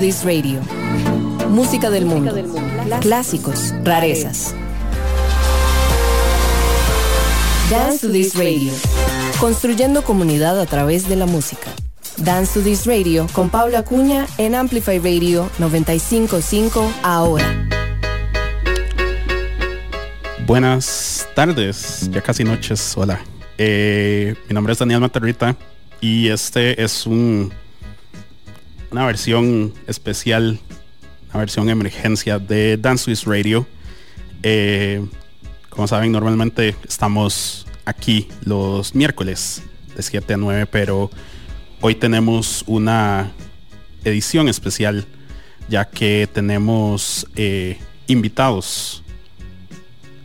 This Radio. Música del mundo. Clásicos, rarezas. Dance to This Radio. Construyendo comunidad a través de la música. Dance to This Radio con Paula Acuña en Amplify Radio 955 ahora. Buenas tardes, ya casi noches. Hola. Eh, mi nombre es Daniel Matarrita y este es un una versión especial, una versión emergencia de Dance Swiss Radio. Eh, como saben, normalmente estamos aquí los miércoles de 7 a 9, pero hoy tenemos una edición especial ya que tenemos eh, invitados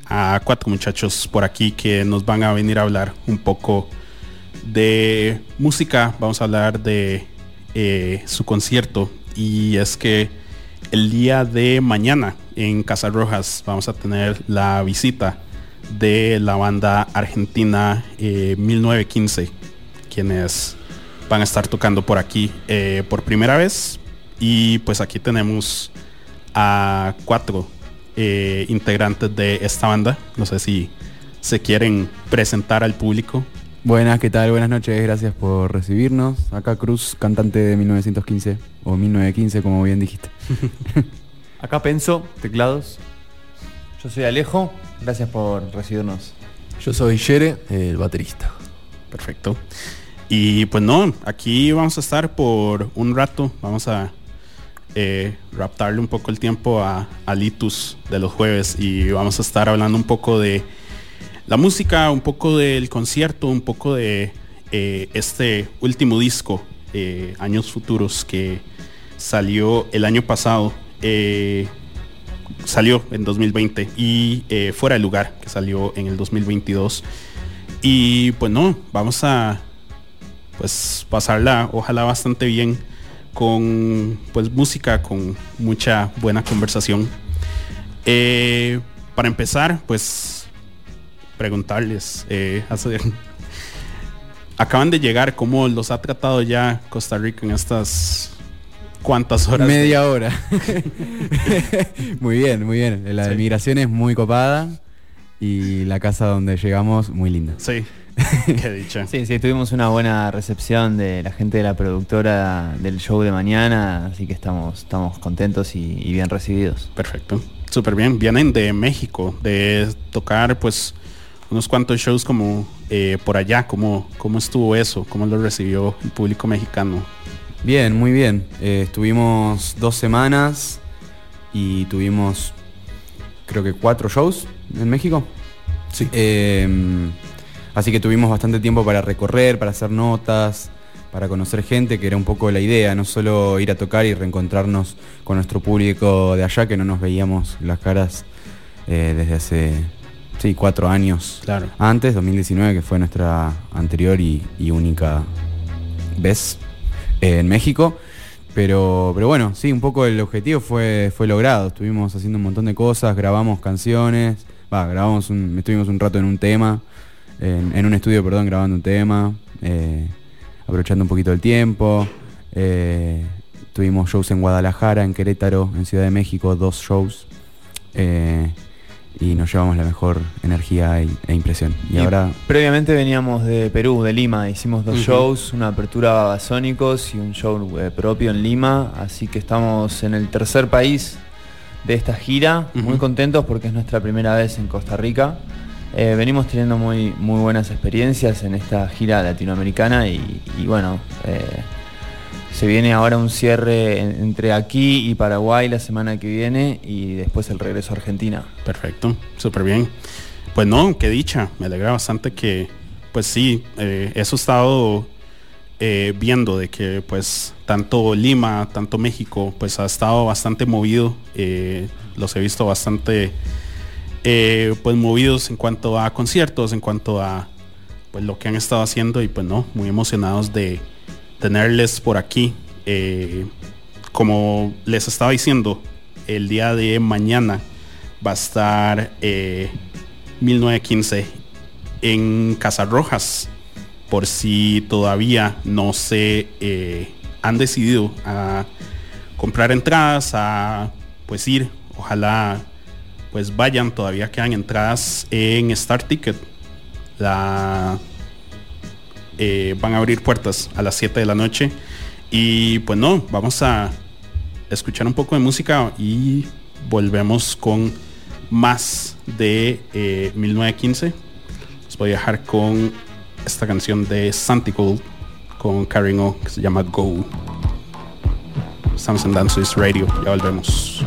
a cuatro muchachos por aquí que nos van a venir a hablar un poco de música. Vamos a hablar de eh, su concierto. Y es que el día de mañana en Casa Rojas vamos a tener la visita de la banda argentina 1915 eh, quienes van a estar tocando por aquí eh, por primera vez. Y pues aquí tenemos a cuatro integrantes de esta banda. No sé si se quieren presentar al público Buenas, ¿qué tal? Buenas noches, gracias por recibirnos. Acá Cruz, cantante de 1915, o 1915, como bien dijiste. Acá Penso, teclados. Yo soy Alejo, gracias por recibirnos. Yo soy Yere, el baterista. Perfecto. Y pues no, aquí vamos a estar por un rato. Vamos a eh, raptarle un poco el tiempo a, a Litus de los jueves y vamos a estar hablando un poco de la música, un poco del concierto, un poco de eh, este último disco, eh, Años Futuros, que salió el año pasado. Eh, salió en 2020 y Fuera de Lugar, que salió en el 2022. Y pues no, vamos a pues pasarla, ojalá bastante bien con pues música, con mucha buena conversación. para empezar, pues preguntarles, eh, acaban de llegar, ¿cómo los ha tratado ya Costa Rica en estas cuantas horas? Media hora. muy bien, muy bien. La migración es muy copada y la casa donde llegamos muy linda. Sí. Qué dicha. Sí, sí, tuvimos una buena recepción de la gente de la productora del show de mañana, así que estamos, estamos contentos y, y bien recibidos. Perfecto, súper bien. Vienen de México, de tocar pues unos cuantos shows como eh, por allá, ¿cómo, ¿cómo estuvo eso? ¿Cómo lo recibió el público mexicano? Bien, muy bien. Eh, estuvimos dos semanas y tuvimos creo que cuatro shows en México. Sí. Em, así que tuvimos bastante tiempo para recorrer, para hacer notas, para conocer gente, que era un poco la idea, no solo ir a tocar y reencontrarnos con nuestro público de allá, que no nos veíamos las caras eh, desde hace Sí, cuatro años claro. antes, 2019, que fue nuestra anterior y, única vez eh, en México. Pero, pero bueno, sí, un poco el objetivo fue, fue logrado. Estuvimos haciendo un montón de cosas, grabamos canciones, va, grabamos un, estuvimos un rato en un tema, en, un estudio, perdón, grabando un tema, eh, aprovechando un poquito el tiempo. Eh, tuvimos shows en Guadalajara, en Querétaro, en Ciudad de México, dos shows y nos llevamos la mejor energía e, impresión. Y, ahora. Previamente veníamos de Perú, de Lima, hicimos dos shows, una apertura Babasónicos y un show eh, propio en Lima, así que estamos en el tercer país de esta gira, muy contentos porque es nuestra primera vez en Costa Rica. Eh, venimos teniendo muy, muy buenas experiencias en esta gira latinoamericana y, bueno, eh, se viene ahora un cierre entre aquí y Paraguay la semana que viene y después el regreso a Argentina. Perfecto, súper bien. Pues no, qué dicha, me alegra bastante que, pues sí, eh, eso he estado eh, viendo de que pues tanto Lima, tanto México, pues ha estado bastante movido, eh, los he visto bastante pues movidos en cuanto a conciertos, en cuanto a pues lo que han estado haciendo y pues no, muy emocionados de tenerles por aquí. Eh, como les estaba diciendo, el día de mañana va a estar 1915 eh, en Casarrojas. Por si todavía no se eh, han decidido a comprar entradas, a pues ir, ojalá pues vayan, todavía quedan entradas en Star Ticket. La eh, van a abrir puertas a las 7 de la noche. Y pues no, vamos a escuchar un poco de música y volvemos con más de 1915. Eh, Les voy a dejar con esta canción de Santigold con Karen O que se llama Go. Estamos en Dance Radio, ya volvemos.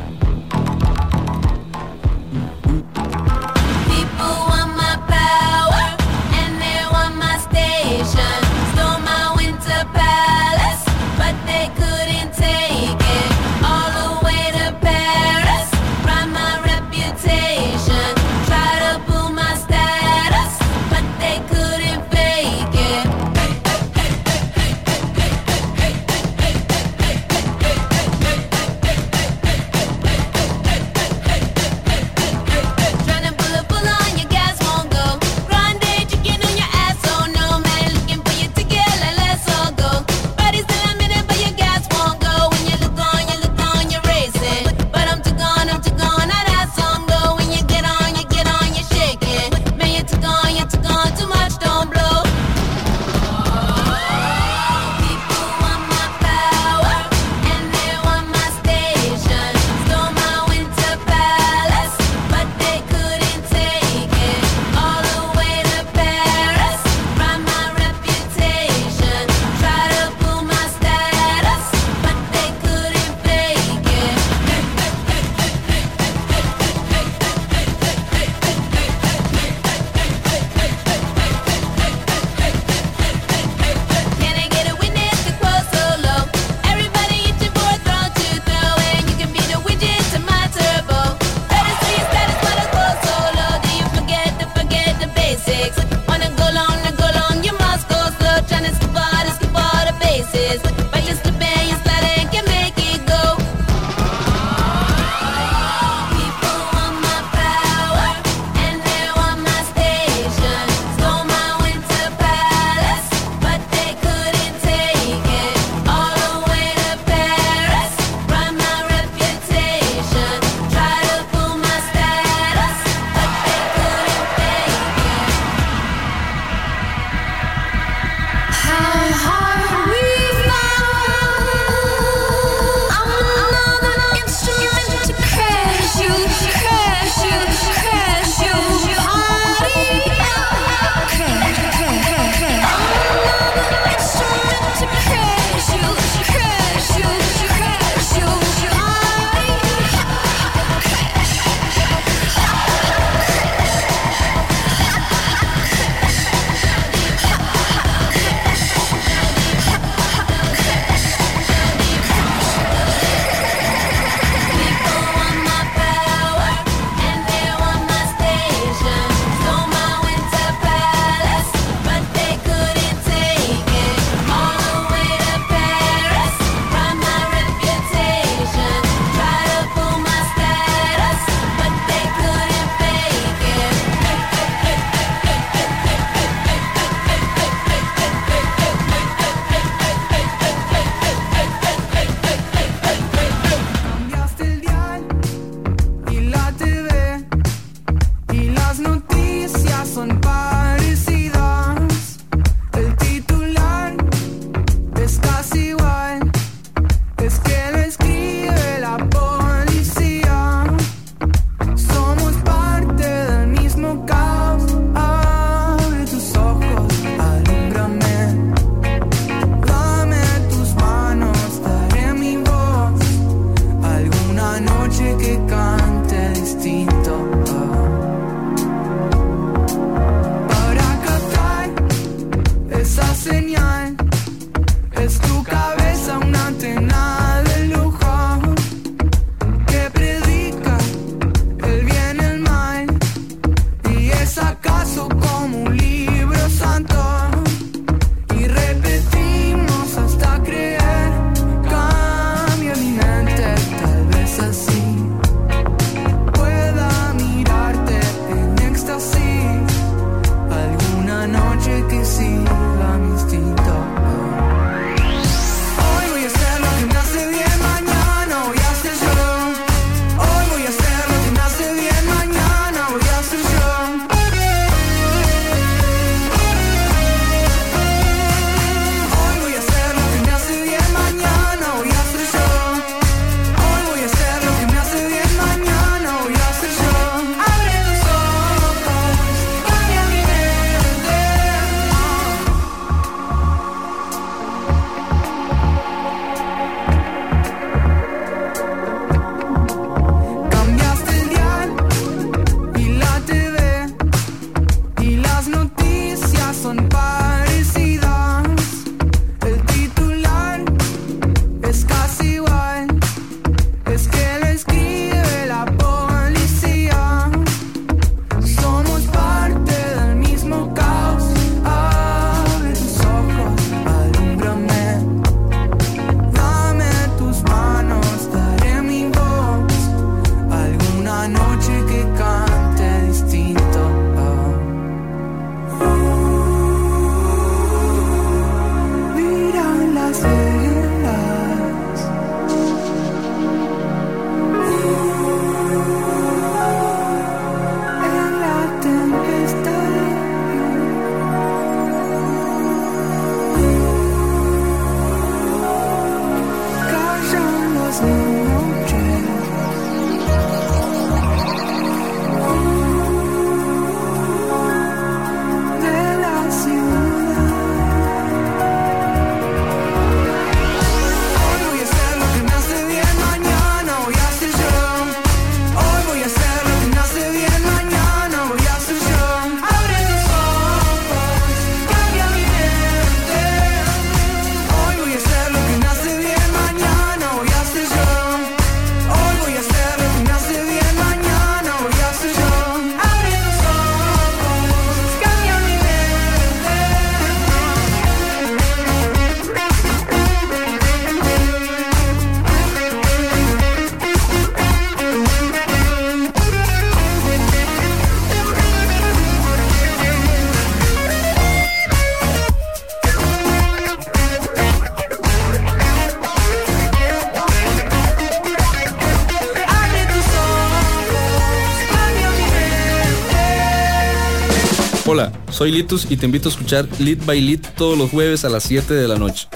Soy Litus y te invito a escuchar Lead by Lead todos los jueves a las 7 de la noche.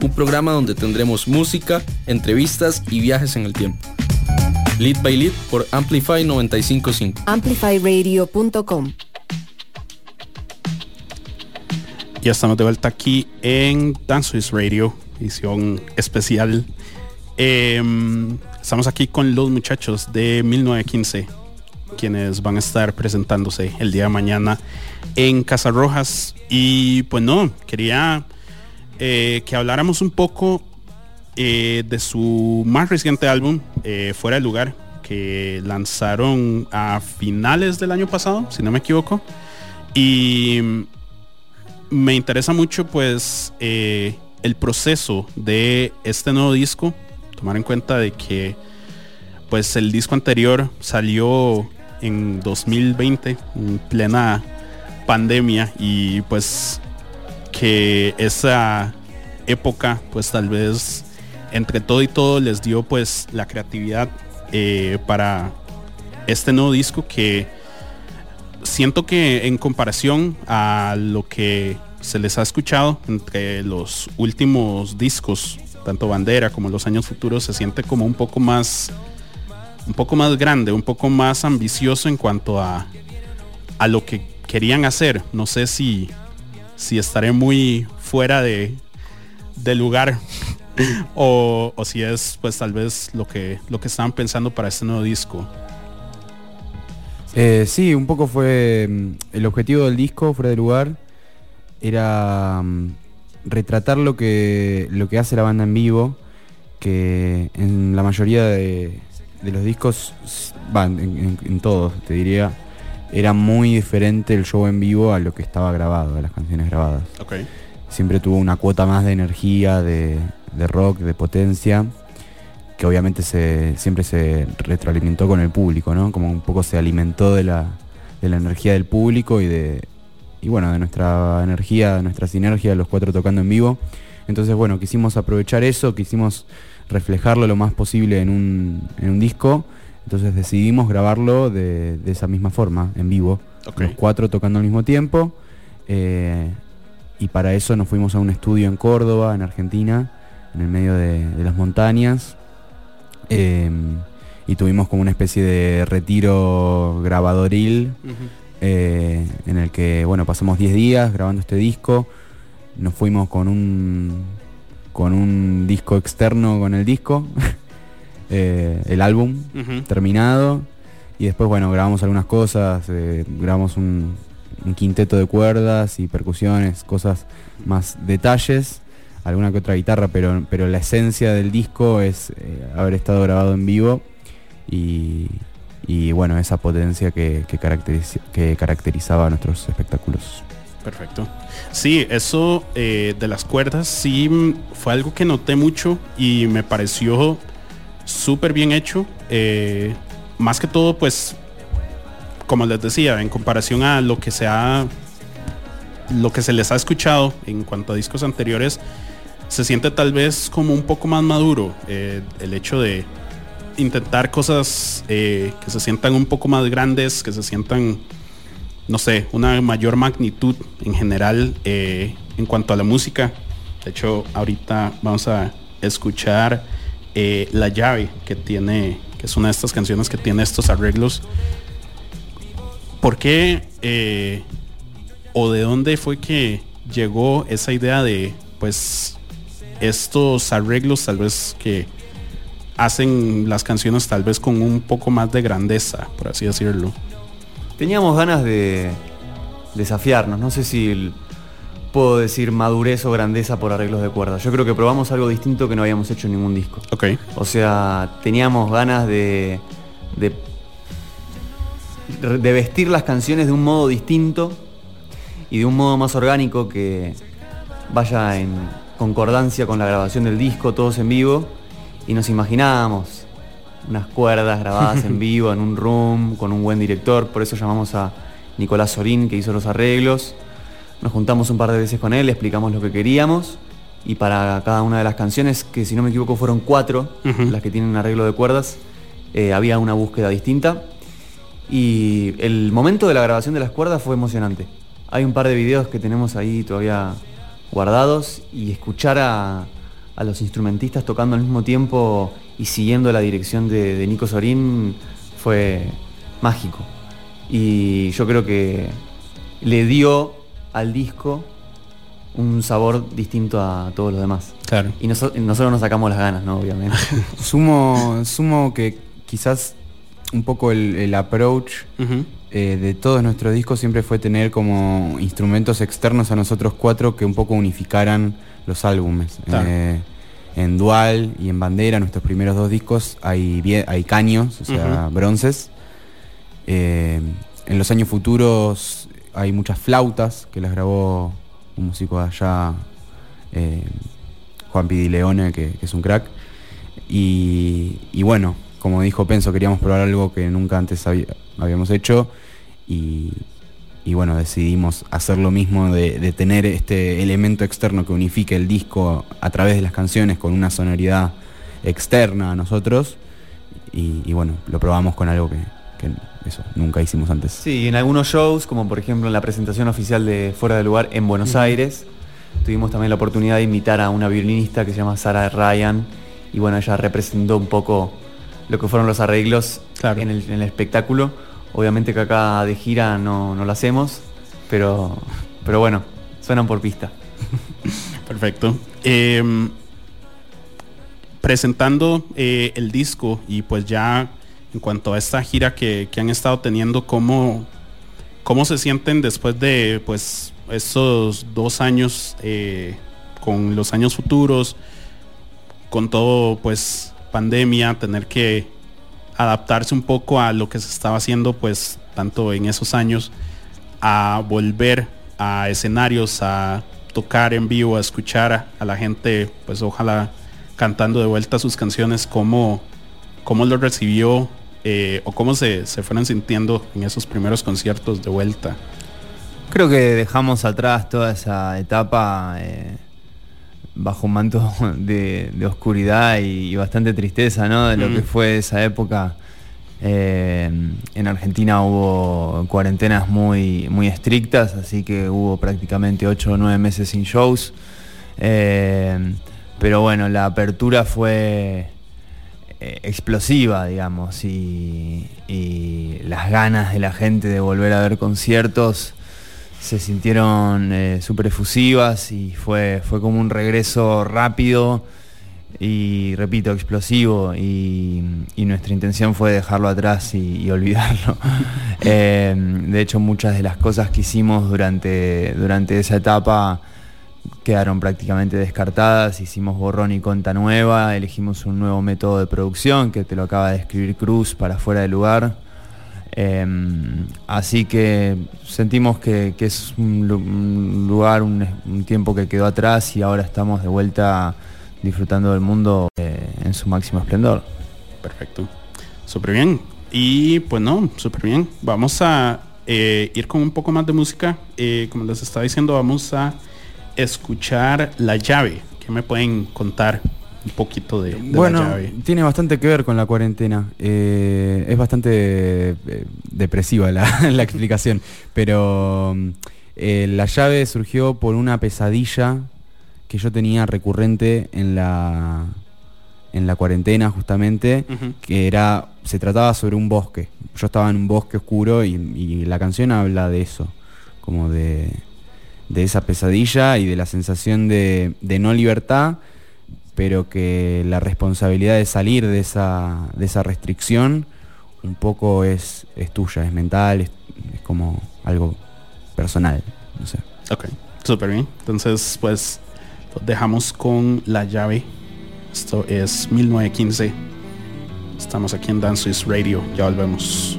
Un programa donde tendremos música, entrevistas y viajes en el tiempo. Lead by Lead por Amplify 955. Amplifyradio.com. Ya estamos de vuelta aquí en Dance Radio, edición especial. Em, estamos aquí con los muchachos de 1915, quienes van a estar presentándose el día de mañana en Casarrojas. Y pues no, quería eh, que habláramos un poco eh, de su más reciente álbum, eh, Fuera del Lugar, que lanzaron a finales del año pasado, si no me equivoco. Y me interesa mucho pues el proceso de este nuevo disco, tomar en cuenta de que pues el disco anterior salió en 2020, en plena pandemia y pues que esa época pues tal vez entre todo y todo les dio pues la creatividad eh, para este nuevo disco que siento que en comparación a lo que se les ha escuchado entre los últimos discos tanto bandera como los años futuros se siente como un poco más un poco más grande un poco más ambicioso en cuanto a a lo que querían hacer. No sé si, si estaré muy fuera de, de lugar o, si es pues tal vez lo que, lo que estaban pensando para este nuevo disco. Eh, sí, un poco fue mm, el objetivo del disco, fuera de lugar, era mm, retratar lo que, lo que hace la banda en vivo, que en la mayoría de, los discos, van en todos te diría, era muy diferente el show en vivo a lo que estaba grabado, a las canciones grabadas. Siempre tuvo una cuota más de energía, de, rock, de potencia, que obviamente se, siempre se retroalimentó con el público, ¿no? Como un poco se alimentó de la, de la energía del público y de y bueno, de nuestra energía, de nuestra sinergia, los cuatro tocando en vivo. Entonces, bueno, quisimos aprovechar eso, quisimos reflejarlo lo más posible en un, en un disco entonces decidimos grabarlo de, esa misma forma, en vivo. Los cuatro tocando al mismo tiempo. Eh, y para eso nos fuimos a un estudio en Córdoba, en Argentina, en el medio de, las montañas. Em, y tuvimos como una especie de retiro grabadoril eh, en el que, bueno, pasamos 10 días grabando este disco. Nos fuimos con un, con un disco externo con el disco. Eh, el álbum terminado. Y después, bueno, grabamos algunas cosas, eh, grabamos un, quinteto de cuerdas y percusiones, cosas más detalles, alguna que otra guitarra, pero, pero la esencia del disco es eh, haber estado grabado en vivo. y, bueno, esa potencia que, que, que caracterizaba nuestros espectáculos. Perfecto. Sí, eso eh, de las cuerdas sí fue algo que noté mucho y me pareció súper bien hecho. Eh, más que todo, pues, como les decía, en comparación a lo que se ha, lo que se les ha escuchado en cuanto a discos anteriores, se siente tal vez como un poco más maduro eh, el hecho de intentar cosas que se sientan un poco más grandes, que se sientan no sé, una mayor magnitud en general eh, en cuanto a la música. De hecho, ahorita vamos a escuchar eh, La llave que tiene, que es una de estas canciones que tiene estos arreglos. ¿Por qué eh, o de dónde fue que llegó esa idea de, pues, estos arreglos tal vez que hacen las canciones tal vez con un poco más de grandeza, por así decirlo? Teníamos ganas de desafiarnos, no sé si puedo decir madurez o grandeza por arreglos de cuerdas. Yo creo que probamos algo distinto que no habíamos hecho en ningún disco. Ok. O sea, teníamos ganas de, de, vestir las canciones de un modo distinto y de un modo más orgánico que vaya en concordancia con la grabación del disco, todos en vivo. Y nos imaginábamos unas cuerdas grabadas en vivo en un room con un buen director, por eso llamamos a Nicolás Sorín que hizo los arreglos. Nos juntamos un par de veces con él, le explicamos lo que queríamos y para cada una de las canciones, que si no me equivoco fueron cuatro las que tienen un arreglo de cuerdas, eh, había una búsqueda distinta y el momento de la grabación de las cuerdas fue emocionante. Hay un par de videos que tenemos ahí todavía guardados y escuchar a, a los instrumentistas tocando al mismo tiempo y siguiendo la dirección de, Nico Sorín fue mágico. Y yo creo que le dio al disco un sabor distinto a todos los demás. Claro. Y nosotros nos sacamos las ganas, ¿no? Obviamente. sumo, sumo que quizás un poco el, approach eh, de todos nuestros discos siempre fue tener como instrumentos externos a nosotros cuatro que un poco unificaran los álbumes. Eh, en Dual y en Bandera, nuestros primeros dos discos, hay, hay caños, o sea, bronces. Eh, en los años futuros hay muchas flautas que las grabó un músico allá, eh, Juan Pidi Leone, que, es un crack. Y, y, bueno, como dijo Penso, queríamos probar algo que nunca antes habíamos hecho. Y, y bueno, decidimos hacer lo mismo de, tener este elemento externo que unifique el disco a través de las canciones con una sonoridad externa a nosotros y, bueno, lo probamos con algo que, eso nunca hicimos antes. Sí, en algunos shows, como por ejemplo en la presentación oficial de Fuera de Lugar en Buenos Aires, tuvimos también la oportunidad de invitar a una violinista que se llama Sara Ryan y bueno, ella representó un poco lo que fueron los arreglos en el espectáculo Obviamente que acá de gira no, lo hacemos, pero, pero bueno, suenan por pista. Perfecto. Em, presentando eh, el disco y pues ya en cuanto a esta gira que, han estado teniendo, ¿cómo, ¿cómo se sienten después de pues estos dos años eh, con los años futuros, con todo pues pandemia, tener que adaptarse un poco a lo que se estaba haciendo pues tanto en esos años, a volver a escenarios, a tocar en vivo, a escuchar a, la gente, pues ojalá cantando de vuelta sus canciones, cómo, cómo lo recibió eh, o cómo se, se fueron sintiendo en esos primeros conciertos de vuelta. Creo que dejamos atrás toda esa etapa. Eh, bajo un manto de, oscuridad y, bastante tristeza, ¿no? De lo que fue esa época. Eh, en Argentina hubo cuarentenas muy, muy estrictas, así que hubo prácticamente 8 o 9 meses sin shows. Eh, pero bueno, la apertura fue eh, explosiva, digamos, y, y, las ganas de la gente de volver a ver conciertos se sintieron eh, súper efusivas y fue, fue como un regreso rápido y, repito, explosivo y, nuestra intención fue dejarlo atrás y, olvidarlo. Eh, de hecho, muchas de las cosas que hicimos durante, durante esa etapa quedaron prácticamente descartadas, hicimos borrón y conta nueva, elegimos un nuevo método de producción que te lo acaba de escribir Cruz para fuera de lugar. Em, así que sentimos que, es un, lugar, un, tiempo que quedó atrás y ahora estamos de vuelta disfrutando del mundo eh, en su máximo esplendor. Perfecto. Súper bien. Y pues no, súper bien. Vamos a eh, ir con un poco más de música. Eh, como les estaba diciendo, vamos a escuchar La llave. ¿Qué me pueden contar un poquito de, bueno, La llave? Tiene bastante que ver con la cuarentena. Eh, es bastante depresiva la, la, explicación. Pero La llave surgió por una pesadilla que yo tenía recurrente en la en la cuarentena justamente, que era, se trataba sobre un bosque. Yo estaba en un bosque oscuro y, la canción habla de eso, como de, de, esa pesadilla y de la sensación de, no libertad, pero que la responsabilidad de salir de esa, de esa restricción un poco es, es tuya, es mental, es, como algo personal. No sé. Ok, súper bien. Entonces, pues, dejamos con la llave esto es 1915. Estamos aquí en Dance Radio. Ya volvemos.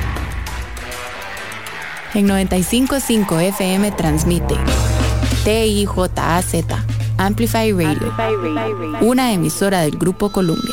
En 95.5 FM transmite. TIJAZ Amplify Radio, una emisora del Grupo Columbia.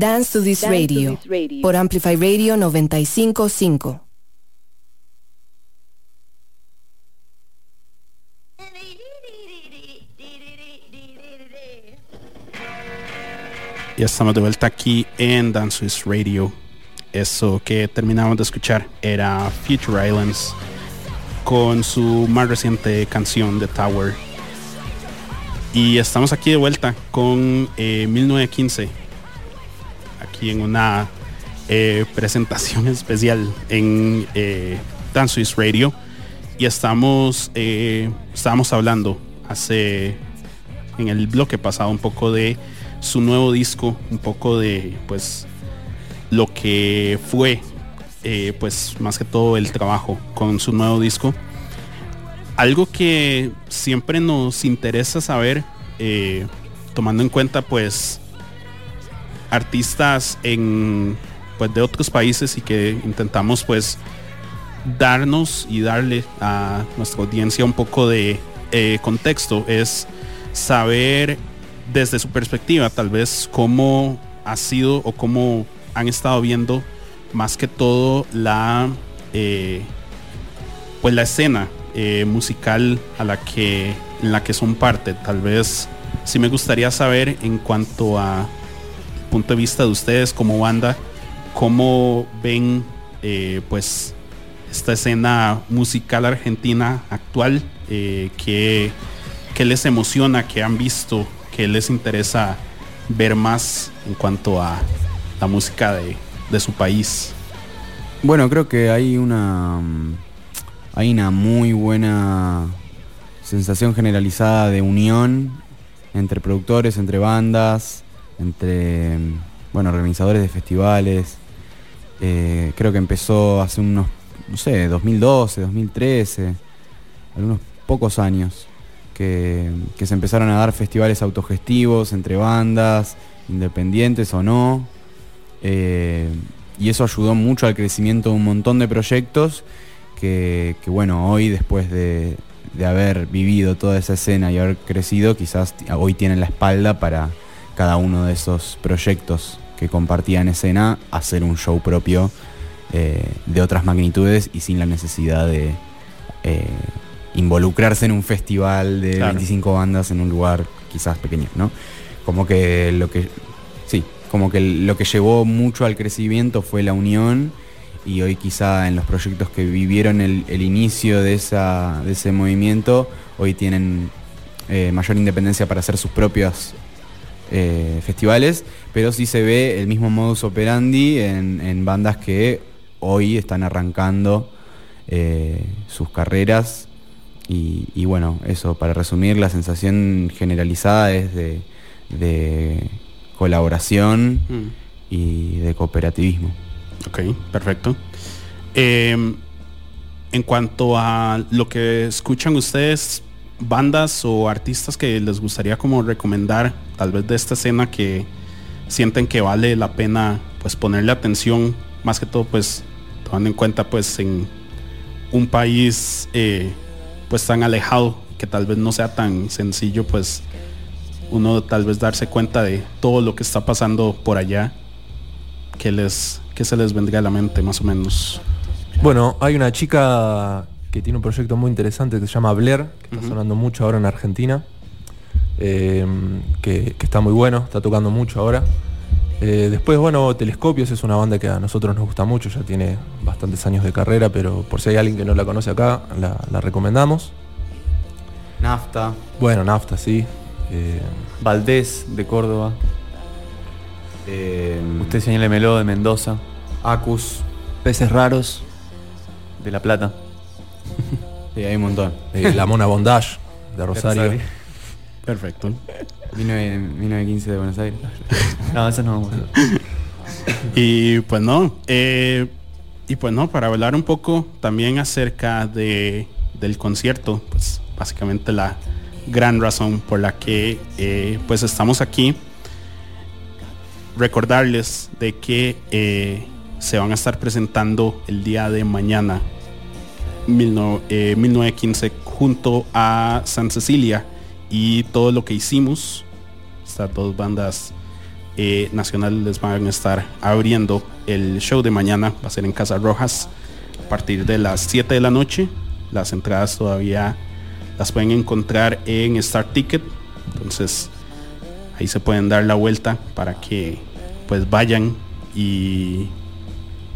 Dance to This, Radio, por Amplify Radio 955. Ya estamos de vuelta aquí en Dance This Radio. Eso que terminamos de escuchar era Future Islands con su más reciente canción The Tower. Y estamos aquí de vuelta con 1915 eh, aquí en una eh, presentación especial en eh, Dance Swiss Radio. Y estamos, eh, estábamos hablando hace en el bloque pasado un poco de su nuevo disco, un poco de pues lo que fue eh, pues más que todo el trabajo con su nuevo disco. Algo que siempre nos interesa saber, tomando en cuenta pues artistas en pues de otros países y que intentamos pues darnos y darle a nuestra audiencia un poco de eh, contexto es saber desde su perspectiva tal vez cómo ha sido o cómo han estado viendo más que todo la eh, pues la escena eh, musical a la que en la que son parte. Tal vez sí me gustaría saber en cuanto a punto de vista de ustedes como banda, cómo ven eh, pues esta escena musical argentina actual, eh, que, les emociona, que han visto, que les interesa ver más en cuanto a la música de, de su país. Bueno, creo que hay una hay una muy buena sensación generalizada de unión entre productores, entre bandas, entre bueno, organizadores de festivales. Eh, creo que empezó hace unos, no sé, 2012, 2013, algunos pocos años, que, se empezaron a dar festivales autogestivos entre bandas, independientes o no. Eh, y eso ayudó mucho al crecimiento de un montón de proyectos que, bueno, hoy después de, haber vivido toda esa escena y haber crecido, quizás hoy tienen la espalda para cada uno de esos proyectos que compartían escena hacer un show propio eh, de otras magnitudes y sin la necesidad de eh, involucrarse en un festival de 25 bandas en un lugar quizás pequeño, ¿no? Como que lo que sí, como que lo que llevó mucho al crecimiento fue la unión y hoy quizá en los proyectos que vivieron el, inicio de, esa, de ese movimiento, hoy tienen eh, mayor independencia para hacer sus propios eh, festivales, pero sí se ve el mismo modus operandi en, bandas que hoy están arrancando eh, sus carreras y, bueno, eso, para resumir, la sensación generalizada es de, colaboración mm. y de cooperativismo. Ok, perfecto. Em, en cuanto a lo que escuchan ustedes, bandas o artistas que les gustaría como recomendar, tal vez de esta escena que sienten que vale la pena pues ponerle atención, más que todo pues tomando en cuenta pues en un país eh, pues tan alejado que tal vez no sea tan sencillo pues uno tal vez darse cuenta de todo lo que está pasando por allá que les que se les vendría a la mente más o menos? Bueno, hay una chica que tiene un proyecto muy interesante que se llama Blair, que está sonando mucho ahora en Argentina, eh, que, está muy bueno, está tocando mucho ahora. Eh, después, bueno, Telescopios es una banda que a nosotros nos gusta mucho, ya tiene bastantes años de carrera, pero por si hay alguien que no la conoce acá, la, recomendamos. Nafta. Bueno, Nafta, sí. Eh, Valdés de Córdoba. Usted señálemelo de Mendoza. Acus, peces raros de La Plata. sí, hay un montón. Eh, la Mona Bondage de Rosario. Perfecto. 1915 de Buenos Aires. no, eso no Y pues no, eh, y pues no, para hablar un poco también acerca de, del concierto, pues básicamente la gran razón por la que eh, pues estamos aquí recordarles de que eh, se van a estar presentando el día de mañana, 1915, eh, junto a San Cecilia y todo lo que hicimos. Estas dos bandas eh, nacionales les van a estar abriendo el show de mañana. Va a ser en Casa Rojas a partir de las 7 de la noche. Las entradas todavía las pueden encontrar en Star Ticket. Entonces ahí se pueden dar la vuelta para que pues vayan y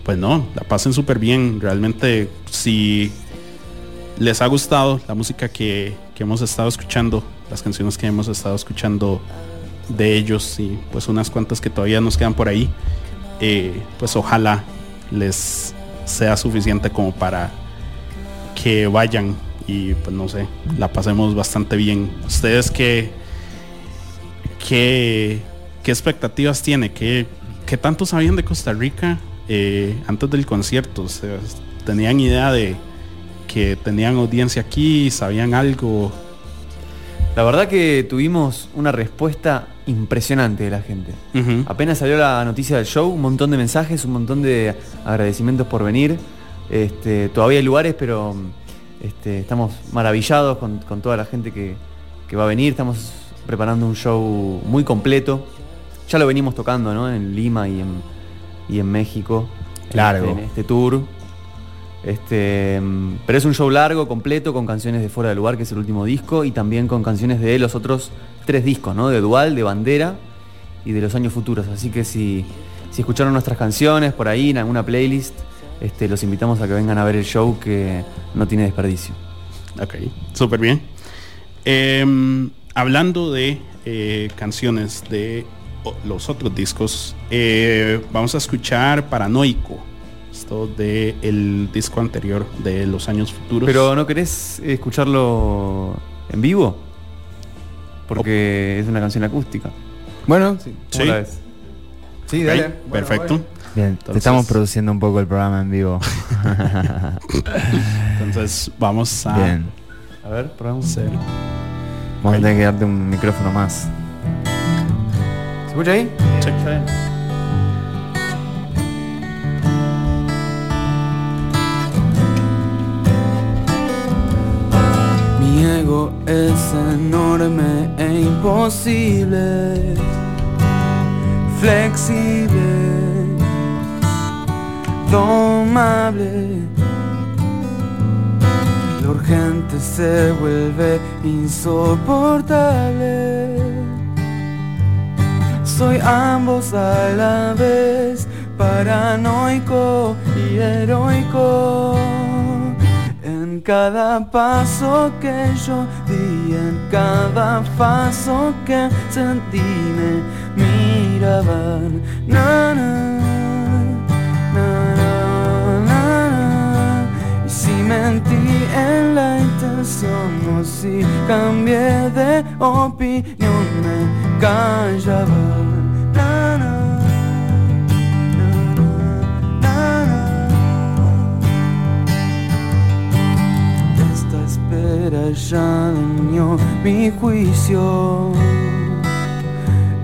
pues no, la pasen súper bien. Realmente si les ha gustado la música que, hemos estado escuchando, las canciones que hemos estado escuchando de ellos y pues unas cuantas que todavía nos quedan por ahí, eh, pues ojalá les sea suficiente como para que vayan y pues no sé, la pasemos bastante bien. Ustedes que qué, qué expectativas tiene, qué, qué tanto sabían de Costa Rica eh, antes del concierto. tenían idea de que tenían audiencia aquí, sabían algo. La verdad que tuvimos una respuesta impresionante de la gente. Apenas salió la noticia del show, un montón de mensajes, un montón de agradecimientos por venir. Este, todavía hay lugares, pero este, estamos maravillados con, toda la gente que, que va a venir. Estamos preparando un show muy completo. Ya lo venimos tocando ¿no? en Lima y en, y en México. Claro. En este, tour. Este, pero es un show largo, completo, con canciones de Fuera de Lugar, que es el último disco, y también con canciones de los otros tres discos, ¿no? De Dual, de Bandera y de los años futuros. Así que si, si escucharon nuestras canciones por ahí en alguna playlist, este, los invitamos a que vengan a ver el show que no tiene desperdicio. Ok, súper bien. Em, hablando de eh, canciones de los otros discos, eh, vamos a escuchar Paranoico. Esto de el disco anterior de los años futuros. Pero ¿no querés escucharlo en vivo? Porque es una canción acústica. Bueno, sí. Sí. Sí, dale. perfecto. Bien, Entonces- estamos produciendo un poco el programa en vivo. Entonces vamos a Bien. A ver, probamos. hacer. Vamos a tener que darte un micrófono más. ¿Se escucha ahí? Mi es enorme e imposible, flexible, domable. Lo urgente se vuelve insoportable. Soy ambos a la vez, paranoico y heroico. Cada paso que yo di, en cada paso que sentí me miraban. Na, na, na. Y si mentí en la intención o si cambié de opinión me callaban. Espera ya mi juicio,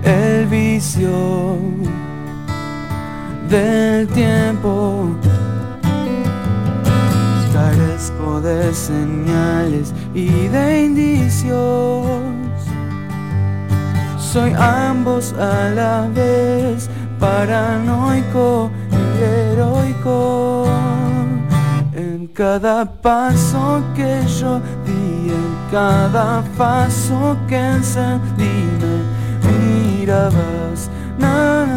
el vicio del tiempo. Carezco de señales y de indicios. Soy ambos a la vez, paranoico y heroico. Cada paso que yo di, en cada paso que encendí, me mirabas. Na,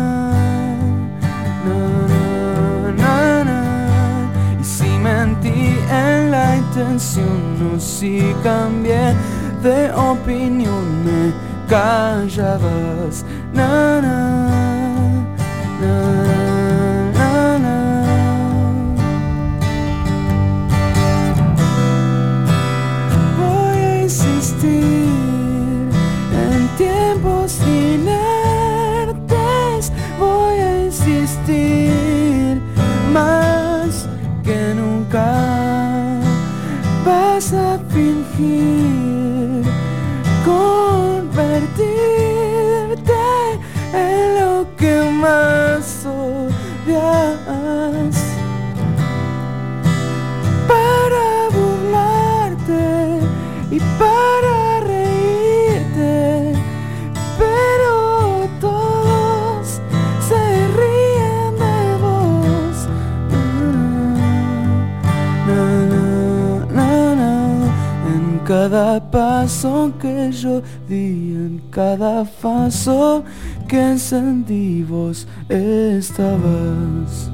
na, na. Y si mentí en la intención, o si cambié de opinión, me callabas. Na, na, tiempos inertes. Voy a insistir más que nunca. Vas a fingir cada paso que yo di, en cada paso que encendí vos estabas.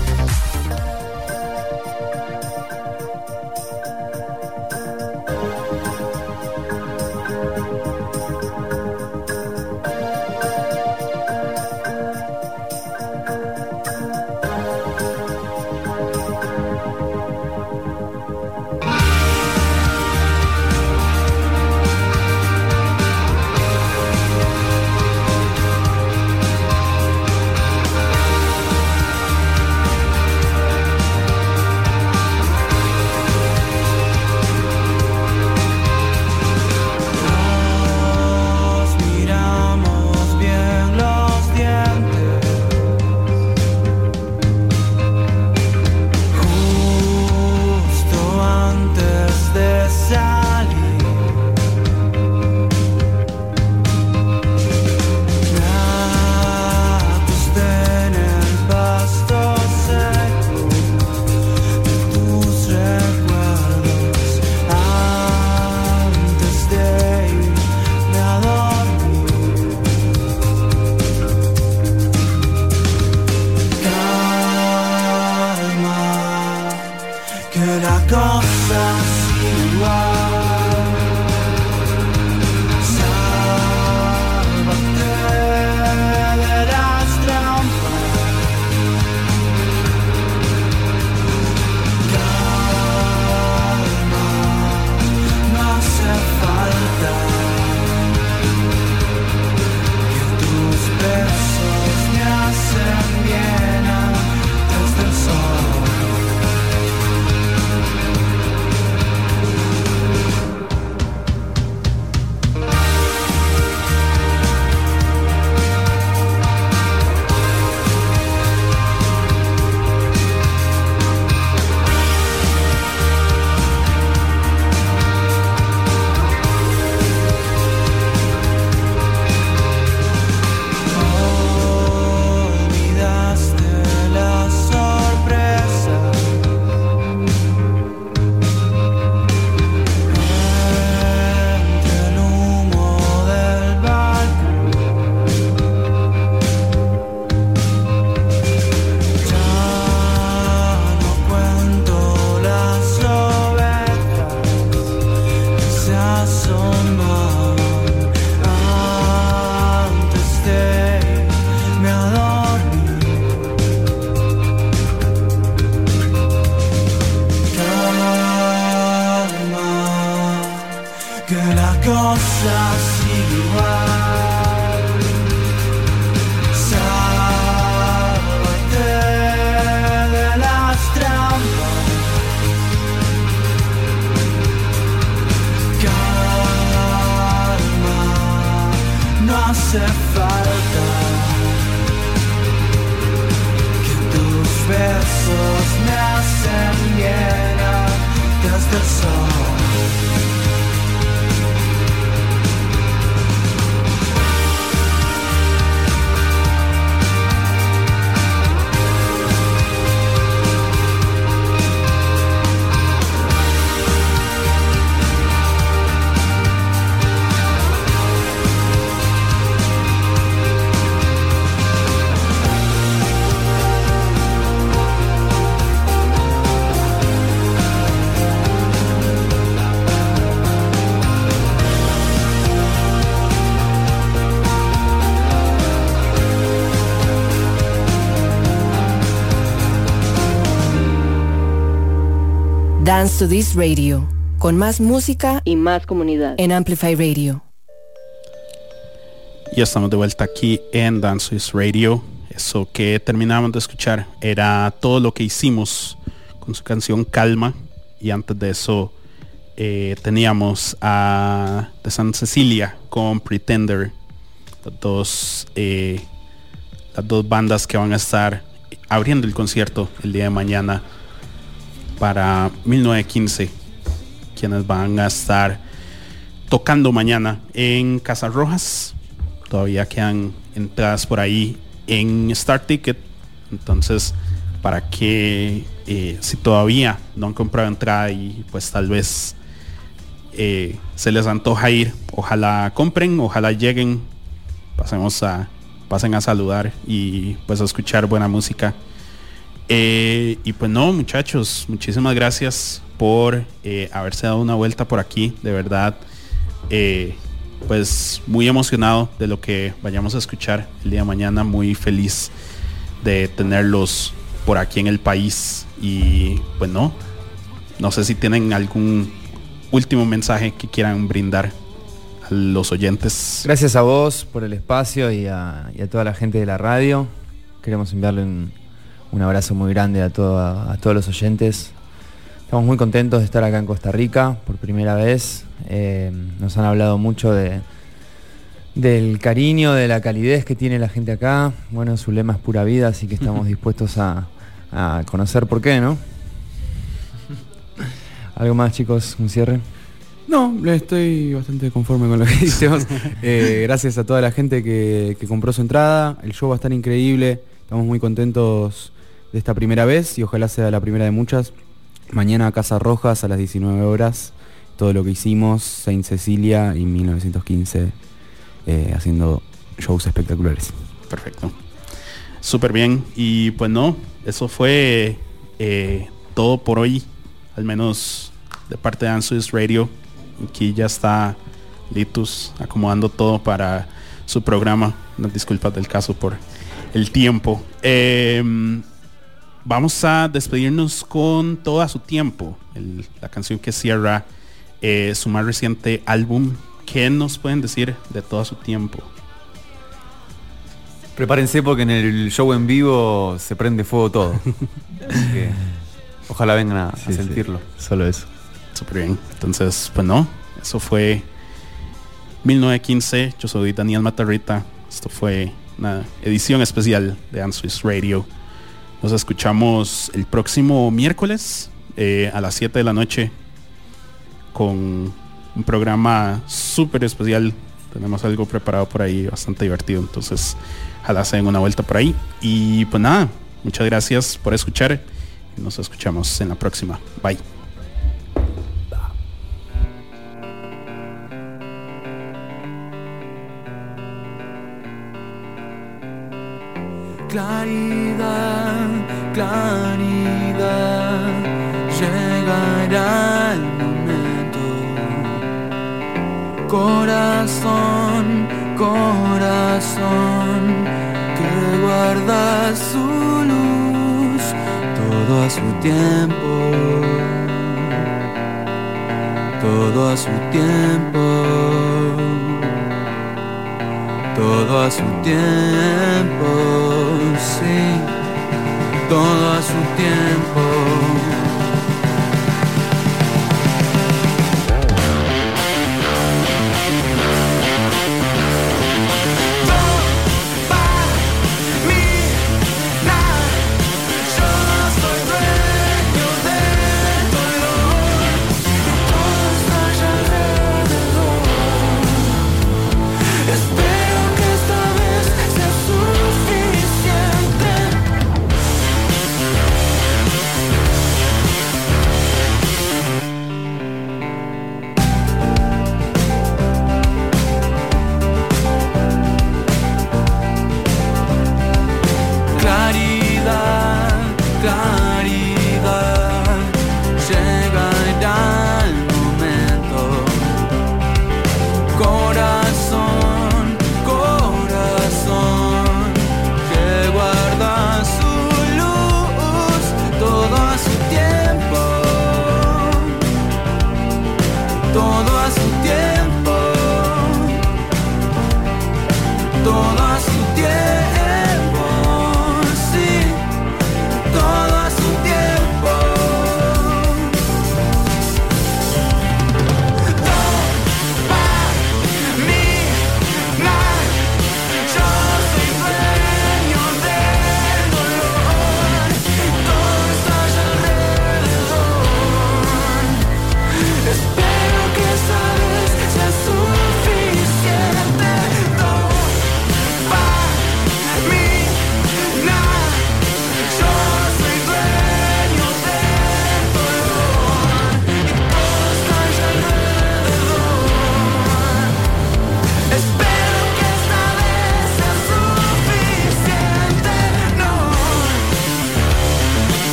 Dance to This Radio, con más música y más comunidad en Amplify Radio. Ya estamos de vuelta aquí en Dance to This Radio. Eso que terminamos de escuchar era todo lo que hicimos con su canción Calma. Y antes de eso eh, teníamos a de San Cecilia con Pretender. Las dos, eh, las dos bandas que van a estar abriendo el concierto el día de mañana para 1915, quienes van a estar tocando mañana en Casas Rojas. Todavía quedan entradas por ahí en Star Ticket. Entonces, para que eh, si todavía no han comprado entrada y pues tal vez eh, se les antoja ir, ojalá compren, ojalá lleguen, pasemos a, pasen a saludar y pues a escuchar buena música. Eh, y pues no, muchachos, muchísimas gracias por haberse dado una vuelta por aquí, de verdad. pues muy emocionado de lo que vayamos a escuchar el día de mañana, muy feliz de tenerlos por aquí en el país. Y pues no, no sé si tienen algún último mensaje que quieran brindar a los oyentes. Gracias a vos por el espacio y a, toda la gente de la radio. Queremos enviarle un, abrazo muy grande a, a todos los oyentes. Estamos muy contentos de estar acá en Costa Rica por primera vez. Eh, nos han hablado mucho de, del cariño, de la calidez que tiene la gente acá. Bueno, su lema es pura vida, así que estamos dispuestos a, conocer por qué, ¿no? ¿Algo más, chicos? ¿Un cierre? No, estoy bastante conforme con lo que hicimos. Eh, gracias a toda la gente que, que, compró su entrada. El show va a estar increíble. Estamos muy contentos de esta primera vez y ojalá sea la primera de muchas. Mañana a Casa Rojas a las 19 horas. Todo lo que hicimos, Saint Cecilia y 1915 eh, haciendo shows espectaculares. Perfecto. Súper bien. Y pues no, eso fue eh, todo por hoy, al menos de parte de Answers Radio. Aquí ya está Litus acomodando todo para su programa. No disculpas del caso por el tiempo. Em, vamos a despedirnos con todo a su tiempo. la canción que cierra eh, su más reciente álbum ¿Qué nos pueden decir de todo su tiempo? Prepárense porque en el show en vivo se prende fuego todo. ojalá vengan a, sentirlo. Solo eso. Súper bien. Entonces, pues no, eso fue 1915. Yo soy Daniel Matarrita. Esto fue una edición especial de Answers Radio. Nos escuchamos el próximo miércoles eh, a las 7 de la noche con un programa súper especial. Tenemos algo preparado por ahí bastante divertido. Entonces, ojalá se den una vuelta por ahí. Y pues nada, muchas gracias por escuchar. Nos escuchamos en la próxima. Bye. Claridad, claridad, llegará Corazón, corazón, que guarda su luz todo a su tiempo, todo a su tiempo, todo a su tiempo, sí, todo a su tiempo.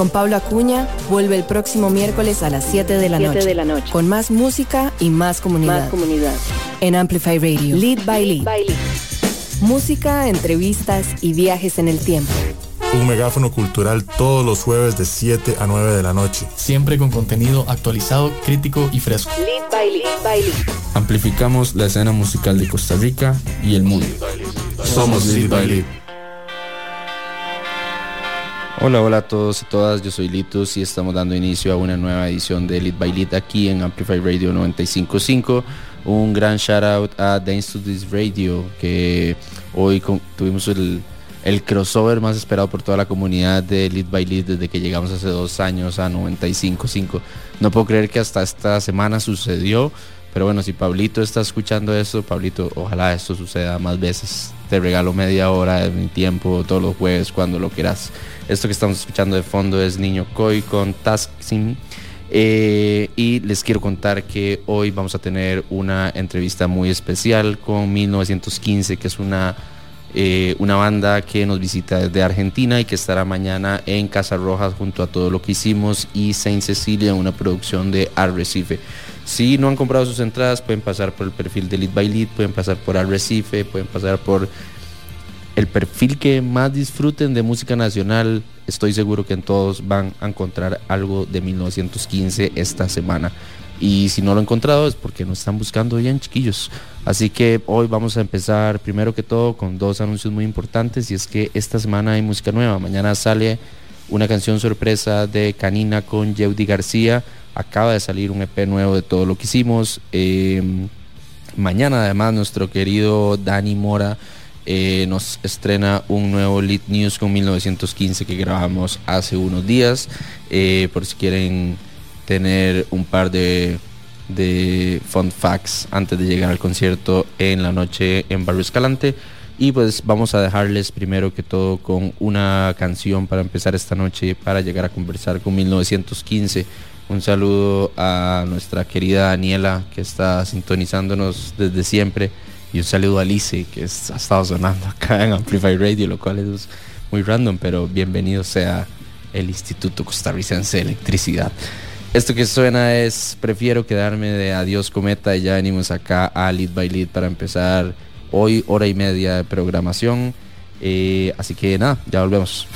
Con Pablo Acuña vuelve el próximo miércoles a las 7 de la, 7 noche, de la noche. con más música y más comunidad. Más comunidad. En Amplify Radio. Lead by Lead. By Lead. Música, entrevistas y viajes en el tiempo. Un megáfono cultural todos los jueves de 7 a 9 de la noche. Siempre con contenido actualizado, crítico y fresco. Lead by Lead. By Lead. Amplificamos la escena musical de Costa Rica y el mundo. Somos Lead by Lead. Hola, hola a todos y todas, yo soy Litus y estamos dando inicio a una nueva edición de Lead by Lead aquí en Amplify Radio 955. Un gran shout out a Dance to Radio que hoy tuvimos el, el crossover más esperado por toda la comunidad de Lead by Lead desde que llegamos hace dos años a 955. No puedo creer que hasta esta semana sucedió, pero bueno, si Pablito está escuchando esto, Pablito, ojalá esto suceda más veces. Te regalo media hora de mi tiempo todos los jueves cuando lo quieras. Esto que estamos escuchando de fondo es Niño Koi con Tasksim. Eh, y les quiero contar que hoy vamos a tener una entrevista muy especial con 1915, que es una, eh, una banda que nos visita desde Argentina y que estará mañana en Casa Rojas junto a todo lo que hicimos y Saint Cecilia, una producción de Arrecife. Si no han comprado sus entradas, pueden pasar por el perfil de Lead by Lead, pueden pasar por Arrecife, pueden pasar por el perfil que más disfruten de música nacional. Estoy seguro que en todos van a encontrar algo de 1915 esta semana. Y si no lo han encontrado es porque no están buscando bien, chiquillos. Así que hoy vamos a empezar primero que todo con dos anuncios muy importantes y es que esta semana hay música nueva. Mañana sale una canción sorpresa de Canina con Yeudi García. Acaba de salir un EP nuevo de todo lo que hicimos. Eh, mañana además nuestro querido Dani Mora eh, nos estrena un nuevo Lead News con 1915 que grabamos hace unos días. Eh, por si quieren tener un par de, de fun facts antes de llegar al concierto en la noche en Barrio Escalante. Y pues vamos a dejarles primero que todo con una canción para empezar esta noche para llegar a conversar con 1915. Un saludo a nuestra querida Daniela que está sintonizándonos desde siempre. Y un saludo a Alice que es- ha estado sonando acá en Amplify Radio, lo cual es muy random, pero bienvenido sea el Instituto Costarricense de Electricidad. Esto que suena es Prefiero quedarme de Adiós Cometa y ya venimos acá a Lead by Lead para empezar hoy hora y media de programación. Eh, así que nada, ya volvemos.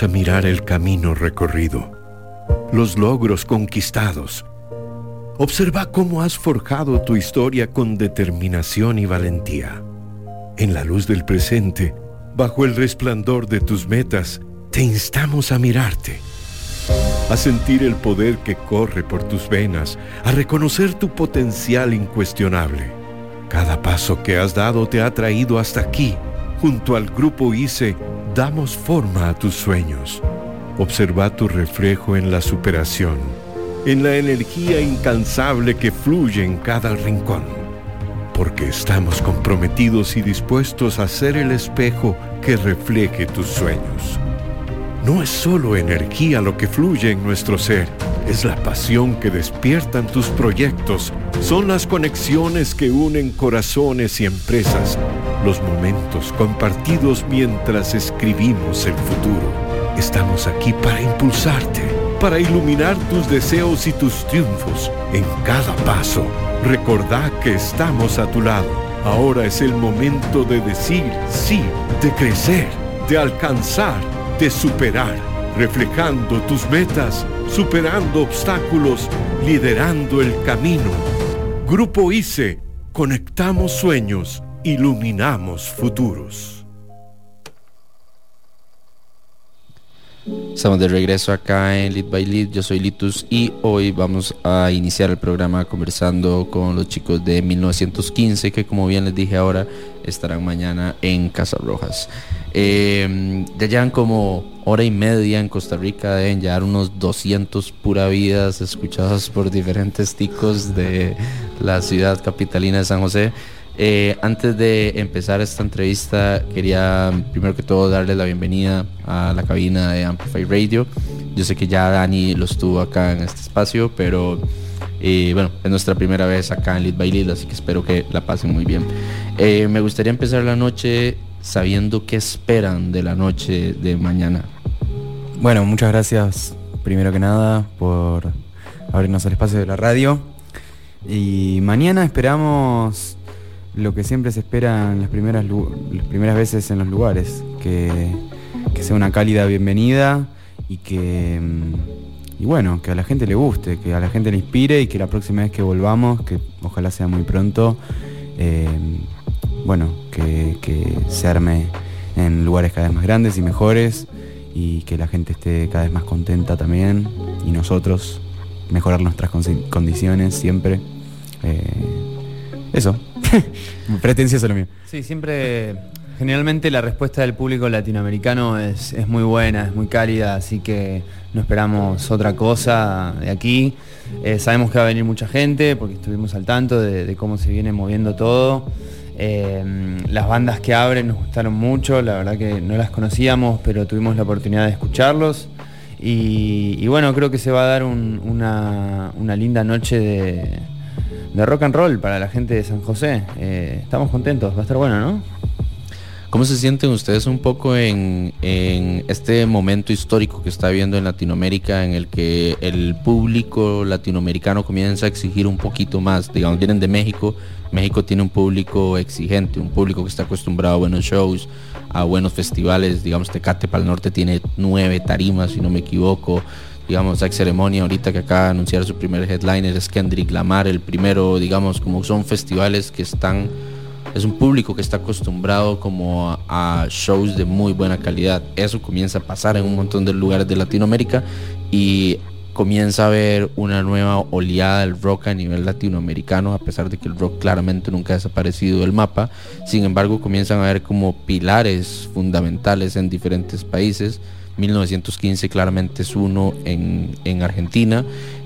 A mirar el camino recorrido, los logros conquistados. Observa cómo has forjado tu historia con determinación y valentía. En la luz del presente, bajo el resplandor de tus metas, te instamos a mirarte, a sentir el poder que corre por tus venas, a reconocer tu potencial incuestionable. Cada paso que has dado te ha traído hasta aquí. Junto al grupo ICE, damos forma a tus sueños. Observa tu reflejo en la superación, en la energía incansable que fluye en cada rincón. Porque estamos comprometidos y dispuestos a ser el espejo que refleje tus sueños. No es solo energía lo que fluye en nuestro ser, es la pasión que despiertan tus proyectos, son las conexiones que unen corazones y empresas, los momentos compartidos mientras escribimos el futuro. Estamos aquí para impulsarte, para iluminar tus deseos y tus triunfos en cada paso. Recordá que estamos a tu lado. Ahora es el momento de decir sí, de crecer, de alcanzar de superar, reflejando tus metas, superando obstáculos, liderando el camino. Grupo ICE, conectamos sueños, iluminamos futuros. Estamos de regreso acá en Lead by Lead, yo soy Litus y hoy vamos a iniciar el programa conversando con los chicos de 1915 que como bien les dije ahora estarán mañana en Casa Rojas. Eh, ya como hora y media en Costa Rica, deben llevar unos 200 pura vidas escuchadas por diferentes ticos de la ciudad capitalina de San José. Eh, antes de empezar esta entrevista, quería primero que todo darle la bienvenida a la cabina de Amplify Radio. Yo sé que ya Dani lo estuvo acá en este espacio, pero eh, bueno, es nuestra primera vez acá en Lead by Lead, así que espero que la pasen muy bien. Eh, me gustaría empezar la noche sabiendo qué esperan de la noche de mañana. Bueno, muchas gracias primero que nada por abrirnos el espacio de la radio. Y mañana esperamos lo que siempre se espera en las primeras, primeras veces en los lugares, que, sea una cálida bienvenida y que, mm, y bueno, que a la gente le guste, que a la gente le inspire y que la próxima vez que volvamos, que ojalá sea muy pronto, eh, bueno, que, que se arme en lugares cada vez más grandes y mejores y que la gente esté cada vez más contenta también y nosotros mejorar nuestras condiciones siempre. Eh, eso. Pretencioso lo mío. Sí, siempre, generalmente la respuesta del público latinoamericano es, muy buena, es muy cálida, así que no esperamos otra cosa de aquí. Eh, sabemos que va a venir mucha gente porque estuvimos al tanto de, cómo se viene moviendo todo. Eh, las bandas que abren nos gustaron mucho, la verdad que no las conocíamos, pero tuvimos la oportunidad de escucharlos. Y, bueno, creo que se va a dar una linda noche de, de rock and roll para la gente de San José. Eh, estamos contentos, va a estar bueno, ¿no? ¿Cómo se sienten ustedes un poco en, este momento histórico que está habiendo en Latinoamérica en el que el público latinoamericano comienza a exigir un poquito más? Digamos, vienen de México, México tiene un público exigente, un público que está acostumbrado a buenos shows, a buenos festivales, digamos, Tecate para el Norte tiene nueve tarimas, si no me equivoco, digamos, hay ceremonia ahorita que acaba de anunciar su primer headliner es Kendrick Lamar, el primero, digamos, como son festivales que están, es un público que está acostumbrado como a, shows de muy buena calidad. Eso comienza a pasar en un montón de lugares de Latinoamérica y comienza a haber una nueva oleada del rock a nivel latinoamericano, a pesar de que el rock claramente nunca ha desaparecido del mapa. Sin embargo, comienzan a haber como pilares fundamentales en diferentes países 1915 claramente es uno en, Argentina.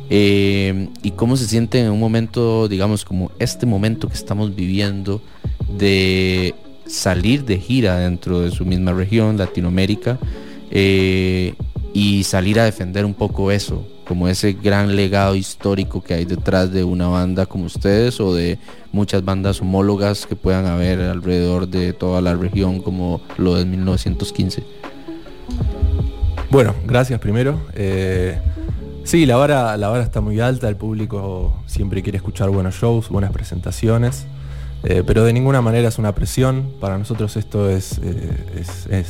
Eh, y cómo se siente en un momento, digamos, como este momento que estamos viviendo de salir de gira dentro de su misma región, Latinoamérica, eh, y salir a defender un poco eso, como ese gran legado histórico que hay detrás de una banda como ustedes o de muchas bandas homólogas que puedan haber alrededor de toda la región como lo de 1915. Bueno, gracias primero. Eh, sí, la vara, la está muy alta, el público siempre quiere escuchar buenos shows, buenas presentaciones, eh, pero de ninguna manera es una presión. Para nosotros esto es, eh,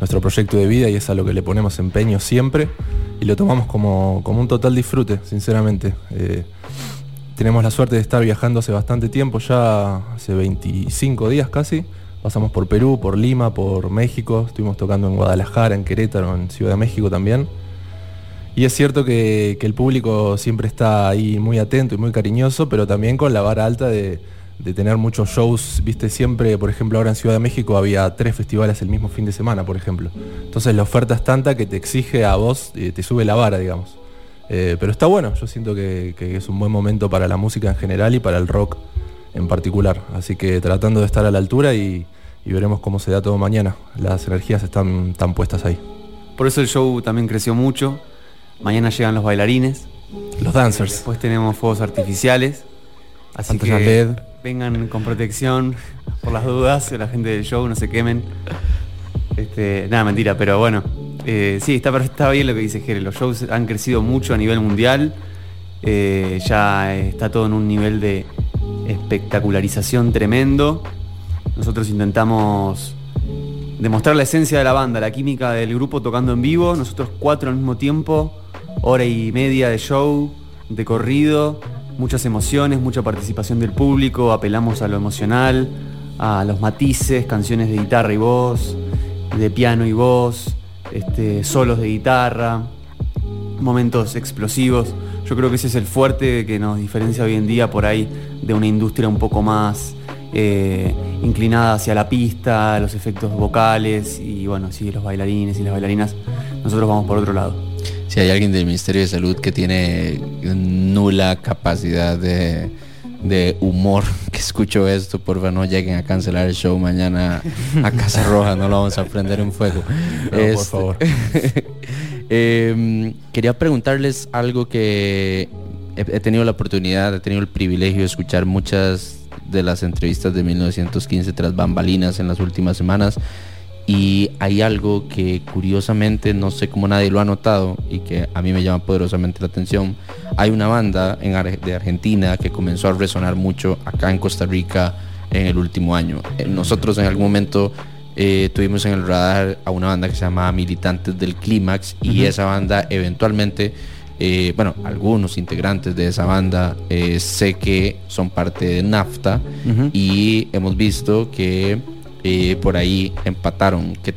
nuestro proyecto de vida y es a lo que le ponemos empeño siempre y lo tomamos como, como un total disfrute, sinceramente. Eh, tenemos la suerte de estar viajando hace bastante tiempo, ya hace 25 días casi. Pasamos por Perú, por Lima, por México, estuvimos tocando en Guadalajara, en Querétaro, en Ciudad de México también. Y es cierto que el público siempre está ahí muy atento y muy cariñoso, pero también con la vara alta de, de tener muchos shows, viste, siempre, por ejemplo, ahora en Ciudad de México había tres festivales el mismo fin de semana, por ejemplo. Entonces la oferta es tanta que te exige a vos, y te sube la vara, digamos. Eh, pero está bueno, yo siento que, que es un buen momento para la música en general y para el rock en particular. Así que tratando de estar a la altura y, y veremos cómo se da todo mañana. Las energías están, están puestas ahí. Por eso el show también creció mucho. Mañana llegan los bailarines. Los dancers. Después tenemos fuegos artificiales. Así Pantallas que LED. Vengan con protección por las dudas, la gente del show no se quemen. Este, nada, mentira, pero bueno. eh, sí, está, está bien lo que dice Jere. Los shows han crecido mucho a nivel mundial. Eh, ya está todo en un nivel de espectacularización tremendo. Nosotros intentamos demostrar la esencia de la banda, la química del grupo tocando en vivo. Nosotros cuatro al mismo tiempo, hora y media de show, de corrido, muchas emociones, mucha participación del público, apelamos a lo emocional, a los matices, canciones de guitarra y voz, de piano y voz, este, solos de guitarra, momentos explosivos. Yo creo que ese es el fuerte que nos diferencia hoy en día por ahí de una industria un poco más eh, inclinada hacia la pista, los efectos vocales y bueno, sí, los bailarines y las bailarinas. Nosotros vamos por otro lado. Si hay alguien del Ministerio de Salud que tiene nula capacidad de, de humor que escucho esto, por favor no lleguen a cancelar el show mañana a Casa Roja, no lo vamos a prender en fuego. por Este, favor. em, quería preguntarles algo que he, he tenido la oportunidad, he tenido el privilegio de escuchar muchas de las entrevistas de 1915 tras bambalinas en las últimas semanas y hay algo que curiosamente no sé cómo nadie lo ha notado y que a mí me llama poderosamente la atención. Hay una banda en Ar- de Argentina que comenzó a resonar mucho acá en Costa Rica en el último año. Eh, Nosotros en algún momento eh, tuvimos en el radar a una banda que se llama Militantes del Clímax y esa banda eventualmente, eh, bueno, algunos integrantes de esa banda eh, sé que son parte de NAFTA y hemos visto que eh, por ahí empataron, que,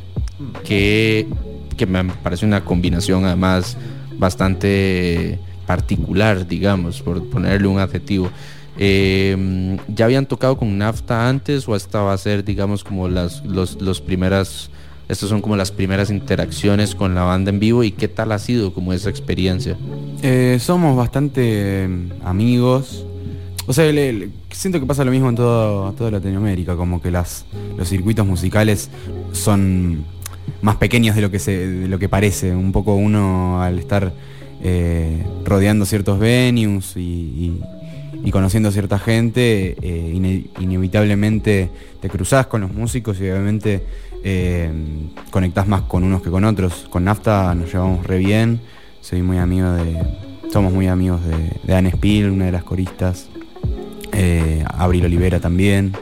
que, me parece una combinación además bastante particular, digamos, por ponerle un adjetivo. Eh, ¿Ya habían tocado con NAFTA antes o esta va a ser, digamos, como las los, los primeras, estas son como las primeras interacciones con la banda en vivo y qué tal ha sido como esa experiencia? Eh, somos bastante eh, amigos. O sea, siento que pasa lo mismo en todo, toda Latinoamérica, como que las, los circuitos musicales son más pequeños de lo que se, de lo que parece. Un poco uno al estar eh, rodeando ciertos venues y, y- conociendo cierta gente, eh, ine- inevitablemente te cruzás con los músicos y obviamente eh, conectás más con unos que con otros. Con Nafta nos llevamos re bien, soy muy amigo de. Somos muy amigos de, de Anne Spiel, una de las coristas. Eh, Abril Olivera también.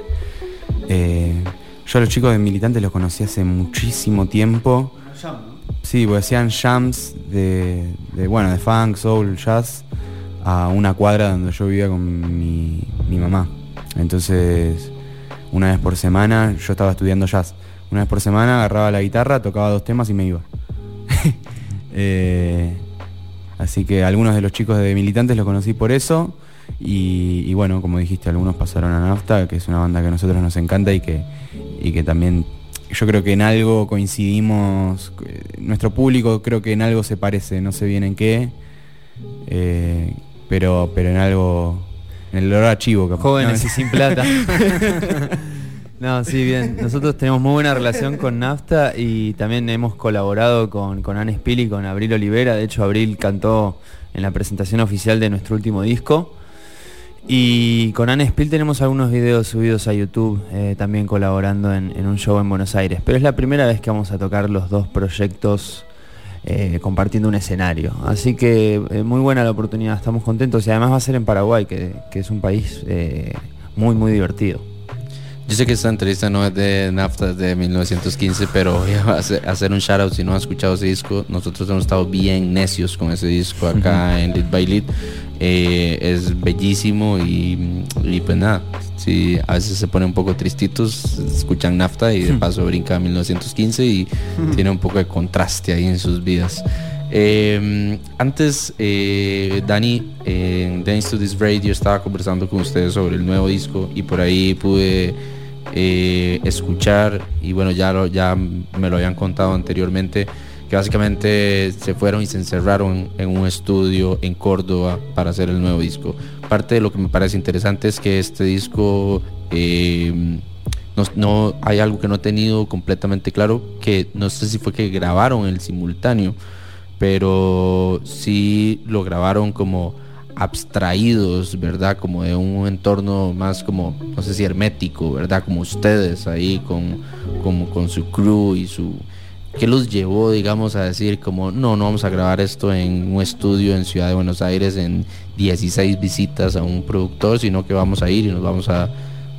Eh, yo a los chicos de militantes los conocí hace muchísimo tiempo. Sí, porque hacían jams de, bueno, de funk, soul, jazz a una cuadra donde yo vivía con mi, mi mamá. Entonces, una vez por semana, yo estaba estudiando jazz. Una vez por semana agarraba la guitarra, tocaba dos temas y me iba. Eh, así que algunos de los chicos de militantes los conocí por eso. Y, bueno, como dijiste, algunos pasaron a Nafta, que es una banda que a nosotros nos encanta y que, y que también yo creo que en algo coincidimos. eh, Nuestro público creo que en algo se parece, no sé bien en qué. eh, pero, pero en algo. En el olor a chivo. Jóvenes y sin plata. no, sí, bien. Nosotros tenemos muy buena relación con Nafta y también hemos colaborado con, con Anne Spill y con Abril Olivera. De hecho, Abril cantó en la presentación oficial de nuestro último disco. Y con Anne Spill tenemos algunos videos subidos a YouTube, eh, también colaborando en, un show en Buenos Aires. Pero es la primera vez que vamos a tocar los dos proyectos eh, compartiendo un escenario. Así que eh, muy buena la oportunidad, estamos contentos y además va a ser en Paraguay, que, es un país muy, muy divertido. Yo sé que esta entrevista no es de Nafta es de 1915, pero voy a hacer, un shout out si no has escuchado ese disco. Nosotros hemos estado bien necios con ese disco acá en Lead by Lead. Eh, es bellísimo y, y pues nada, si a veces se pone un poco tristitos, escuchan Nafta y de paso brinca a 1915 y tiene un poco de contraste ahí en sus vidas. Eh, antes, eh, Dani, en Dance to This Radio, estaba conversando con ustedes sobre el nuevo disco y por ahí pude eh, escuchar, y bueno, ya, lo, ya me lo habían contado anteriormente, que básicamente se fueron y se encerraron en un estudio en Córdoba para hacer el nuevo disco. Parte de lo que me parece interesante es que este disco... Eh, no, no, hay algo que no he tenido completamente claro, que no sé si fue que grabaron el simultáneo, pero sí lo grabaron como abstraídos, ¿verdad? Como de un entorno más como, no sé si hermético, ¿verdad? Como ustedes ahí con, como, con su crew y su... ¿Qué los llevó, digamos, a decir como, no, no vamos a grabar esto en un estudio en Ciudad de Buenos Aires en 16 visitas a un productor, sino que vamos a ir y nos vamos a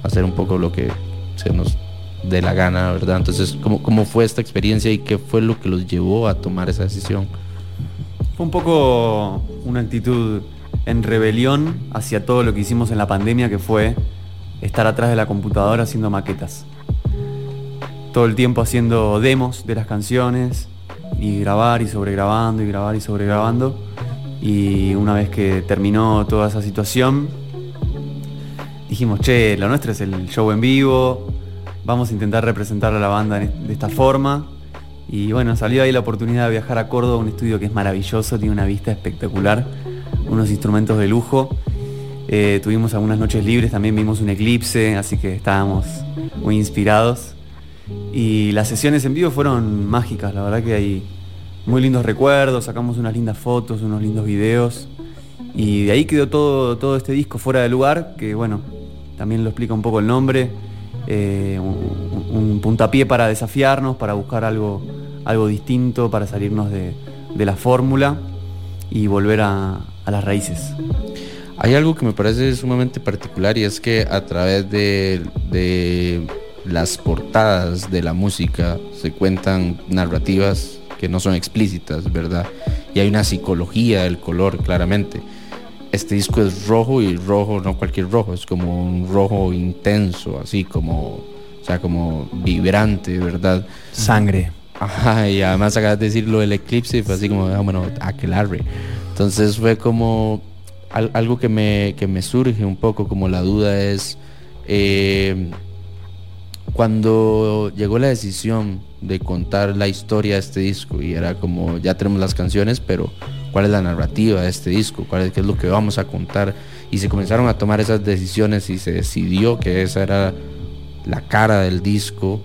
hacer un poco lo que se nos dé la gana, ¿verdad? Entonces, ¿cómo, ¿cómo fue esta experiencia y qué fue lo que los llevó a tomar esa decisión? Fue un poco una actitud en rebelión hacia todo lo que hicimos en la pandemia, que fue estar atrás de la computadora haciendo maquetas. Todo el tiempo haciendo demos de las canciones y grabar y sobregrabando y grabar y sobregrabando. Y una vez que terminó toda esa situación, dijimos, che, lo nuestro es el show en vivo, vamos a intentar representar a la banda de esta forma. Y bueno, salió ahí la oportunidad de viajar a Córdoba, un estudio que es maravilloso, tiene una vista espectacular, unos instrumentos de lujo. Eh, tuvimos algunas noches libres, también vimos un eclipse, así que estábamos muy inspirados. Y las sesiones en vivo fueron mágicas, la verdad que hay muy lindos recuerdos, sacamos unas lindas fotos, unos lindos videos. Y de ahí quedó todo, todo este disco fuera de lugar, que bueno, también lo explica un poco el nombre. Eh, un, un, puntapié para desafiarnos, para buscar algo, algo distinto, para salirnos de, de la fórmula y volver a, a, las raíces. Hay algo que me parece sumamente particular y es que a través de, de las portadas de la música se cuentan narrativas que no son explícitas, ¿verdad? Y hay una psicología del color, claramente este disco es rojo y rojo, no cualquier rojo, es como un rojo intenso, así como, o sea, como vibrante, ¿verdad? Sangre. Ajá, y además acabas de decir lo del eclipse, fue así como, ah, bueno, aquelarre. Entonces fue como al, algo que me, que me surge un poco, como la duda es, eh, cuando llegó la decisión de contar la historia de este disco, y era como, ya tenemos las canciones, pero cuál es la narrativa de este disco, cuál es, qué es lo que vamos a contar. Y se comenzaron a tomar esas decisiones y se decidió que esa era la cara del disco.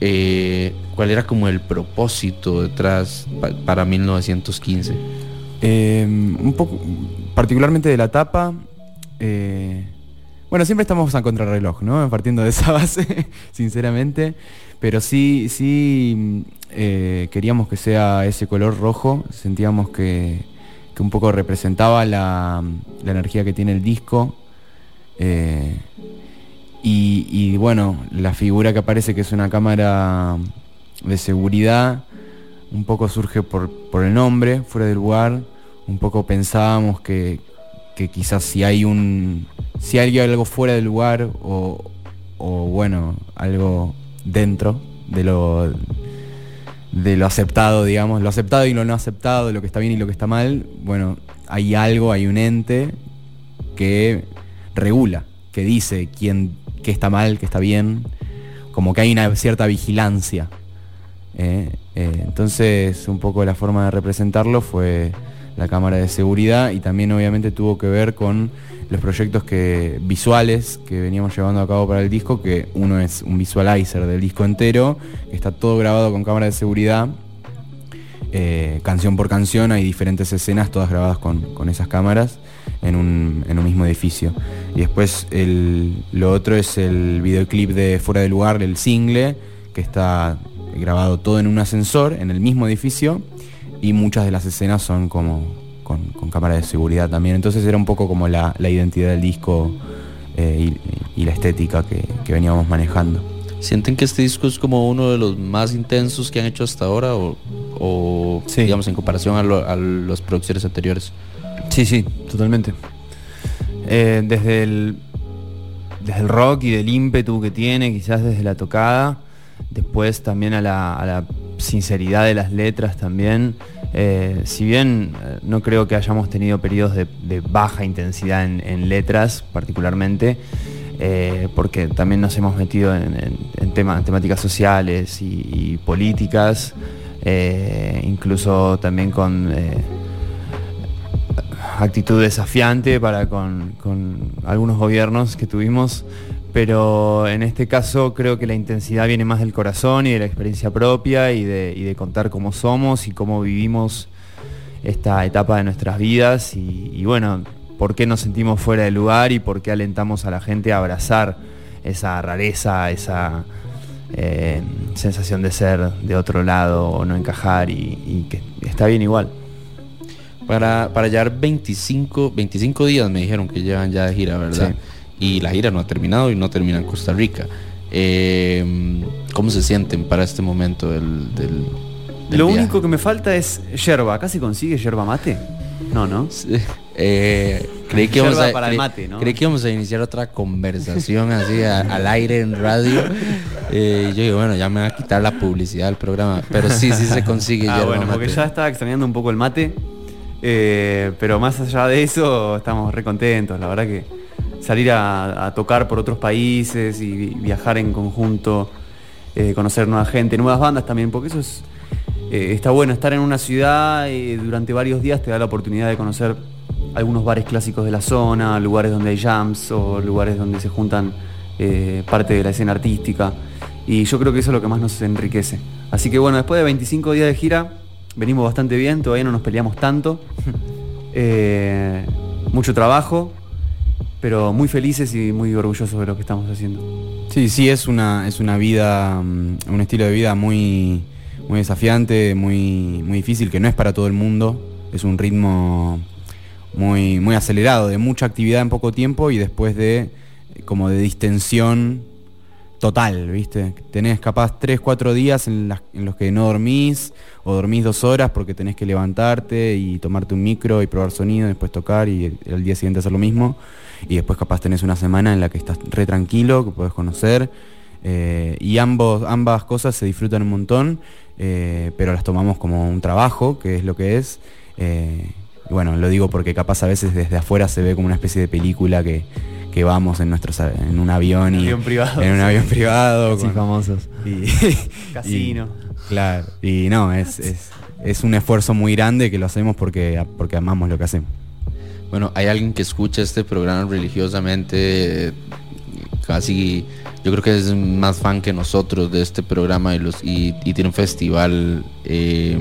Eh, ¿Cuál era como el propósito detrás pa para 1915? Eh, un poco, particularmente de la tapa. Eh, bueno, siempre estamos a contrarreloj, ¿no? Partiendo de esa base, sinceramente. Pero sí, sí eh, queríamos que sea ese color rojo. Sentíamos que, que un poco representaba la, la, energía que tiene el disco. Y, y, bueno, la figura que aparece, que es una cámara de seguridad, un poco surge por, por el nombre, fuera del lugar. Un poco pensábamos que, que quizás si hay un. si hay algo fuera del lugar o, o bueno, algo dentro de lo de lo aceptado, digamos, lo aceptado y lo no aceptado, lo que está bien y lo que está mal, bueno, hay algo, hay un ente que regula, que dice quién qué está mal, qué está bien, como que hay una cierta vigilancia. ¿eh? Eh, entonces, un poco la forma de representarlo fue la cámara de seguridad y también obviamente tuvo que ver con los proyectos que, visuales que veníamos llevando a cabo para el disco, que uno es un visualizer del disco entero, que está todo grabado con cámara de seguridad, eh, canción por canción, hay diferentes escenas, todas grabadas con, con esas cámaras en un, en un, mismo edificio. Y después el, lo otro es el videoclip de Fuera de Lugar, el single, que está grabado todo en un ascensor, en el mismo edificio, y muchas de las escenas son como con, con cámara de seguridad también. Entonces era un poco como la, la identidad del disco eh, y, la estética que, veníamos manejando. ¿Sienten que este disco es como uno de los más intensos que han hecho hasta ahora o, digamos en comparación a, las producciones anteriores? Sí, sí, totalmente. Eh, desde, el, desde el rock y del ímpetu que tiene, quizás desde la tocada, después también a la, sinceridad de las letras también. Eh, si bien eh, no creo que hayamos tenido periodos de, baja intensidad en, letras particularmente, eh, porque también nos hemos metido en, temáticas sociales y, políticas, incluso también con actitud desafiante para con, con algunos gobiernos que tuvimos. Pero en este caso creo que la intensidad viene más del corazón y de la experiencia propia y de, contar cómo somos y cómo vivimos esta etapa de nuestras vidas. Y, bueno, por qué nos sentimos fuera de lugar y por qué alentamos a la gente a abrazar esa rareza, esa eh, sensación de ser de otro lado o no encajar y, que está bien igual. Para, para llevar 25, 25 días me dijeron que llevan ya de gira, ¿verdad? y la gira no ha terminado y no termina en Costa Rica. Eh, ¿Cómo se sienten para este momento del, Lo único que me falta es yerba. ¿Acá se consigue yerba mate? No, ¿no? Eh, creí, que íbamos a, creí que íbamos a iniciar otra conversación así al aire en radio. Eh, yo digo, bueno, ya me va a quitar la publicidad del programa. Pero sí, sí se consigue ah, bueno, porque ya estaba extrañando un poco el mate. pero más allá de eso, estamos re contentos. La verdad que salir a, tocar por otros países y viajar en conjunto, eh, conocer nueva gente, nuevas bandas también, porque eso es, eh, está bueno, estar en una ciudad y durante varios días te da la oportunidad de conocer algunos bares clásicos de la zona, lugares donde hay jams o lugares donde se juntan eh, parte de la escena artística. Y yo creo que eso es lo que más nos enriquece. Así que bueno, después de 25 días de gira, venimos bastante bien, todavía no nos peleamos tanto. mucho trabajo, pero muy felices y muy orgullosos de lo que estamos haciendo. Sí, sí, es una, es una vida, mm, un estilo de vida muy, muy desafiante, muy, muy difícil, que no es para todo el mundo. Es un ritmo muy, muy acelerado, de mucha actividad en poco tiempo y después de como de distensión total, ¿viste? Tenés capaz 3, 4 días en, los que no dormís o dormís dos horas porque tenés que levantarte y tomarte un micro y probar sonido, después tocar y el día siguiente hacer lo mismo y después capaz tenés una semana en la que estás re tranquilo, que puedes conocer. Eh, y ambos, ambas cosas se disfrutan un montón, eh, pero las tomamos como un trabajo, que es lo que es. Eh, bueno, lo digo porque capaz a veces desde afuera se ve como una especie de película que, vamos en nuestros en un avión y privado, en un avión privado con, famosos. y casino. Claro y no es, es, es un esfuerzo muy grande que lo hacemos porque porque amamos lo que hacemos. Bueno, hay alguien que escucha este programa religiosamente, casi, yo creo que es más fan que nosotros de este programa y, los, y, tiene un festival eh,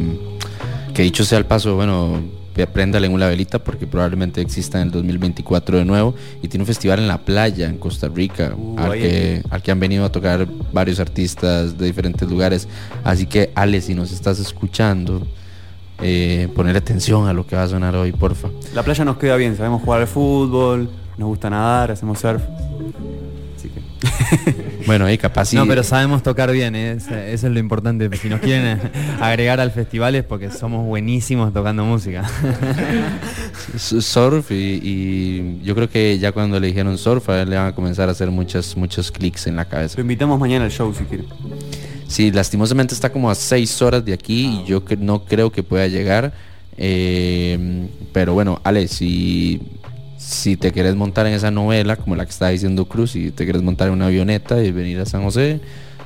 que dicho sea el paso, bueno, préndale en una velita porque probablemente exista en el 2024 de nuevo y tiene un festival en la playa en Costa Rica uh, al, que, al que han venido a tocar varios artistas de diferentes lugares así que Ale si nos estás escuchando eh, poner atención a lo que va a sonar hoy, porfa. La playa nos queda bien, sabemos jugar al fútbol, nos gusta nadar, hacemos surf. bueno, ahí capaz No, pero sabemos tocar bien, ¿eh? eso es lo importante. Si nos quieren agregar al festival es porque somos buenísimos tocando música. surf y, yo creo que ya cuando le dijeron surf, a él le van a comenzar a hacer muchos, muchos clics en la cabeza. Lo invitamos mañana al show si quiere. Sí, lastimosamente está como a seis horas de aquí y yo que no creo que pueda llegar. Eh, pero bueno, Ale, si, si te quieres montar en esa novela, como la que está diciendo Cruz, si te quieres montar en una avioneta y venir a San José,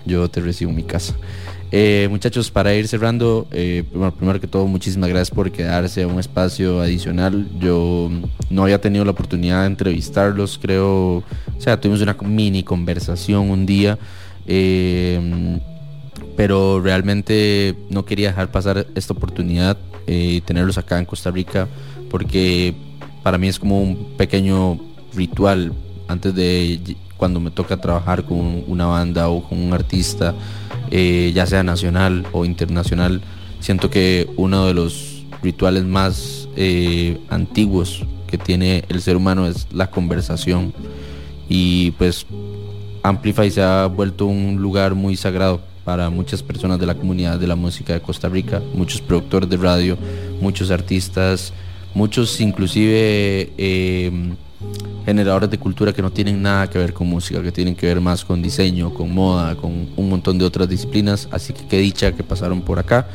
yo te recibo en mi casa. Eh, muchachos, para ir cerrando, eh, primero que todo, muchísimas gracias por quedarse a un espacio adicional. Yo no había tenido la oportunidad de entrevistarlos, creo, o sea, tuvimos una mini conversación un día pero realmente no quería dejar pasar esta oportunidad y eh, tenerlos acá en Costa Rica porque para mí es como un pequeño ritual antes de cuando me toca trabajar con una banda o con un artista, eh, ya sea nacional o internacional, siento que uno de los rituales más eh, antiguos que tiene el ser humano es la conversación. Y pues Amplify se ha vuelto un lugar muy sagrado para muchas personas de la comunidad de la música de Costa Rica, muchos productores de radio, muchos artistas, muchos inclusive eh, generadores de cultura que no tienen nada que ver con música, que tienen que ver más con diseño, con moda, con un montón de otras disciplinas. Así que qué dicha que pasaron por acá.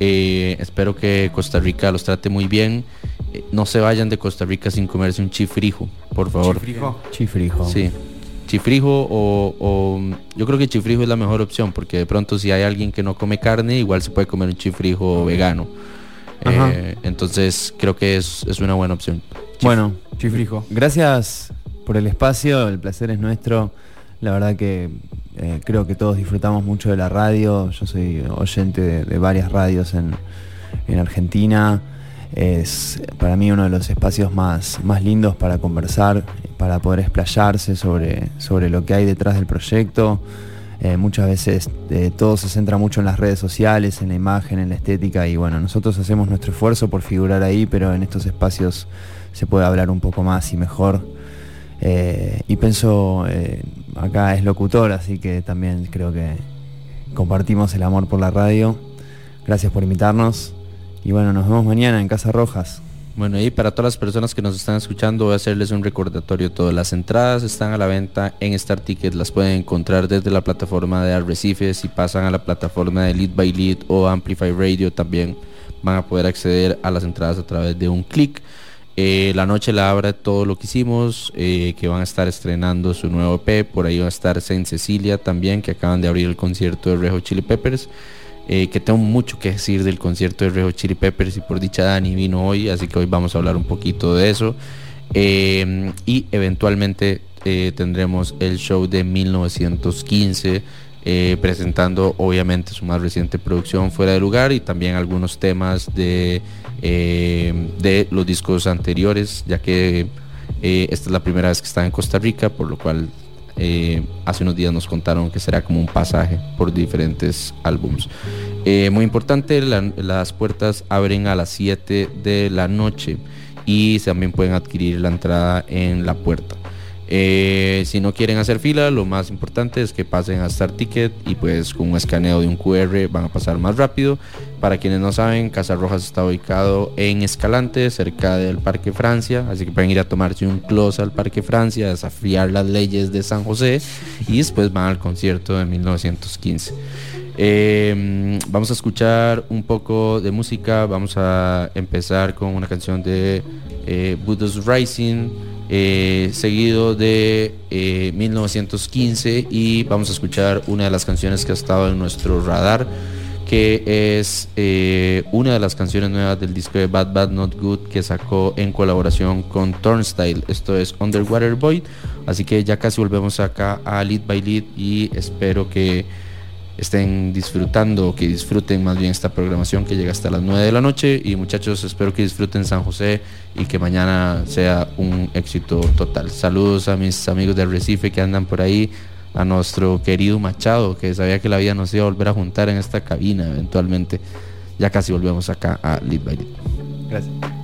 Eh, espero que Costa Rica los trate muy bien. Eh, no se vayan de Costa Rica sin comerse un chifrijo, por favor. ¿Chifrijo? Chifrijo. Sí. Chifrijo o, o- yo creo que chifrijo es la mejor opción porque de pronto si hay alguien que no come carne igual se puede comer un chifrijo vegano. Eh, entonces creo que es, es una buena opción. Bueno, Chifrijo. Gracias por el espacio, el placer es nuestro. La verdad que eh, creo que todos disfrutamos mucho de la radio. Yo soy oyente de, de varias radios en, en Argentina. Es para mí uno de los espacios más, más lindos para conversar, para poder explayarse sobre, sobre lo que hay detrás del proyecto. Eh, muchas veces eh, todo se centra mucho en las redes sociales, en la imagen, en la estética y bueno, nosotros hacemos nuestro esfuerzo por figurar ahí, pero en estos espacios se puede hablar un poco más y mejor. Eh, y pienso, acá es locutor, así que también creo que compartimos el amor por la radio. Gracias por invitarnos y bueno, nos vemos mañana en Casa Rojas. Bueno, y para todas las personas que nos están escuchando, voy a hacerles un recordatorio. Todas las entradas están a la venta en Star Ticket. Las pueden encontrar desde la plataforma de Arrecife. Si pasan a la plataforma de Lead by Lead o Amplify Radio, también van a poder acceder a las entradas a través de un clic. Eh, la noche la abra todo lo que hicimos, eh, que van a estar estrenando su nuevo EP. Por ahí va a estar Saint Cecilia también, que acaban de abrir el concierto de Rejo Chili Peppers. Eh, que tengo mucho que decir del concierto de Rejo Chili Peppers y por dicha Dani vino hoy, así que hoy vamos a hablar un poquito de eso. Eh, y eventualmente eh, tendremos el show de 1915. eh, presentando obviamente su más reciente producción fuera de lugar y también algunos temas de, de los discos anteriores ya que esta es la primera vez que está en Costa Rica por lo cual eh, hace unos días nos contaron que será como un pasaje por diferentes álbums. Eh, muy importante, la- las puertas abren a las 7 de la noche y también pueden adquirir la entrada en la puerta. Eh, si no quieren hacer fila, lo más importante es que pasen a Star Ticket y pues con un escaneo de un QR van a pasar más rápido. Para quienes no saben, Casa Rojas está ubicado en Escalante, cerca del Parque Francia, así que pueden ir a tomarse un close al Parque Francia, desafiar las leyes de San José y después van al concierto de 1915. Eh, vamos a escuchar un poco de música, vamos a empezar con una canción de eh, Buddha's Rising, eh, seguido de eh, 1915 y vamos a escuchar una de las canciones que ha estado en nuestro radar que es eh, una de las canciones nuevas del disco de Bad Bad Not Good que sacó en colaboración con Turnstile. Esto es Underwater Boy. Así que ya casi volvemos acá a Lead by Lead y espero que estén disfrutando, que disfruten más bien esta programación que llega hasta las 9 de la noche. Y muchachos, espero que disfruten San José y que mañana sea un éxito total. Saludos a mis amigos de Recife que andan por ahí, a nuestro querido Machado, que sabía que la vida nos iba a volver a juntar en esta cabina eventualmente. Ya casi volvemos acá a Lead by Lead. Gracias.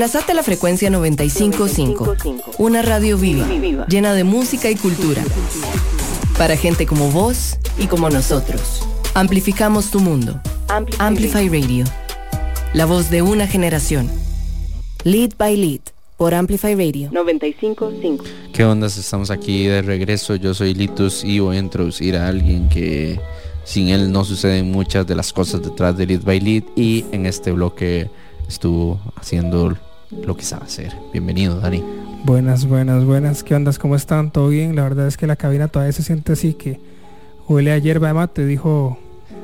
Enlazate a la frecuencia 955, una radio viva, llena de música y cultura. Para gente como vos y como nosotros. Amplificamos tu mundo. Amplify Radio. La voz de una generación. Lead by Lead por Amplify Radio 955. ¿Qué ondas? Estamos aquí de regreso. Yo soy Litus y voy a introducir a alguien que sin él no suceden muchas de las cosas detrás de Lead by Lead y en este bloque estuvo haciendo lo que sabe hacer. Bienvenido, Dani. Buenas, buenas, buenas. ¿Qué ondas? ¿Cómo están? ¿Todo bien? La verdad es que la cabina todavía se siente así que huele a hierba de mate, dijo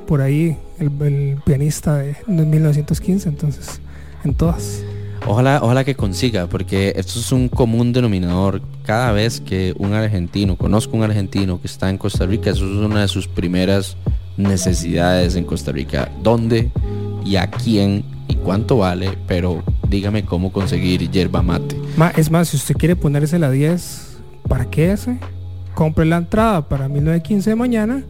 por ahí el, el pianista de, de 1915, entonces en todas. Ojalá, ojalá que consiga, porque esto es un común denominador. Cada vez que un argentino, conozco un argentino que está en Costa Rica, eso es una de sus primeras necesidades en Costa Rica. ¿Dónde y a quién y cuánto vale? Pero dígame cómo conseguir yerba mate. Ma, es más, si usted quiere ponerse la 10, ¿para qué ese? Compre la entrada para 1915 de mañana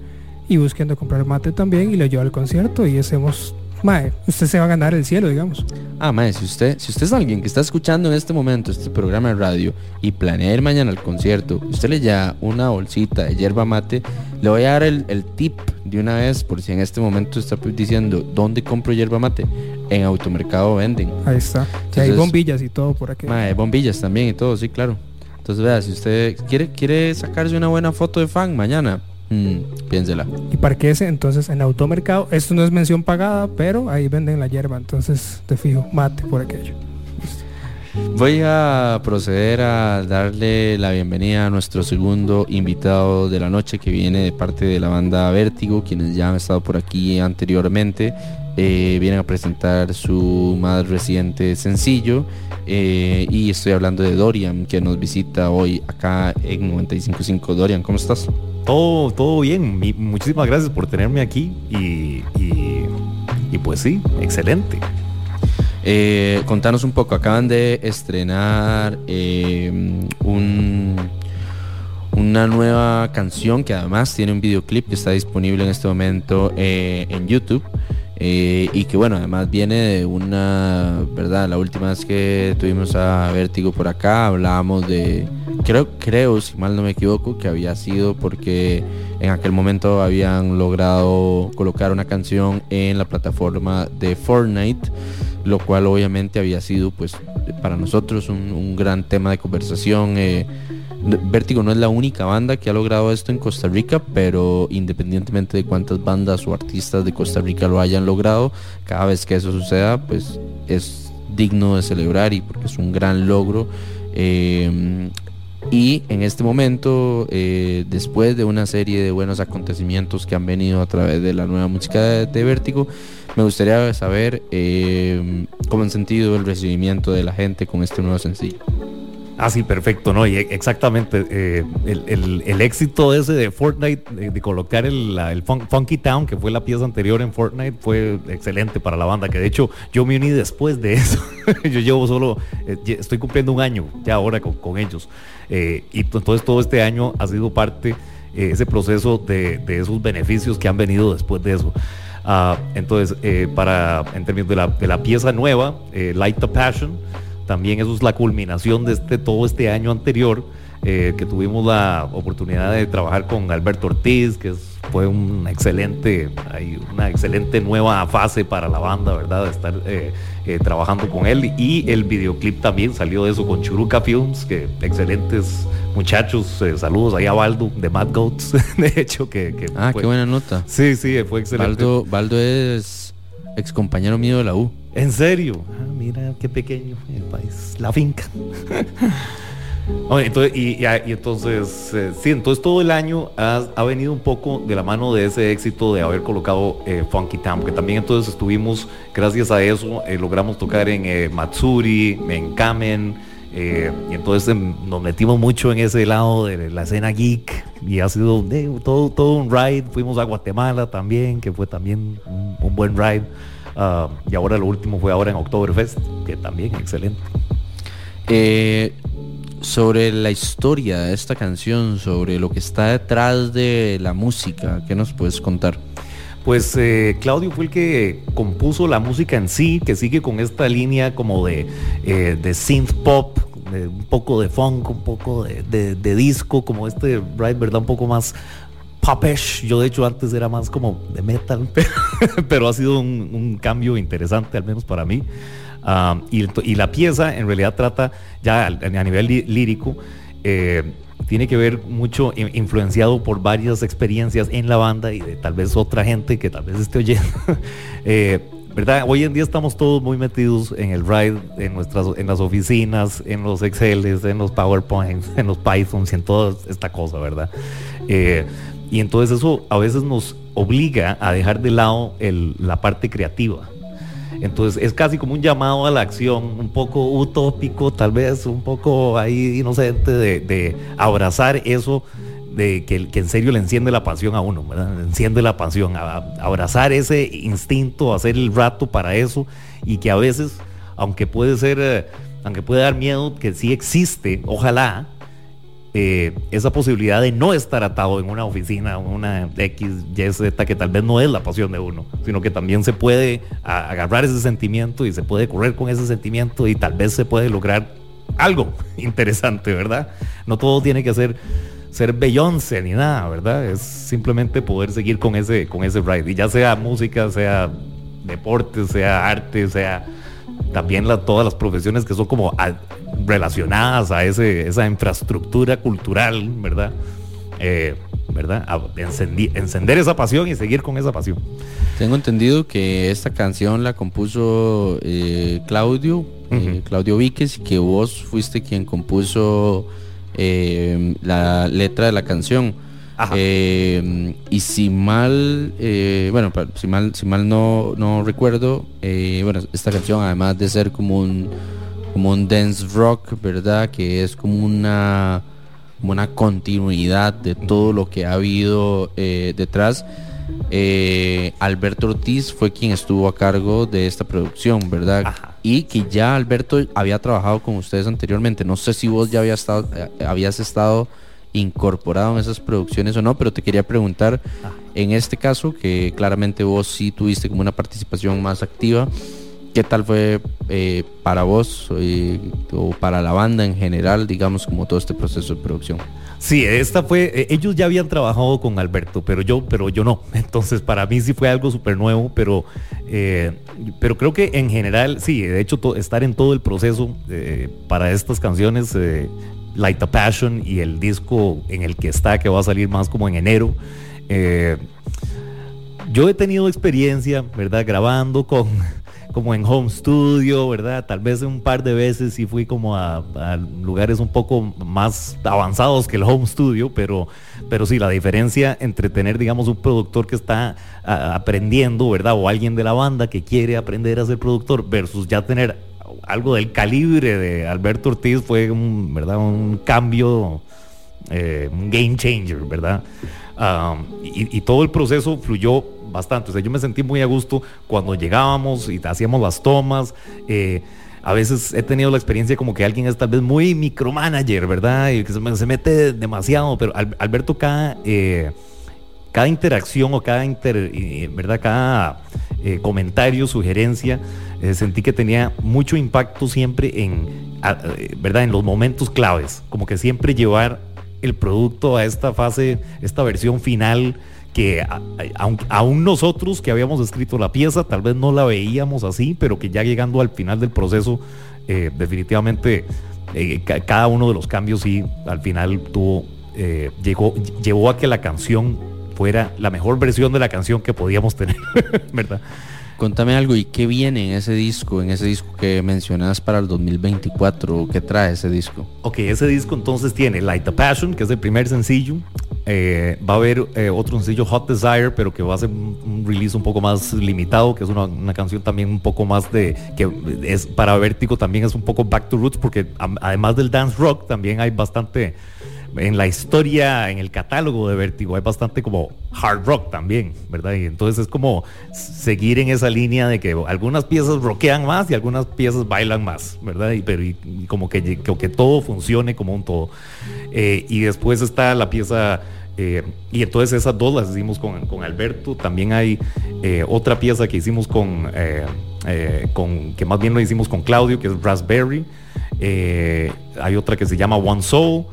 y busquendo comprar mate también y lo lleva al concierto y hacemos... Mae, usted se va a ganar el cielo, digamos. Ah, mae, si usted, si usted es alguien que está escuchando en este momento este programa de radio y planea ir mañana al concierto, usted le lleva una bolsita de yerba mate, le voy a dar el, el tip de una vez por si en este momento está diciendo dónde compro yerba mate. En automercado venden. Ahí está. Y hay Entonces, bombillas y todo por aquí. Mae, bombillas también y todo, sí, claro. Entonces vea, si usted quiere, quiere sacarse una buena foto de fan mañana, mm, piénsela. Y parquese entonces en automercado. Esto no es mención pagada, pero ahí venden la hierba. Entonces te fijo, mate por aquello. Voy a proceder a darle la bienvenida a nuestro segundo invitado de la noche que viene de parte de la banda Vértigo, quienes ya han estado por aquí anteriormente. eh, vienen a presentar su más reciente sencillo eh, y estoy hablando de Dorian que nos visita hoy acá en 95.5 Dorian, ¿cómo estás? Todo, todo bien, Mi- muchísimas gracias por tenerme aquí y, y- pues sí, excelente. Eh, contanos un poco, acaban de estrenar eh, un, una nueva canción que además tiene un videoclip que está disponible en este momento eh, en YouTube. eh, y que bueno, además viene de una, ¿verdad? La última vez que tuvimos a Vértigo por acá, hablábamos de, creo, creo, si mal no me equivoco, que había sido porque en aquel momento habían logrado colocar una canción en la plataforma de Fortnite lo cual obviamente había sido pues para nosotros un, gran tema de conversación. eh, Vértigo no es la única banda que ha logrado esto en Costa Rica, pero independientemente de cuántas bandas o artistas de Costa Rica lo hayan logrado, cada vez que eso suceda, pues es digno de celebrar y porque es un gran logro. eh, y en este momento, eh, después de una serie de buenos acontecimientos que han venido a través de la nueva música de, de Vértigo, me gustaría saber eh, cómo han sentido el recibimiento de la gente con este nuevo sencillo. Ah, sí, perfecto, ¿no? Y e- exactamente, eh, el, el- éxito ese de Fortnite, de, colocar el, el Fun- Funky Town, que fue la pieza anterior en Fortnite, fue excelente para la banda, que de hecho yo me uní después de eso. yo llevo solo, eh, estoy cumpliendo un año ya ahora con, con ellos. Eh, y entonces todo este año ha sido parte, ese proceso de, de esos beneficios que han venido después de eso. Ah, entonces, para, en términos de la, de la pieza nueva, Light the Passion, también eso es la culminación de este, todo este año anterior, eh, que tuvimos la oportunidad de trabajar con Alberto Ortiz, que es- fue una excelente, hay una excelente nueva fase para la banda, ¿verdad? De estar eh, eh, trabajando con él. Y el videoclip también salió de eso con Churuca Films, que excelentes muchachos, saludos ahí a Baldo de Mad Goats, de hecho, que... que Ah, fue- qué buena nota. Sí, sí, fue excelente. Baldo, Baldo es ex compañero mío de la U. ¿En serio? Ah, mira qué pequeño el país, la finca. Entonces, y, y- y entonces, eh, sí, entonces todo el año ha, ha venido un poco de la mano de ese éxito de haber colocado eh, Funky Town, que también entonces estuvimos, gracias a eso, eh, logramos tocar en eh, Matsuri, en Kamen, eh, y entonces em, nos metimos mucho en ese lado de la escena geek, y ha sido eh, todo, todo un ride, fuimos a Guatemala también, que fue también un, un buen ride, Ah, y ahora lo último fue ahora en Oktoberfest, que también excelente. Eh, sobre la historia de esta canción, sobre lo que está detrás de la música, ¿qué nos puedes contar? Pues eh, Claudio fue el que compuso la música en sí, que sigue con esta línea como de, eh, de synth pop, de un poco de funk, un poco de, de- de disco, como este ride, ¿verdad? Un poco más popish. Yo de hecho antes era más como de metal, pero, ha sido un, cambio interesante, al menos para mí. Ah, y, la pieza en realidad trata ya a nivel lí- lírico. eh, tiene que ver mucho in- influenciado por varias experiencias en la banda y de tal vez otra gente que tal vez esté oyendo. Eh, ¿Verdad? Hoy en día estamos todos muy metidos en el ride, en nuestras, en las oficinas, en los Exceles, en los PowerPoints, en los Pythons y en toda esta cosa, ¿verdad? Eh, y entonces eso a veces nos obliga a dejar de lado la parte creativa. Entonces es casi como un llamado a la acción, un poco utópico, tal vez un poco ahí inocente de, abrazar eso de que, en serio le enciende la pasión a uno, ¿verdad? Enciende la pasión, a abrazar ese instinto, hacer el rato para eso y que a veces, aunque puede ser, eh, aunque puede dar miedo, que sí existe, ojalá, eh, esa posibilidad de no estar atado en una oficina, una X, Y, Z, que tal vez no es la pasión de uno, sino que también se puede agarrar ese sentimiento y se puede correr con ese sentimiento y tal vez se puede lograr algo interesante, ¿verdad? No todo tiene que ser ser Beyoncé ni nada, ¿verdad? Es simplemente poder seguir con ese, con ese ride. Y ya sea música, sea deporte, sea arte, sea también la- todas las profesiones que son como a- relacionadas a ese, esa infraestructura cultural, ¿verdad? Eh, ¿Verdad? A- encendi- encender esa pasión y seguir con esa pasión. Tengo entendido que esta canción la compuso eh, Claudio, eh, Claudio Víquez, y que vos fuiste quien compuso la letra de la canción. Eh, y si mal, eh, bueno, si mal, si mal no, no recuerdo, eh, bueno, esta canción además de ser como un, como un dance rock, ¿verdad? Que es como una, como una continuidad de todo lo que ha habido eh, detrás. eh, Alberto Ortiz fue quien estuvo a cargo de esta producción, ¿verdad? Y que ya Alberto había trabajado con ustedes anteriormente. No sé si vos ya había estado, habías estado incorporado en esas producciones o no, pero te quería preguntar, en este caso, que claramente vos sí tuviste como una participación más activa, ¿qué tal fue eh, para vos eh, o para la banda en general, digamos, como todo este proceso de producción? Sí, esta fue, eh, ellos ya habían trabajado con Alberto, pero yo, pero yo no. Entonces para mí sí fue algo súper nuevo, pero, eh, pero creo que en general, sí, de hecho to- estar en todo el proceso eh, para estas canciones, Light a Passion y el disco en el que está, que va a salir más como en enero. eh, yo he tenido experiencia, ¿verdad? Grabando con, como en home studio, ¿verdad? Tal vez un par de veces sí fui como a, lugares un poco más avanzados que el home studio, pero, pero sí, la diferencia entre tener, digamos, un productor que está aprendiendo, ¿verdad? O alguien de la banda que quiere aprender a ser productor versus ya tener algo del calibre de Alberto Ortiz fue un, ¿verdad? Un cambio eh, un game changer, ¿verdad? Um, y, todo el proceso fluyó bastante. O sea, yo me sentí muy a gusto cuando llegábamos y hacíamos las tomas. eh, a veces he tenido la experiencia como que alguien es tal vez muy micromanager, ¿verdad? Y que se, me- se mete demasiado, pero Al- Alberto cada, eh, cada interacción o cada inter, eh, ¿verdad? Cada eh, comentario, sugerencia, eh, sentí que tenía mucho impacto siempre en, ¿verdad? En los momentos claves, como que siempre llevar el producto a esta fase, esta versión final que aún nosotros que habíamos escrito la pieza tal vez no la veíamos así, pero que ya llegando al final del proceso definitivamente ca- cada uno de los cambios sí al final tuvo llegó llevó a que la canción fuera la mejor versión de la canción que podíamos tener, ¿verdad? Contame algo, ¿y qué viene en ese disco, en ese disco que mencionas para el 2024? ¿Qué trae ese disco? Ok, ese disco entonces tiene Light a Passion, que es el primer sencillo. Eh, va a haber eh, otro sencillo, Hot Desire, pero que va a ser un, un release un poco más limitado, que es una, una canción también un poco más de. que es para Vértigo también es un poco back to roots, porque además del dance rock también hay bastante. En la historia, en el catálogo de Vértigo, hay bastante como hard rock también, ¿verdad? Y entonces es como seguir en esa línea de que algunas piezas rockean más y algunas piezas bailan más, ¿verdad? Y, pero y- como que, lle- que, todo funcione como un todo. Eh, y después está la pieza, eh, y entonces esas dos las hicimos con, con Alberto. También hay eh, otra pieza que hicimos con, con, que más bien lo hicimos con Claudio, que es Raspberry. Hay otra que se llama One Soul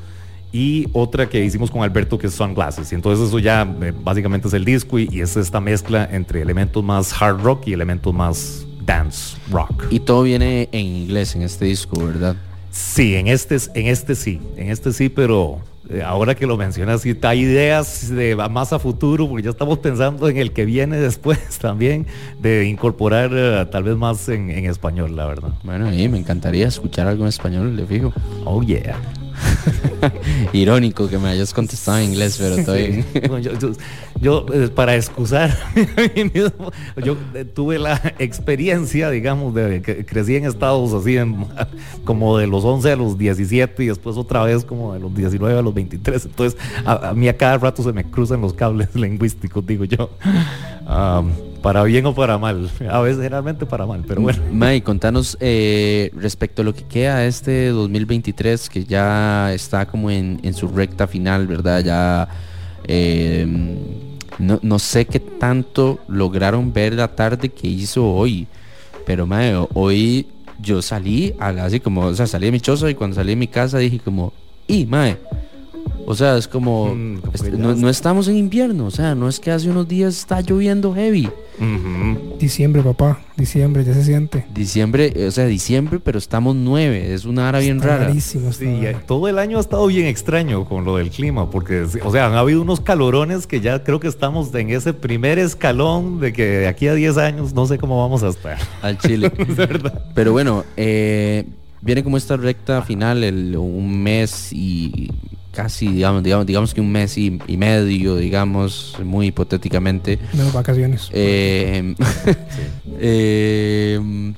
y otra que hicimos con Alberto que es Sunglasses. Y entonces eso ya eh, básicamente es el disco y, y es esta mezcla entre elementos más hard rock y elementos más dance rock. Y todo viene en inglés en este disco, ¿verdad? Sí, en este, en este sí, en este sí, pero eh, ahora que lo mencionas, sí, hay ideas de más a futuro, porque ya estamos pensando en el que viene después también, de incorporar eh, tal vez más en, en español, la verdad. Bueno, y me encantaría escuchar algo en español, le fijo. Oh, yeah. Irónico que me hayas contestado en inglés, pero estoy... Bueno, yo, yo- yo, eh, para excusar yo eh, tuve la experiencia, digamos, de que crecí en estados así, en- como de los 11 a los 17 y después otra vez como de los 19 a los 23. Entonces, a, a mí a cada rato se me cruzan los cables lingüísticos, digo yo. Para bien o para mal. A veces, generalmente para mal, pero bueno. May, contanos eh, respecto a lo que queda este 2023, que ya está como en, su recta final, ¿verdad? Ya eh, no, no sé qué tanto lograron ver la tarde que hizo hoy, pero mae, hoy yo salí así como, o sea, salí de mi choza y cuando salí de mi casa dije como, y mae, o sea, es como, est- no, no estamos en invierno, o sea, no es que hace unos días está lloviendo heavy. Diciembre, papá. Diciembre, ya se siente. Diciembre, o sea, diciembre, pero estamos nueve, es una hora bien Está rara. rarísimo, Sí, todo el año ha estado bien extraño con lo del clima, porque, o sea, han habido unos calorones que ya creo que estamos en ese primer escalón de que de aquí a 10 años no sé cómo vamos a estar. Al Chile. Pero bueno, eh, viene como esta recta final, el, un mes y casi, digamos, digamos, digamos que un mes y, y medio, digamos, muy hipotéticamente. Menos vacaciones. Eh, eh,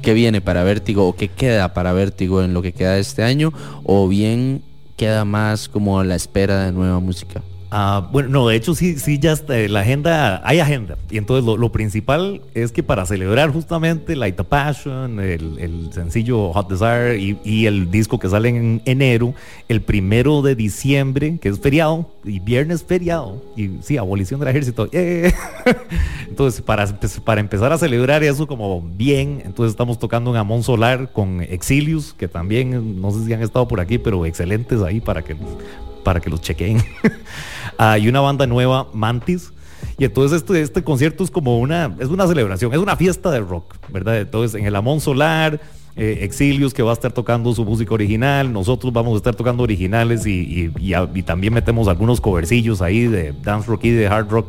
¿Qué viene para Vértigo o qué queda para Vértigo en lo que queda de este año? ¿O bien queda más como a la espera de nueva música? Ah, bueno, no, de hecho sí, sí, ya está, la agenda, hay agenda. Y entonces lo, principal es que para celebrar justamente Light the Passion, el, sencillo Hot Desire y, y el disco que sale en enero, el primero de diciembre, que es feriado, y viernes feriado, y sí, abolición del ejército. ¡eh! Entonces, para, empe- para empezar a celebrar eso como bien, entonces estamos tocando en Amón Solar con Exilius, que también, no sé si han estado por aquí, pero excelentes ahí para que, para que los chequeen. Hay una banda nueva, Mantis. Y entonces este, este concierto es como una, es una celebración, es una fiesta de rock, ¿verdad? Entonces en el Amón Solar, eh, Exilius que va a estar tocando su música original, nosotros vamos a estar tocando originales y, y- también metemos algunos covercillos ahí de dance rock y de hard rock.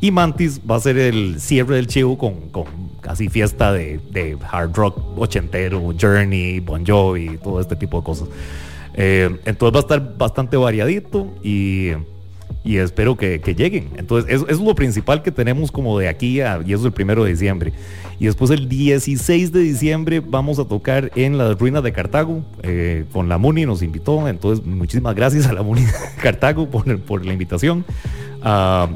Y Mantis va a ser el cierre del chivo con, con casi fiesta de, de hard rock ochentero, Journey, Bon Jovi, todo este tipo de cosas. Eh, entonces va a estar bastante variadito y, y espero que, que lleguen. Entonces eso, es lo principal que tenemos como de aquí a, y eso es el primero de diciembre. Y después el 16 de diciembre vamos a tocar en las ruinas de Cartago eh, con la Muni, nos invitó. Entonces muchísimas gracias a la Muni de Cartago por, por la invitación. Ah,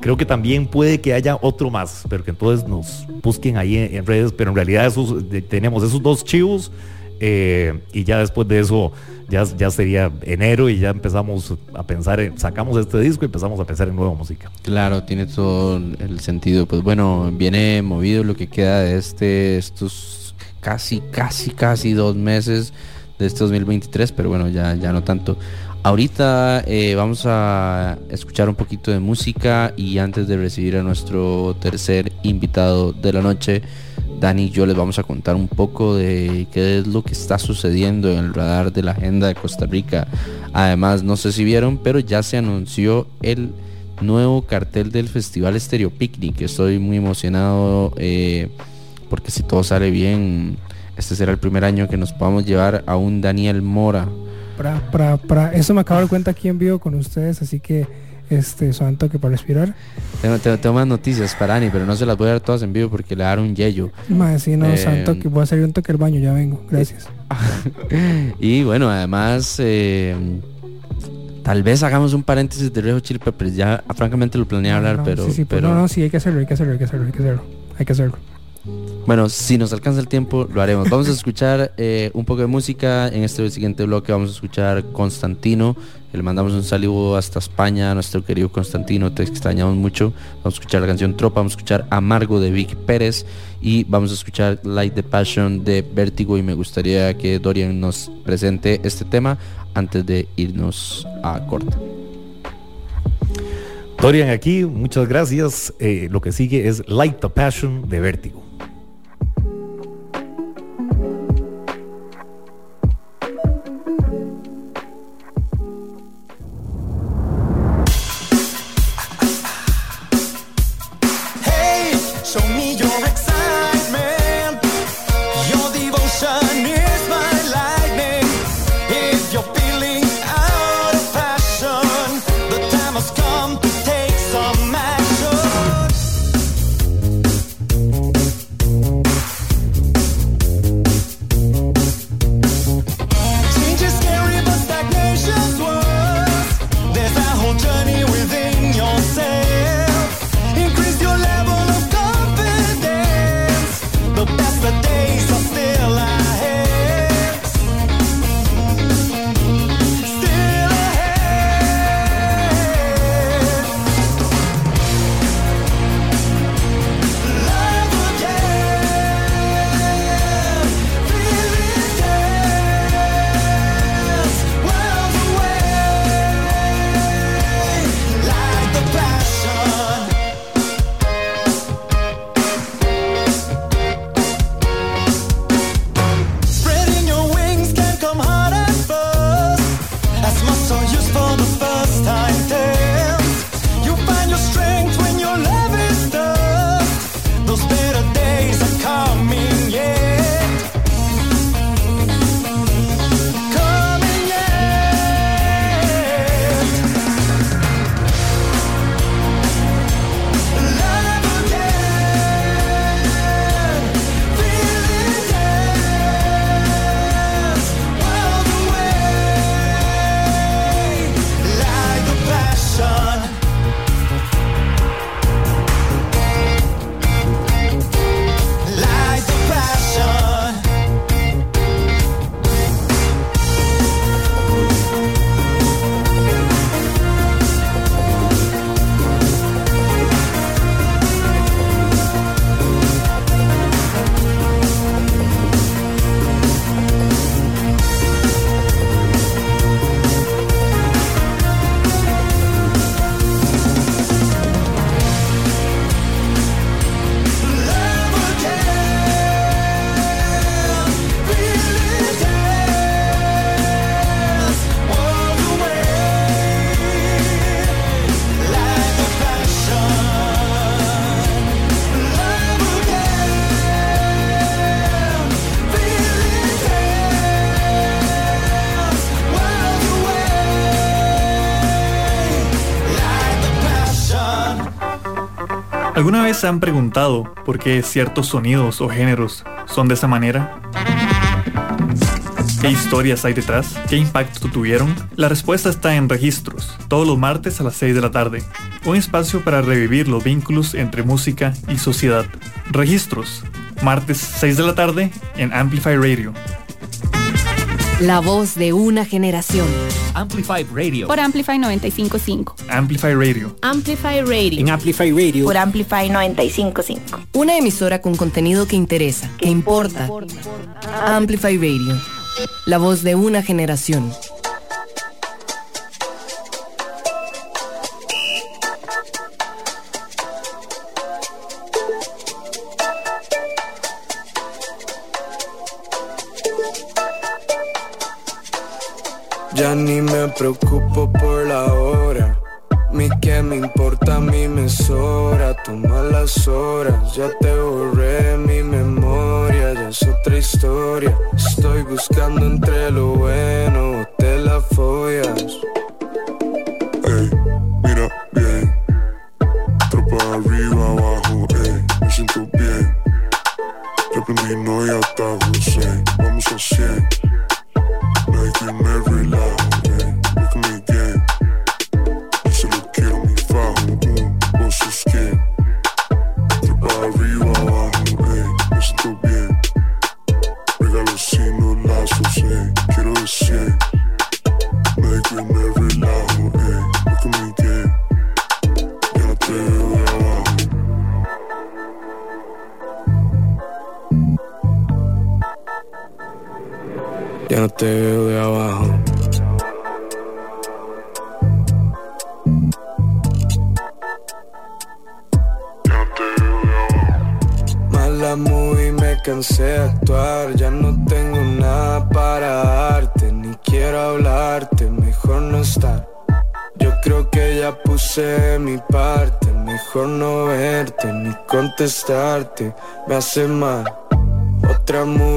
Creo que también puede que haya otro más, pero que entonces nos busquen ahí en, redes. Pero en realidad de- tenemos esos dos chivos eh, y ya después de eso ya, ya sería enero y ya empezamos a pensar, en, sacamos este disco y empezamos a pensar en nueva música. Claro, tiene todo el sentido. Pues bueno, viene movido lo que queda de este, estos casi, casi, casi dos meses de este 2023, pero bueno, ya, ya no tanto. Ahorita eh, vamos a escuchar un poquito de música y antes de recibir a nuestro tercer invitado de la noche, Dani y yo les vamos a contar un poco de qué es lo que está sucediendo en el radar de la agenda de Costa Rica. Además, no sé si vieron, pero ya se anunció el nuevo cartel del Festival Estéreo Picnic. Estoy muy emocionado eh, porque si todo sale bien, este será el primer año que nos podamos llevar a un Daniel Mora. Pra, pra, pra. Eso me acabo de dar cuenta aquí en vivo con ustedes, así que este son toque para respirar. Tengo, tengo- tengo más noticias para Dani, pero no se las voy a dar todas en vivo porque le daré un yello. Más si no, Eh, santo que voy a hacer un toque al baño, ya vengo. Gracias. Y bueno, además, eh, tal vez hagamos un paréntesis de Red Hot Chili Peppers. Ya ah, francamente lo planeé hablar, No, pero, sí, sí, pues, pero no, no, sí, hay que hacerlo, hay que hacerlo, hay que hacerlo, hay que hacerlo. Hay que hacerlo. bueno, si nos alcanza el tiempo, lo haremos. Vamos a escuchar eh, un poco de música. En este siguiente bloque vamos a escuchar Constantino. Le mandamos un saludo hasta España a nuestro querido Constantino. Te extrañamos mucho. Vamos a escuchar la canción Tropa. Vamos a escuchar Amargo de Vic Pérez. Y vamos a escuchar Light the Passion de Vértigo. Y me gustaría que Dorian nos presente este tema antes de irnos a corte. Dorian aquí, muchas gracias. Eh, lo que sigue es Light the Passion de Vértigo. ¿Alguna vez se han preguntado por qué ciertos sonidos o géneros son de esa manera? ¿Qué historias hay detrás? ¿Qué impacto tuvieron? La respuesta está en Registros, todos los martes a las 6 de la tarde. Un espacio para revivir los vínculos entre música y sociedad. Registros, martes 6 de la tarde en Amplify Radio. La voz de una generación. Amplify Radio. Por Amplify 955. Amplify Radio. Amplify Radio. En Amplify Radio. Por Amplify 955. Una emisora con contenido que interesa, que importa. Amplify Radio. La voz de una generación. Ya ni me preocupo por me importa, mi me sobra. Toma las horas, ya te borré mi memoria. Ya es otra historia. Estoy buscando entre lo bueno de las follas. Me hace mal. Otra movie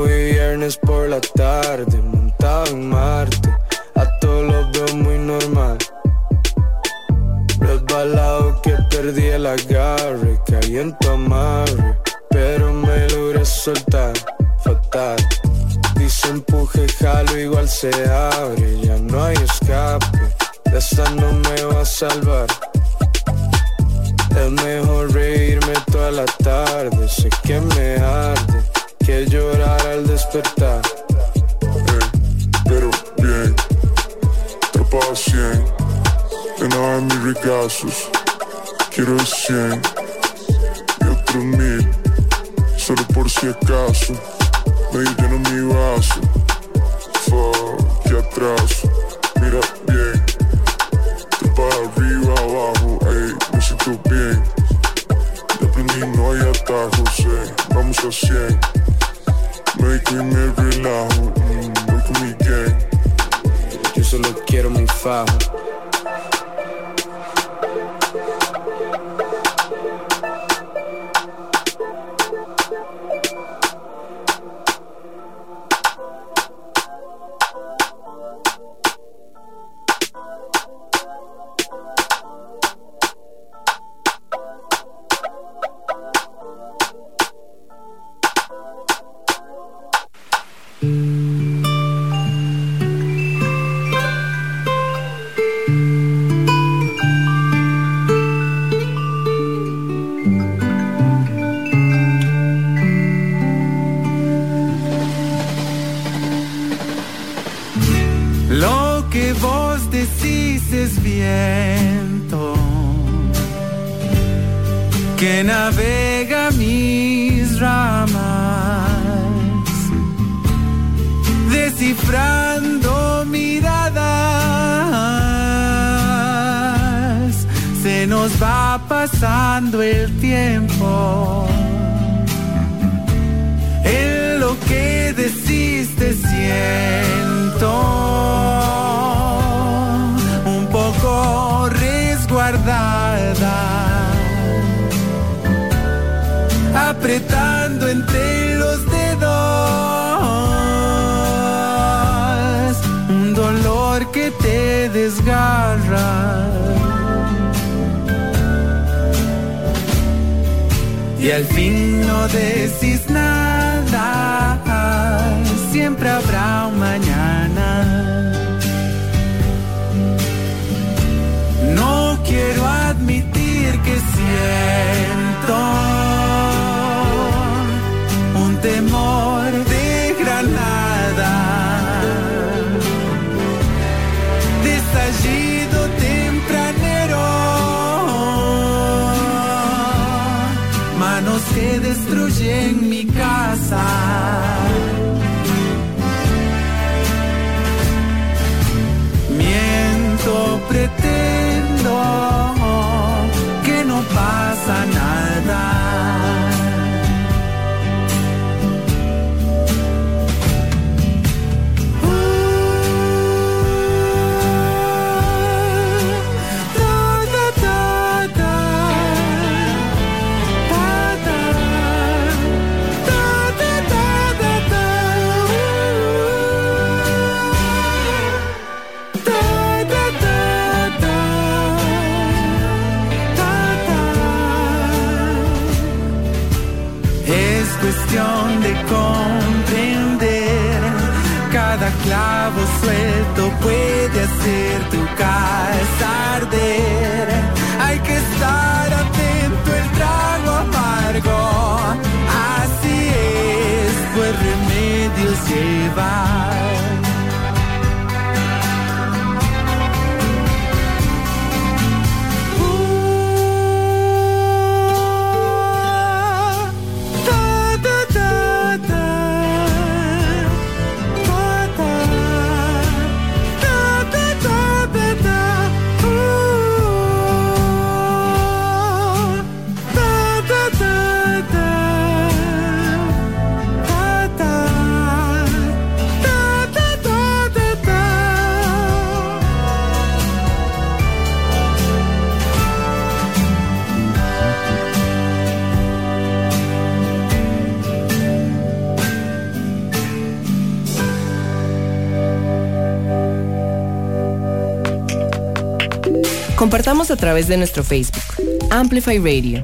través de nuestro Facebook, Amplify Radio.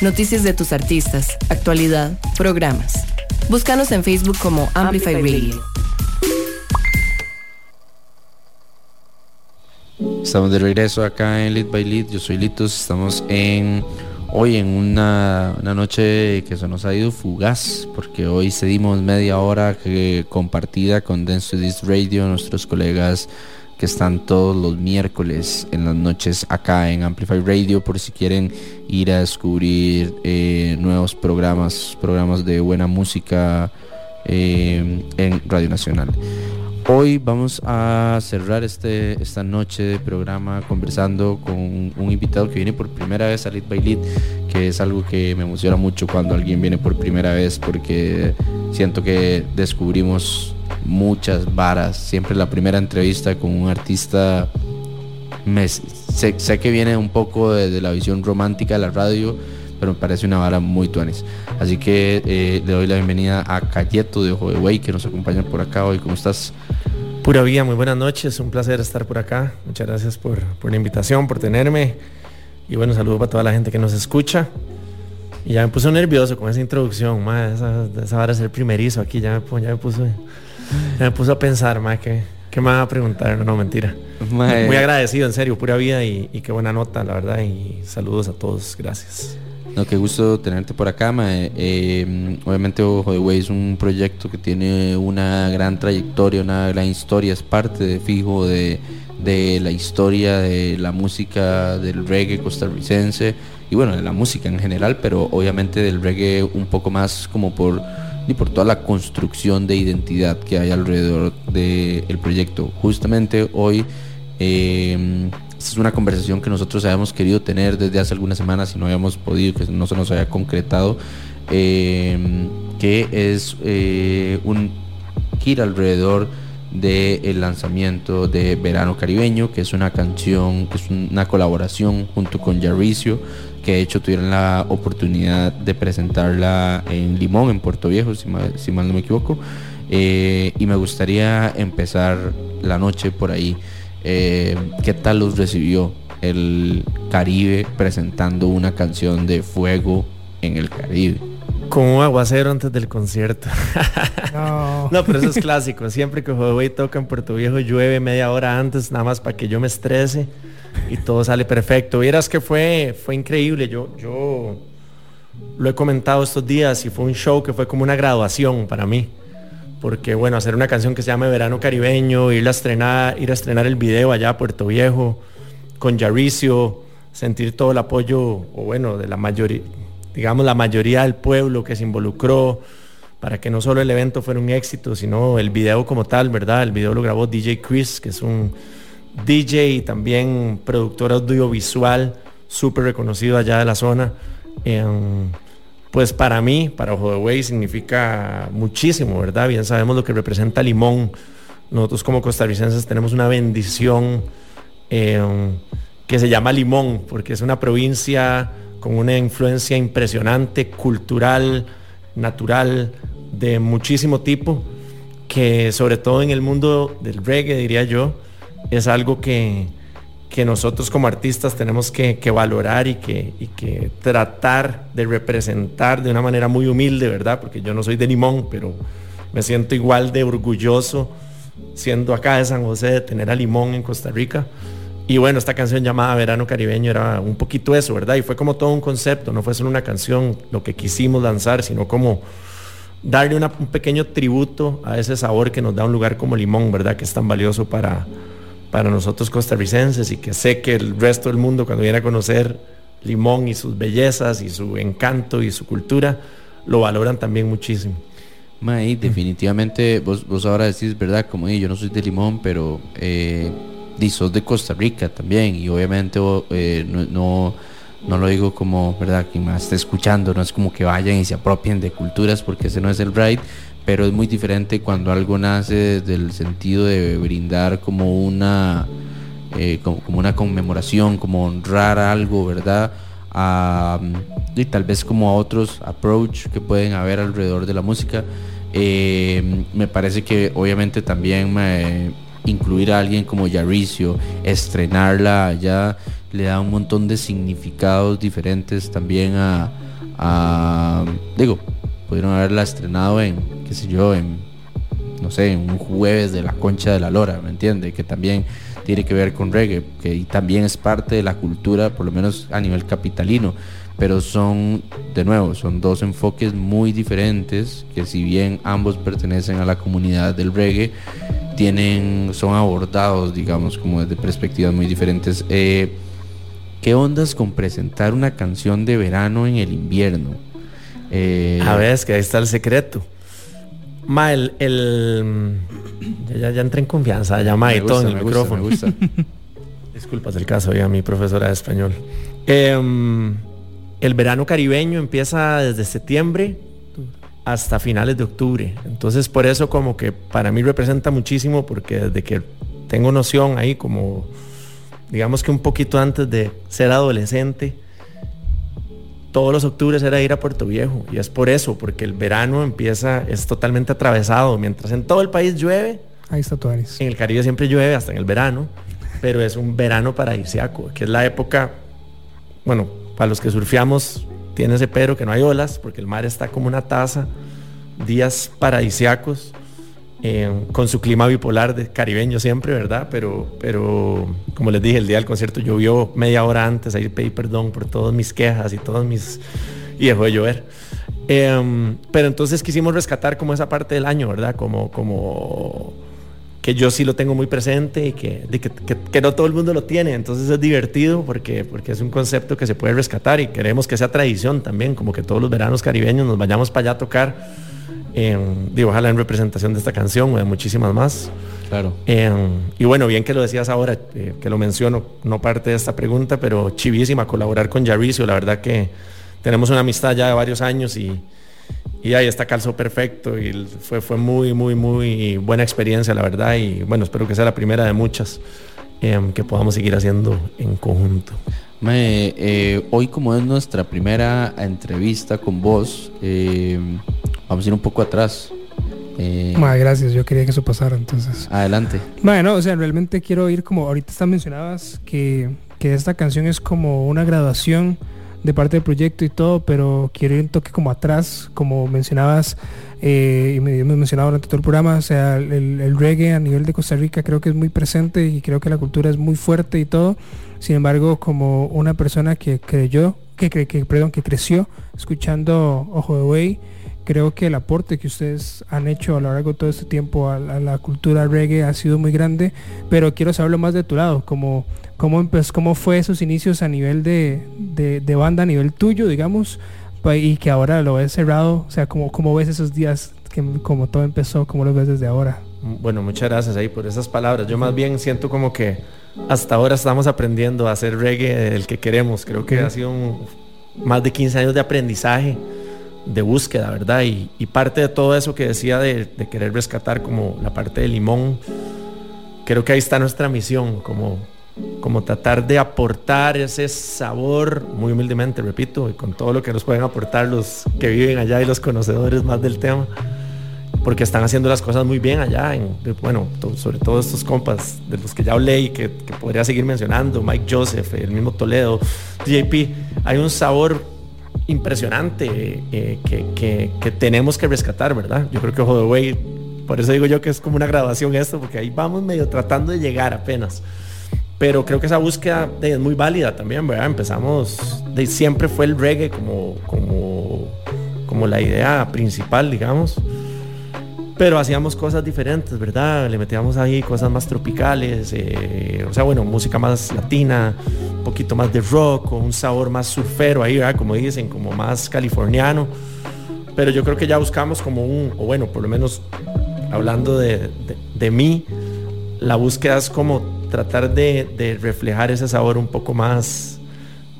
Noticias de tus artistas, actualidad, programas. Búscanos en Facebook como Amplify, Radio. Estamos de regreso acá en Lead by Lead. Yo soy Litos. Estamos en hoy en una, una noche que se nos ha ido fugaz porque hoy cedimos media hora que, compartida con Dance to This Radio, nuestros colegas que están todos los miércoles en las noches acá en Amplify Radio por si quieren ir a descubrir eh, nuevos programas, programas de buena música eh, en Radio Nacional. Hoy vamos a cerrar este, esta noche de programa conversando con un, un invitado que viene por primera vez a Lead by Lead, que es algo que me emociona mucho cuando alguien viene por primera vez porque siento que descubrimos muchas varas. Siempre la primera entrevista con un artista, me, sé, sé que viene un poco de, la visión romántica de la radio, pero me parece una vara muy tuanes. Así que eh, le doy la bienvenida a Cayeto de Ojo de Güey, que nos acompaña por acá hoy. ¿Cómo estás? Pura vida, muy buenas noches, un placer estar por acá. Muchas gracias por, por la invitación, por tenerme. Y bueno, saludos para toda la gente que nos escucha. Y ya me puse nervioso con esa introducción, ma, esa, esa vara es el primerizo aquí, ya me, ya me puso, me puso a pensar, ma, que, ¿qué me van a preguntar? No, no, mentira. Eh. Muy agradecido, en serio, pura vida y, y qué buena nota, la verdad. Y saludos a todos, gracias. No, qué gusto tenerte por acá, mae. Eh, obviamente Ojo de Güey es un proyecto que tiene una gran trayectoria, una gran historia, es parte de fijo de, de la historia de la música del reggae costarricense y bueno, de la música en general, pero obviamente del reggae un poco más como por y por toda la construcción de identidad que hay alrededor del proyecto. Justamente hoy eh, esta es una conversación que nosotros habíamos querido tener desde hace algunas semanas y no habíamos podido, que no se nos había concretado, eh, que es eh, un gira alrededor del lanzamiento de Verano Caribeño, que es una canción, es una colaboración junto con Yarricio, que de hecho tuvieron la oportunidad de presentarla en Limón, en Puerto Viejo, si mal, si mal no me equivoco. Eh, y me gustaría empezar la noche por ahí. Eh, ¿Qué tal los recibió el Caribe presentando una canción de fuego en el Caribe. Con un aguacero antes del concierto. No. No, pero eso es clásico. Siempre que Jodeway toca en Puerto Viejo llueve media hora antes, nada más para que yo me estrese y todo sale perfecto. Vieras que fue, fue increíble. Yo, yo lo he comentado estos días y fue un show que fue como una graduación para mí. Porque bueno, hacer una canción que se llama Verano Caribeño, ir a estrenar, ir a estrenar el video allá a Puerto Viejo, con Yaricio, sentir todo el apoyo, o bueno, de la mayoría, digamos la mayoría del pueblo que se involucró para que no solo el evento fuera un éxito, sino el video como tal, ¿verdad? El video lo grabó DJ Chris, que es un DJ y también productor audiovisual súper reconocido allá de la zona. Em, pues para mí, para Jodeway significa muchísimo, ¿verdad? Bien sabemos lo que representa Limón. Nosotros como costarricenses tenemos una bendición em, que se llama Limón, porque es una provincia con una influencia impresionante, cultural, natural, de muchísimo tipo, que sobre todo en el mundo del reggae, diría yo, es algo que, que nosotros como artistas tenemos que, que valorar y que, y que tratar de representar de una manera muy humilde, ¿verdad? Porque yo no soy de Limón, pero me siento igual de orgulloso siendo acá de San José de tener a Limón en Costa Rica. Y bueno, esta canción llamada Verano Caribeño era un poquito eso, ¿verdad? Y fue como todo un concepto, no fue solo una canción lo que quisimos lanzar, sino como darle un pequeño tributo a ese sabor que nos da un lugar como Limón, ¿verdad? Que es tan valioso para, para nosotros costarricenses y que sé que el resto del mundo cuando viene a conocer Limón y sus bellezas y su encanto y su cultura, lo valoran también muchísimo. Mae, definitivamente, vos, vos ahora decís, ¿verdad? Como "Ey, yo no soy de Limón, pero eh, sos de Costa Rica también. Y obviamente eh, no, no, no lo digo como, ¿verdad? Quien más esté escuchando, no es como que vayan y se apropien de culturas, porque ese no es el right. Pero es muy diferente cuando algo nace del sentido de brindar como una, eh, como, una conmemoración, como honrar algo, ¿verdad? y tal vez como a otros approach que pueden haber alrededor de la música. Eh, me parece que obviamente también incluir a alguien como Yaricio, estrenarla ya le da un montón de significados diferentes también a- digo, pudieron haberla estrenado en, qué sé yo, en, no sé, en un jueves de la concha de la lora, ¿me entiende? Que también tiene que ver con reggae, que también es parte de la cultura, por lo menos a nivel capitalino, pero son, de nuevo, son dos enfoques muy diferentes, que si bien ambos pertenecen a la comunidad del reggae, tienen, son abordados, digamos, como desde perspectivas muy diferentes. Eh, ¿Qué ondas con presentar una canción de verano en el invierno? Eh, A ver, es que ahí está el secreto. Ma, el... el- ya, ya, entré en confianza, ya ma, y todo en el me gusta, micrófono. me gusta. Disculpas el caso, ya mi profesora de español. Em, el verano caribeño empieza desde septiembre hasta finales de octubre. Entonces por eso como que para mí representa muchísimo porque desde que tengo noción ahí como digamos que un poquito antes de ser adolescente, todos los octubres era ir a Puerto Viejo. Y es por eso, porque el verano empieza, es totalmente atravesado. Mientras en todo el país llueve, Ahí está tu Aris. en el Caribe siempre llueve, hasta en el verano. Pero es un verano paradisiaco, que es la época, bueno, para los que surfeamos, tiene ese pero que no hay olas, porque el mar está como una taza, días paradisiacos, eh, con su clima bipolar de caribeño siempre, ¿verdad? Pero, pero como les dije, el día del concierto llovió media hora antes, ahí pedí perdón por todas mis quejas y todos mis... y dejó de llover. Em, pero entonces quisimos rescatar como esa parte del año, ¿verdad? Como, como que yo sí lo tengo muy presente y que, de que, que- que no todo el mundo lo tiene. Entonces es divertido porque, porque es un concepto que se puede rescatar y queremos que sea tradición también, como que todos los veranos caribeños nos vayamos para allá a tocar. em, digo, ojalá en representación de esta canción o de muchísimas más. Claro. Em, y bueno, bien que lo decías ahora, eh, que lo menciono, no parte de esta pregunta, pero chivísima colaborar con Yaricio. La verdad que tenemos una amistad ya de varios años y, y ahí está calzó perfecto y fue, fue muy, muy, muy buena experiencia, la verdad. Y bueno, espero que sea la primera de muchas em, que podamos seguir haciendo en conjunto. Eh, hoy como es nuestra primera entrevista con vos, eh, vamos a ir un poco atrás. Eh, Ma, gracias, yo quería que eso pasara, entonces. adelante. Bueno, o sea, realmente quiero ir como ahorita están mencionabas que, que esta canción es como una graduación de parte del proyecto y todo, pero quiero ir un toque como atrás, como mencionabas eh, y me hemos mencionado durante todo el programa, o sea, el, el reggae a nivel de Costa Rica creo que es muy presente y creo que la cultura es muy fuerte y todo. Sin embargo, como una persona que creyó, que, cre- que perdón, que creció escuchando Ojo de Buey, creo que el aporte que ustedes han hecho a lo largo de todo este tiempo a, la- a la cultura reggae ha sido muy grande, pero quiero saberlo más de tu lado, como cómo, empe- cómo fue esos inicios a nivel de, de- de banda, a nivel tuyo, digamos, y que ahora lo ves cerrado, o sea, como cómo ves esos días, que como todo empezó, cómo lo ves desde ahora. Bueno, muchas gracias ahí por esas palabras. Yo más bien siento como que hasta ahora estamos aprendiendo a hacer reggae el que queremos. Creo que ha sido un- más de 15 años de aprendizaje, de búsqueda, ¿verdad? Y, parte de todo eso que decía de, querer rescatar como la parte de limón, creo que ahí está nuestra misión, como, como tratar de aportar ese sabor, muy humildemente, repito, y con todo lo que nos pueden aportar los que viven allá y los conocedores más del tema porque están haciendo las cosas muy bien allá, en, bueno, sobre todo estos compas de los que ya hablé y que, que podría seguir mencionando, Mike Joseph, el mismo Toledo, JP, hay un sabor impresionante eh, que, que- tenemos que rescatar, ¿verdad? Yo creo que Ojo de Buey, por eso digo yo que es como una graduación esto, porque ahí vamos medio tratando de llegar apenas. Pero creo que esa búsqueda es muy válida también, ¿verdad? Empezamos, de siempre fue el reggae como, como, como la idea principal, digamos pero hacíamos cosas diferentes, ¿verdad? Le metíamos ahí cosas más tropicales, eh, o sea, bueno, música más latina, un poquito más de rock, un sabor más surfero ahí, ¿verdad? Como dicen, como más californiano. Pero yo creo que ya buscamos como un, o bueno, por lo menos hablando de, de- mí, la búsqueda es como tratar de reflejar ese sabor un poco más,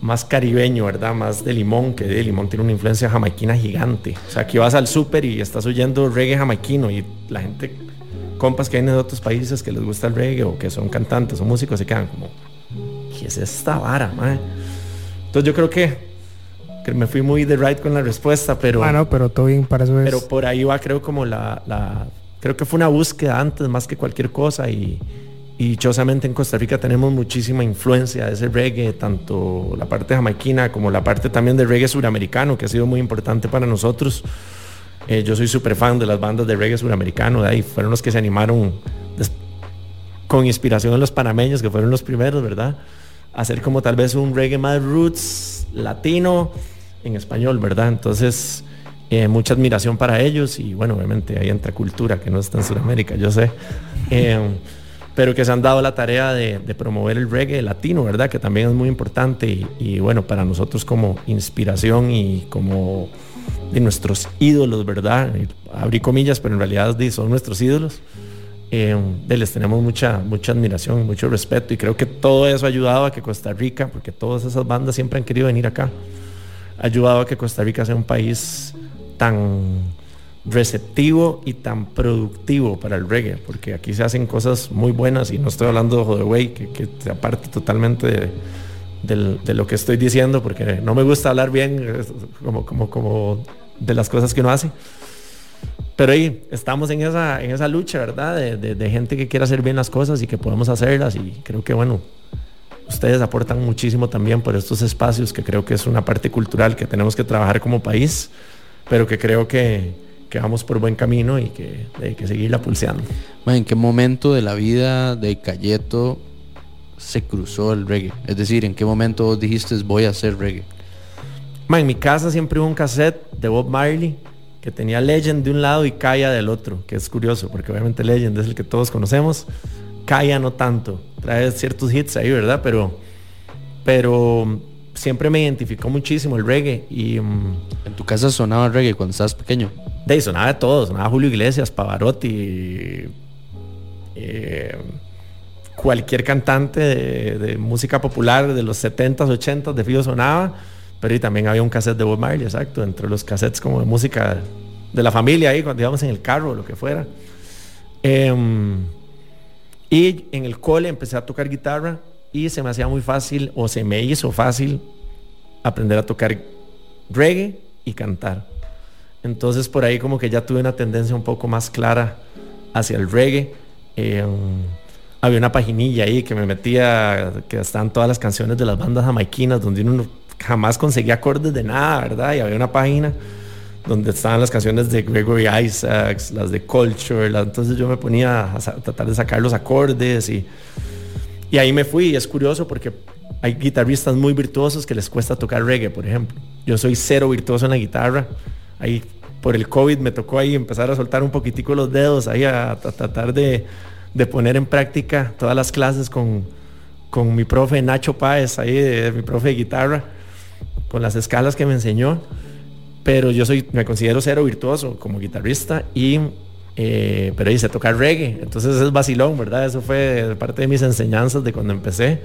más caribeño, ¿verdad? Más de limón, que de limón tiene una influencia jamaiquina gigante. O sea, aquí vas al súper y estás oyendo reggae jamaiquino y la gente, compas que vienen de otros países que les gusta el reggae o que son cantantes o músicos, se quedan como, ¿qué es esta vara, mae? Entonces yo creo que, que me fui muy de right con la respuesta, pero... ah, no, pero todo bien, para eso es. Pero por ahí va, creo, como la, la- Creo que fue una búsqueda antes más que cualquier cosa y, y dichosamente en Costa Rica tenemos muchísima influencia de ese reggae, tanto la parte jamaiquina como la parte también del reggae suramericano, que ha sido muy importante para nosotros. Eh, yo soy súper fan de las bandas de reggae suramericano, de ahí fueron los que se animaron con inspiración en los panameños, que fueron los primeros, ¿verdad? A hacer como tal vez un reggae más roots, latino, en español, ¿verdad? Entonces, eh, mucha admiración para ellos y bueno, obviamente ahí entra cultura, que no está en Sudamérica, yo sé. Eh, pero que se han dado la tarea de, promover el reggae latino, ¿verdad? Que también es muy importante y, bueno, para nosotros como inspiración y como de nuestros ídolos, ¿verdad? Abrí comillas, pero en realidad son nuestros ídolos. Eh, les tenemos mucha, mucha admiración, mucho respeto y creo que todo eso ha ayudado a que Costa Rica, porque todas esas bandas siempre han querido venir acá, ha ayudado a que Costa Rica sea un país tan receptivo y tan productivo para el reggae, porque aquí se hacen cosas muy buenas y no estoy hablando de Jodeway, que, que se aparte totalmente de, lo que estoy diciendo, porque no me gusta hablar bien como, como, como de las cosas que uno hace. Pero ahí estamos en esa, en esa lucha, ¿verdad? De- de gente que quiere hacer bien las cosas y que podemos hacerlas y creo que, bueno, ustedes aportan muchísimo también por estos espacios, que creo que es una parte cultural que tenemos que trabajar como país, pero que creo que, que vamos por buen camino y que hay que seguirla pulseando. ¿En qué momento de la vida de Cayeto se cruzó el reggae? Es decir, ¿en qué momento vos dijiste voy a hacer reggae? Ma, en mi casa siempre hubo un cassette de Bob Marley que tenía Legend de un lado y Kaya del otro, que es curioso, porque obviamente Legend es el que todos conocemos, Kaya no tanto, trae ciertos hits ahí, ¿verdad? Pero, pero siempre me identificó muchísimo el reggae y... mm, ¿En tu casa sonaba reggae cuando estabas pequeño? De ahí sonaba de todo, sonaba Julio Iglesias, Pavarotti, eh, cualquier cantante de, música popular de los 70s, 80s de Fido sonaba, pero y también había un cassette de Bob Marley, exacto, entre los cassettes como de música de la familia ahí, cuando íbamos en el carro o lo que fuera. Em, y en el cole empecé a tocar guitarra y se me hacía muy fácil, o se me hizo fácil, aprender a tocar reggae y cantar. Entonces por ahí como que ya tuve una tendencia un poco más clara hacia el reggae. Eh, había una paginilla ahí que me metía, que están todas las canciones de las bandas jamaiquinas, donde uno jamás conseguía acordes de nada, ¿verdad? Y había una página donde estaban las canciones de Gregory Isaacs, las de Culture, la- entonces yo me ponía a tratar de sacar los acordes y, y ahí me fui. Y es curioso porque hay guitarristas muy virtuosos que les cuesta tocar reggae, por ejemplo. Yo soy cero virtuoso en la guitarra. Ahí por el COVID me tocó ahí empezar a soltar un poquitico los dedos, ahí a, tratar de, de poner en práctica todas las clases con, con mi profe Nacho Páez, ahí de- mi profe de guitarra, con las escalas que me enseñó. Pero yo soy, me considero cero virtuoso como guitarrista y eh, pero hice tocar reggae. Entonces es vacilón, ¿verdad? Eso fue parte de mis enseñanzas de cuando empecé.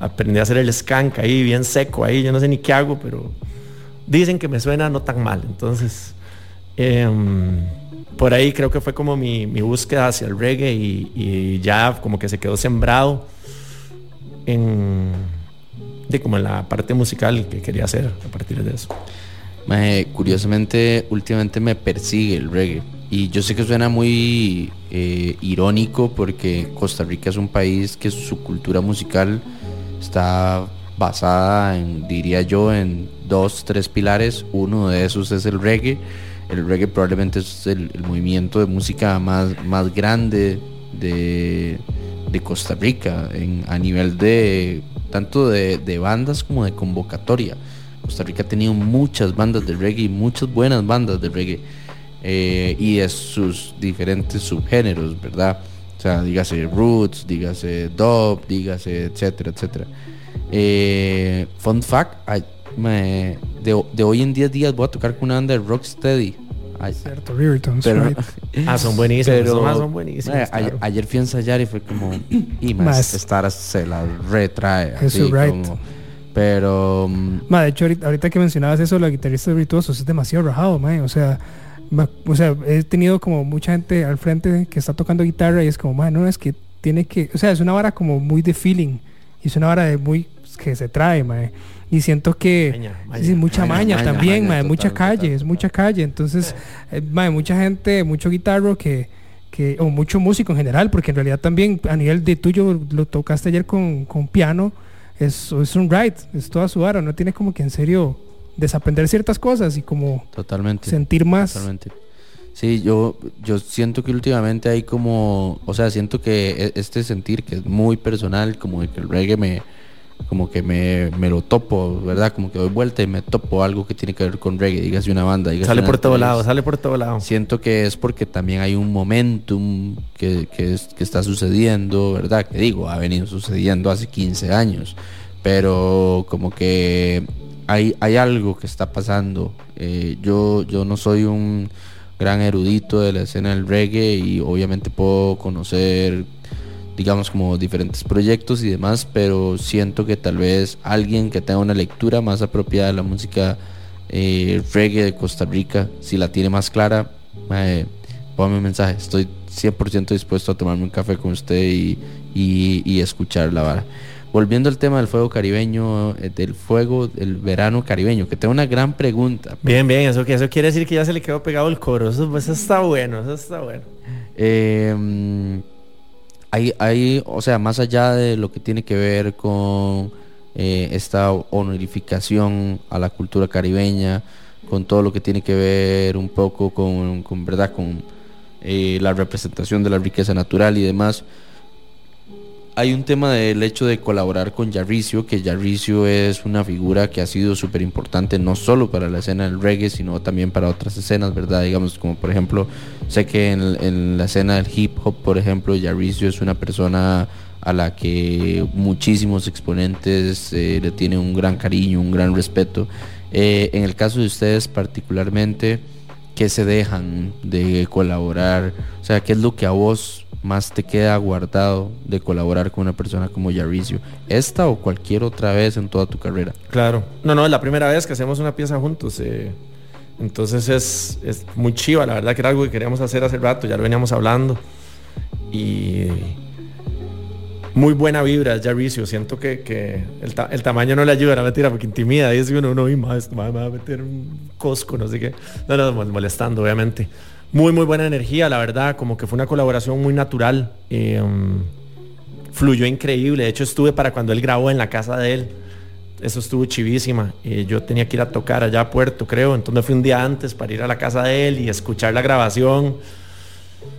Aprendí a hacer el skank ahí, bien seco ahí. Yo no sé ni qué hago, pero dicen que me suena no tan mal. Entonces, em, por ahí creo que fue como mi, búsqueda hacia el reggae y, ya como que se quedó sembrado en, de como en la parte musical que quería hacer a partir de eso. Curiosamente, últimamente me persigue el reggae. Y yo sé que suena muy eh, irónico porque Costa Rica es un país que su cultura musical está basada en, diría yo, en dos, tres pilares. Uno de esos es el reggae. El reggae probablemente es el, movimiento de música más, más grande de, de Costa Rica en- a nivel de tanto de, de bandas como de convocatoria. Costa Rica ha tenido muchas bandas de reggae, muchas buenas bandas de reggae eh, y de sus diferentes subgéneros, ¿verdad? O sea, dígase roots, dígase dub, dígase, etcétera, etcétera. Eh, fun fact, me- de, de hoy en 10 días voy a tocar con una banda de Rocksteady. Ay, Cierto, Rivertones, pero- right. Ah, son buenísimos, más son buenísimos, ayer, claro. ayer fui a ensayar y fue como, y más, Más. esta hora se la retrae. Eso, así right. como- pero Ma, de hecho, ahorita, ahorita que mencionabas eso, los guitarristas virtuosos es demasiado rajado, ma, O sea, ma- o sea, he tenido como mucha gente al frente que está tocando guitarra y es como, ma, no, es que tiene que, o sea, es una vara como muy de feeling y es una vara de muy que se trae, ma. Y siento que Maña, sí, mucha maña, maña, maña, también, maña, ma, mucha total, calle, es mucha calle. Entonces, eh, mucha gente, mucho guitarro que que, o mucho músico en general, porque en realidad también a nivel de tuyo lo tocaste ayer con, con piano, es, es un ride, es toda su vara, no tiene como que en serio desaprender ciertas cosas y como Totalmente. sentir más. Totalmente. Sí, yo, yo siento que últimamente hay como, o sea, siento que e- este sentir que es muy personal, como de que el reggae me, como que me, me lo topo, ¿verdad? Como que doy vuelta y me topo algo que tiene que ver con reggae, dígase una banda, dígase Sale una por todo lado, sale por todo lado. Siento que es porque también hay un momentum que, que, es- que está sucediendo, ¿verdad? Que digo, ha venido sucediendo hace 15 años, pero como que hay, hay algo que está pasando. Eh, yo, yo no soy un gran erudito de la escena del reggae y obviamente puedo conocer digamos como diferentes proyectos y demás, pero siento que tal vez alguien que tenga una lectura más apropiada de la música eh, reggae de Costa Rica, si la tiene más clara, eh, póngame un mensaje. Estoy 100% dispuesto a tomarme un café con usted y, y- y escuchar la vara. Volviendo al tema del fuego caribeño, eh, del fuego, del verano caribeño, que tengo una gran pregunta. Bien, bien, eso, eso quiere decir que ya se le quedó pegado el coro. Eso, eso está bueno, eso está bueno. Eh, mm, hay, hay, o sea, más allá de lo que tiene que ver con eh, esta honorificación a la cultura caribeña, con todo lo que tiene que ver un poco con, con verdad, con eh, la representación de la riqueza natural y demás. Hay un tema del hecho de colaborar con Yarricio, que Yarricio es una figura que ha sido súper importante no solo para la escena del reggae, sino también para otras escenas, ¿verdad? Digamos, como por ejemplo, sé que en, la escena del hip hop, por ejemplo, Yarricio es una persona a la que muchísimos exponentes eh, le tienen un gran cariño, un gran respeto. Eh, en el caso de ustedes particularmente, ¿qué se dejan de colaborar? O sea, ¿qué es lo que a vos más te queda guardado de colaborar con una persona como Yarricio? ¿Esta o cualquier otra vez en toda tu carrera? Claro. No, no, es la primera vez que hacemos una pieza juntos. eh. Entonces es, es muy chiva, la verdad que era algo que queríamos hacer hace rato, ya lo veníamos hablando. Y muy buena vibra, ya Ricio. Siento que, que el, el tamaño no le ayuda, la mentira, porque intimida. Dice uno, no, y más, me va a meter un cosco, no sé qué. No, no, mol- molestando, obviamente. Muy, muy buena energía, la verdad. Como que fue una colaboración muy natural. eh, fluyó increíble. De hecho, estuve para cuando él grabó en la casa de él. eso estuvo chivísima. Eh, yo tenía que ir a tocar allá a Puerto, creo. Entonces fui un día antes para ir a la casa de él y escuchar la grabación.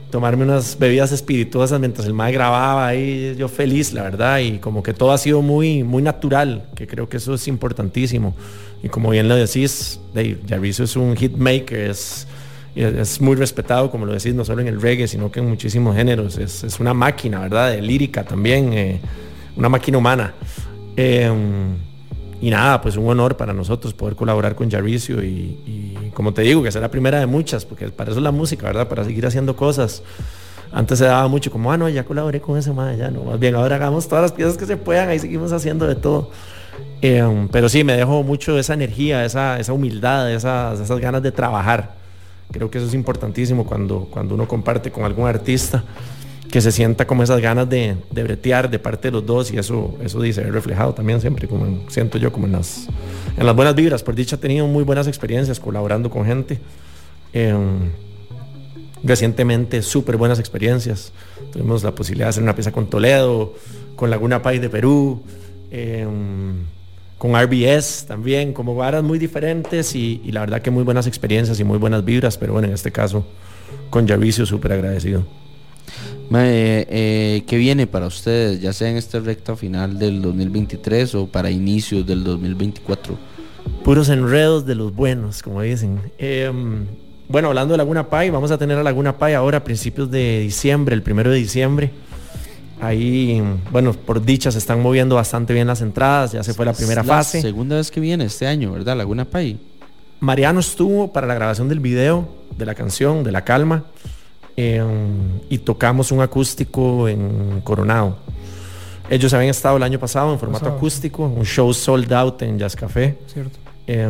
Tomarme unas bebidas espirituosas mientras el mae grababa ahí. Yo feliz, la verdad. Y como que todo ha sido muy, muy natural, que creo que eso es importantísimo. Y como bien lo decís, Dave, Jarviso es un hitmaker, es, es muy respetado, como lo decís, no solo en el reggae, sino que en muchísimos géneros. Es, es una máquina, ¿verdad? De lírica también, eh, una máquina humana. Eh, y nada, pues un honor para nosotros poder colaborar con Jarvicio y, como te digo, que sea la primera de muchas, porque para eso es la música, ¿verdad? Para seguir haciendo cosas. Antes se daba mucho como, ah, no, ya colaboré con ese man, ya no, más bien ahora hagamos todas las piezas que se puedan, ahí seguimos haciendo de todo. Eh, pero sí, me dejó mucho esa energía, esa, esa humildad, esas ganas de trabajar. Creo que eso es importantísimo cuando, cuando uno comparte con algún artista que se sienta como esas ganas de, de bretear de parte de los dos y eso, eso dice reflejado también siempre, como en- siento yo, como en las, en las buenas vibras. Por dicha he tenido muy buenas experiencias colaborando con gente. Eh, recientemente súper buenas experiencias. Tuvimos la posibilidad de hacer una pieza con Toledo, con Laguna Pay de Perú, eh, con RBS también, como varas muy diferentes y, y la verdad que muy buenas experiencias y muy buenas vibras, pero bueno, en este caso con Javicio súper agradecido. Mae, eh, ¿Qué viene para ustedes, ya sea en esta recta final del 2023 o para inicios del 2024? Puros enredos de los buenos, como dicen. Eh, bueno, hablando de Laguna Pai, vamos a tener a Laguna Pai ahora a principios de diciembre, el primero de diciembre. Ahí, bueno, por dicha se están moviendo bastante bien las entradas, ya se fue la primera Es fase. segunda vez que viene este año, ¿verdad? Laguna Pai. Mariano estuvo para la grabación del video, de la canción, de La Calma, eh, y tocamos un acústico en Coronado. Ellos habían estado el año pasado en formato Pasado. acústico, un show sold out en Jazz Café. Cierto. Eh,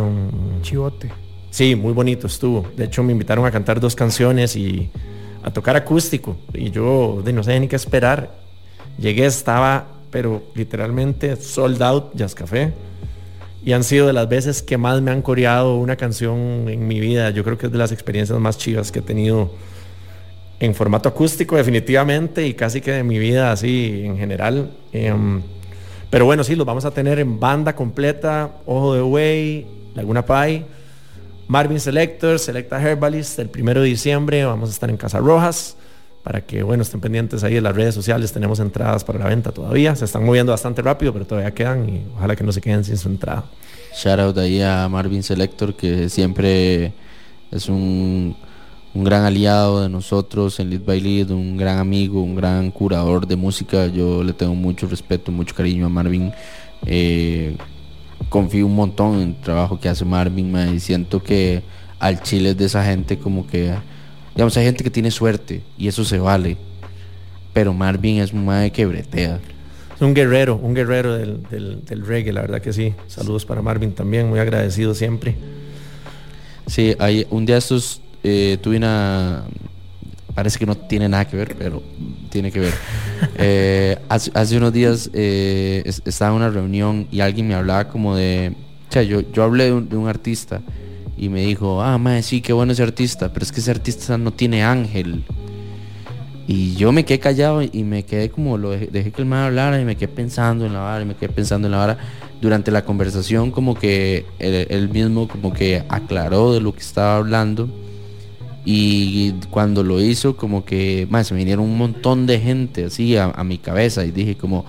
Chivote. Sí, muy bonito estuvo. De hecho, me invitaron a cantar dos canciones y a tocar acústico. Y yo de, no sé ni qué esperar. Llegué, estaba, pero literalmente sold out Jazz Café. Y han sido de las veces que más me han coreado una canción en mi vida. Yo creo que es de las experiencias más chivas que he tenido en formato acústico, definitivamente, y casi que de mi vida así en general. Em, pero bueno, sí, los vamos a tener en banda completa, Ojo de Way, Laguna Pai, Marvin Selector, Selecta Herbalist, el primero de diciembre vamos a estar en Casa Rojas para que, bueno, estén pendientes ahí en las redes sociales, tenemos entradas para la venta todavía, se están moviendo bastante rápido, pero todavía quedan y ojalá que no se queden sin su entrada. Shout out ahí a Marvin Selector, que siempre es un, un gran aliado de nosotros en Lead by Lead, un gran amigo, un gran curador de música. Yo le tengo mucho respeto, mucho cariño a Marvin. Eh, confío un montón en el trabajo que hace Marvin ma, y siento que al Chile es de esa gente como que, digamos, hay gente que tiene suerte y eso se vale. Pero Marvin es un mae que bretea. Es un guerrero, un guerrero del, del, del reggae, la verdad que sí. Saludos para Marvin también, muy agradecido siempre. Sí, hay, un día estos eh, tuve una. Parece que no tiene nada que ver, pero tiene que ver. Eh, hace, hace unos días eh, es- estaba en una reunión y alguien me hablaba como de. O sea, yo, yo hablé de un, de un artista y me dijo, ah, madre, sí, qué bueno ese artista, pero es que ese artista no tiene ángel. Y yo me quedé callado y me quedé como, lo dejé, que el man hablara y me quedé pensando en la vara y me quedé pensando en la vara. Durante la conversación como que él, mismo como que aclaró de lo que estaba hablando y cuando lo hizo como que más se me vinieron un montón de gente así a, a mi cabeza y dije como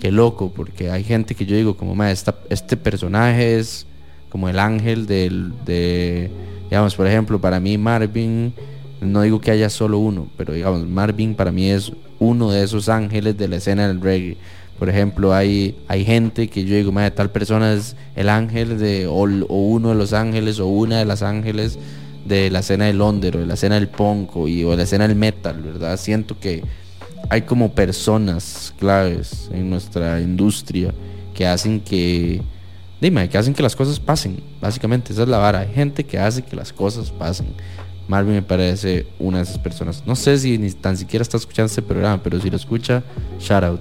qué loco porque hay gente que yo digo como "Ma, esta- este personaje es como el ángel del de digamos por ejemplo para mí Marvin no digo que haya solo uno pero digamos Marvin para mí es uno de esos ángeles de la escena del reggae por ejemplo hay hay gente que yo digo "Ma, tal persona es el ángel de o, uno de los ángeles o una de las ángeles de la escena del under o de la escena del punk y- o de la escena del metal, ¿verdad? Siento que hay como personas claves en nuestra industria que hacen que, dime, que hacen que las cosas pasen, básicamente, esa es la vara. Hay gente que hace que las cosas pasen. Marvin me parece una de esas personas. No sé si ni tan siquiera está escuchando este programa, pero si lo escucha, shout out.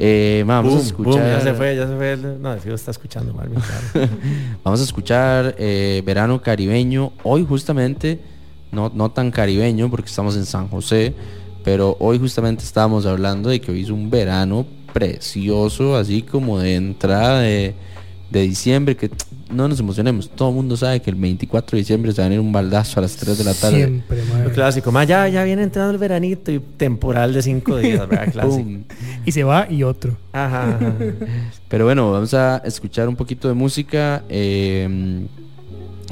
Eh, vamos a escuchar. boom, ya se fue, ya se fue. No, fijo está escuchando Marvin, claro. Vamos a escuchar eh, Verano Caribeño. Hoy justamente, no, no tan caribeño porque estamos en San José, pero hoy justamente estábamos hablando de que hoy es un verano precioso, así como de entrada de, de diciembre, que no nos emocionemos, todo el mundo sabe que el 24 de diciembre se va a venir un baldazo a las 3 de la tarde. Siempre, clásico, ma, ya, ya viene entrando el veranito y temporal de cinco días, ¿verdad? Clásico. Y se va y otro. Ajá, ajá. Pero bueno, vamos a escuchar un poquito de música. Eh,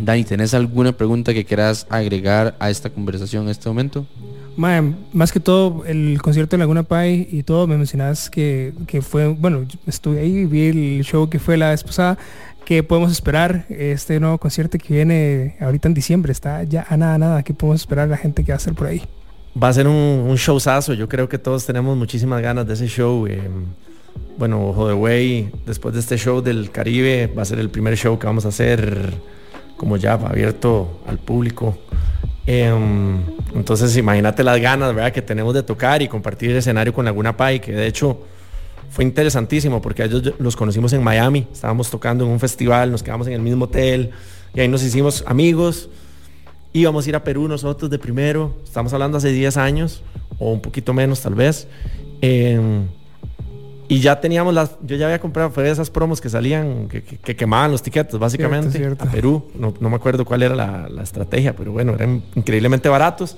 Dani, ¿tenés alguna pregunta que quieras agregar a esta conversación en este momento? Más que todo, el concierto de Laguna Pai y todo, me mencionabas que, que fue, bueno, estuve ahí, vi el show que fue la vez pasada, que podemos esperar este nuevo concierto que viene ahorita en diciembre, está ya a nada, nada, que podemos esperar la gente que va a estar por ahí. Va a ser un, un showzazo. Yo creo que todos tenemos muchísimas ganas de ese show. eh, bueno, Ojo de Güey, después de este show del Caribe, va a ser el primer show que vamos a hacer como ya abierto al público. Em, entonces, imagínate las ganas, ¿verdad? Que tenemos de tocar y compartir el escenario con Laguna Pai, que de hecho fue interesantísimo porque ellos los conocimos en Miami. Estábamos tocando en un festival, nos quedamos en el mismo hotel y ahí nos hicimos amigos. Íbamos a ir a Perú nosotros de primero, estamos hablando hace 10 años o un poquito menos tal vez. Em, y ya teníamos las, yo ya había comprado, fue de esas promos que salían, que, que- que quemaban los tiquetes básicamente Cierto, cierto. a Perú. No, no me acuerdo cuál era la, la estrategia, pero bueno, eran increíblemente baratos.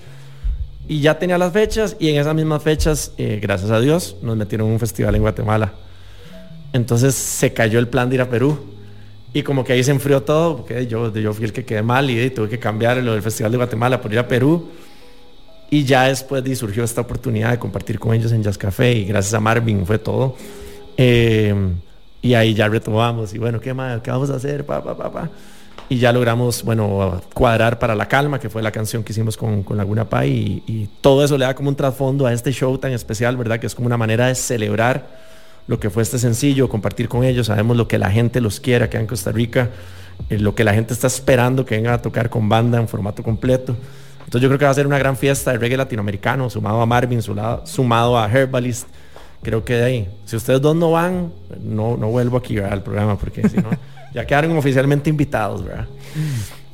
Y ya tenía las fechas y en esas mismas fechas, eh, gracias a Dios, nos metieron en un festival en Guatemala. Entonces se cayó el plan de ir a Perú. Y como que ahí se enfrió todo, porque yo, yo fui el que quedé mal y tuve que cambiar lo del Festival de Guatemala por ir a Perú. Y ya después de, surgió esta oportunidad de compartir con ellos en Jazz Café y gracias a Marvin fue todo. Eh, y ahí ya retomamos y bueno, ¿qué más? ¿Qué vamos a hacer? Y ya logramos, bueno, cuadrar para La Calma, que fue la canción que hicimos con, con Laguna Pai. Y, todo eso le da como un trasfondo a este show tan especial, ¿verdad? Que es como una manera de celebrar lo que fue este sencillo, compartir con ellos. Sabemos lo que la gente los quiere acá en Costa Rica, eh, lo que la gente está esperando que vengan a tocar con banda en formato completo. Entonces yo creo que va a ser una gran fiesta de reggae latinoamericano, sumado a Marvin, sumado, a Herbalist. Creo que de ahí, si ustedes dos no van, no, no vuelvo aquí ¿verdad? al programa, porque si no, ya quedaron oficialmente invitados, ¿verdad?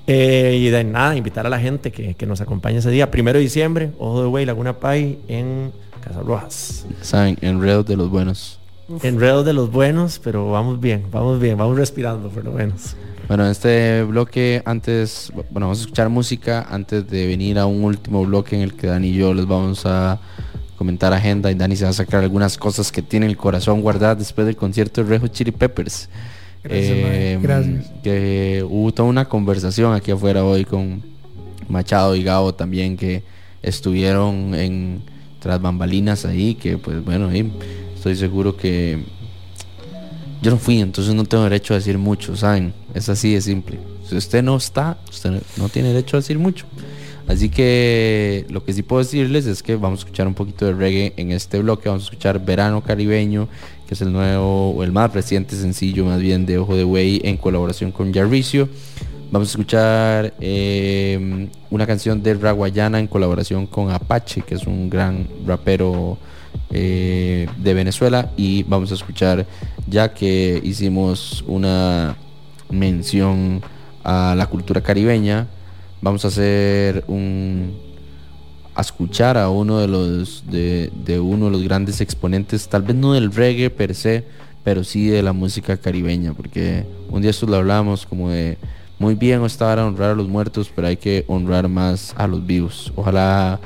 Eh, y de nada, invitar a la gente que, que nos acompañe ese día, primero de diciembre, Ojo de Güey, Laguna Pai, en Casa Rojas. Saben, enredos de los buenos. Enredos de los buenos, pero vamos bien, vamos bien, vamos respirando por lo menos. Bueno, en este bloque, antes, bueno, vamos a escuchar música antes de venir a un último bloque en el que Dani y yo les vamos a comentar agenda y Dani se va a sacar algunas cosas que tiene el corazón guardadas después del concierto de Rejo Chili Peppers. Gracias, Eh, mae. Gracias. Que hubo toda una conversación aquí afuera hoy con Machado y Gabo también que estuvieron en tras bambalinas ahí, que pues bueno, ahí estoy seguro que yo no fui, entonces no tengo derecho a decir mucho, ¿saben? Es así de simple. Si usted no está, usted no tiene derecho a decir mucho. Así que lo que sí puedo decirles es que vamos a escuchar un poquito de reggae en este bloque. Vamos a escuchar Verano Caribeño, que es el nuevo, o el más reciente sencillo más bien de Ojo de Güey en colaboración con Jarricio. Vamos a escuchar eh, una canción de Raguayana en colaboración con Apache, que es un gran rapero eh, de Venezuela. Y vamos a escuchar, ya que hicimos una mención a la cultura caribeña, vamos a hacer un a escuchar a uno de los de, uno de los grandes exponentes, tal vez no del reggae per se, pero sí de la música caribeña, porque un día esto lo hablamos como de muy bien estar a honrar a los muertos, pero hay que honrar más a los vivos. Ojalá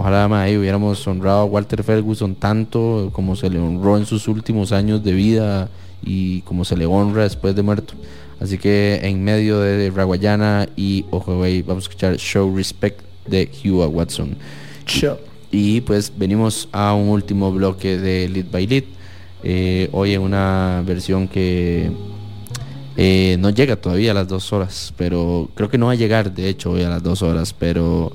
Ojalá mae, hubiéramos honrado a Walter Ferguson tanto como se le honró en sus últimos años de vida y como se le honra después de muerto. Así que en medio de Raguayana y Ojo vamos a escuchar Show Respect de Hugh Watson. Y, y, pues venimos a un último bloque de Lead by Lead. Eh, hoy en una versión que eh, no llega todavía a las dos horas, pero creo que no va a llegar de hecho hoy a las dos horas, pero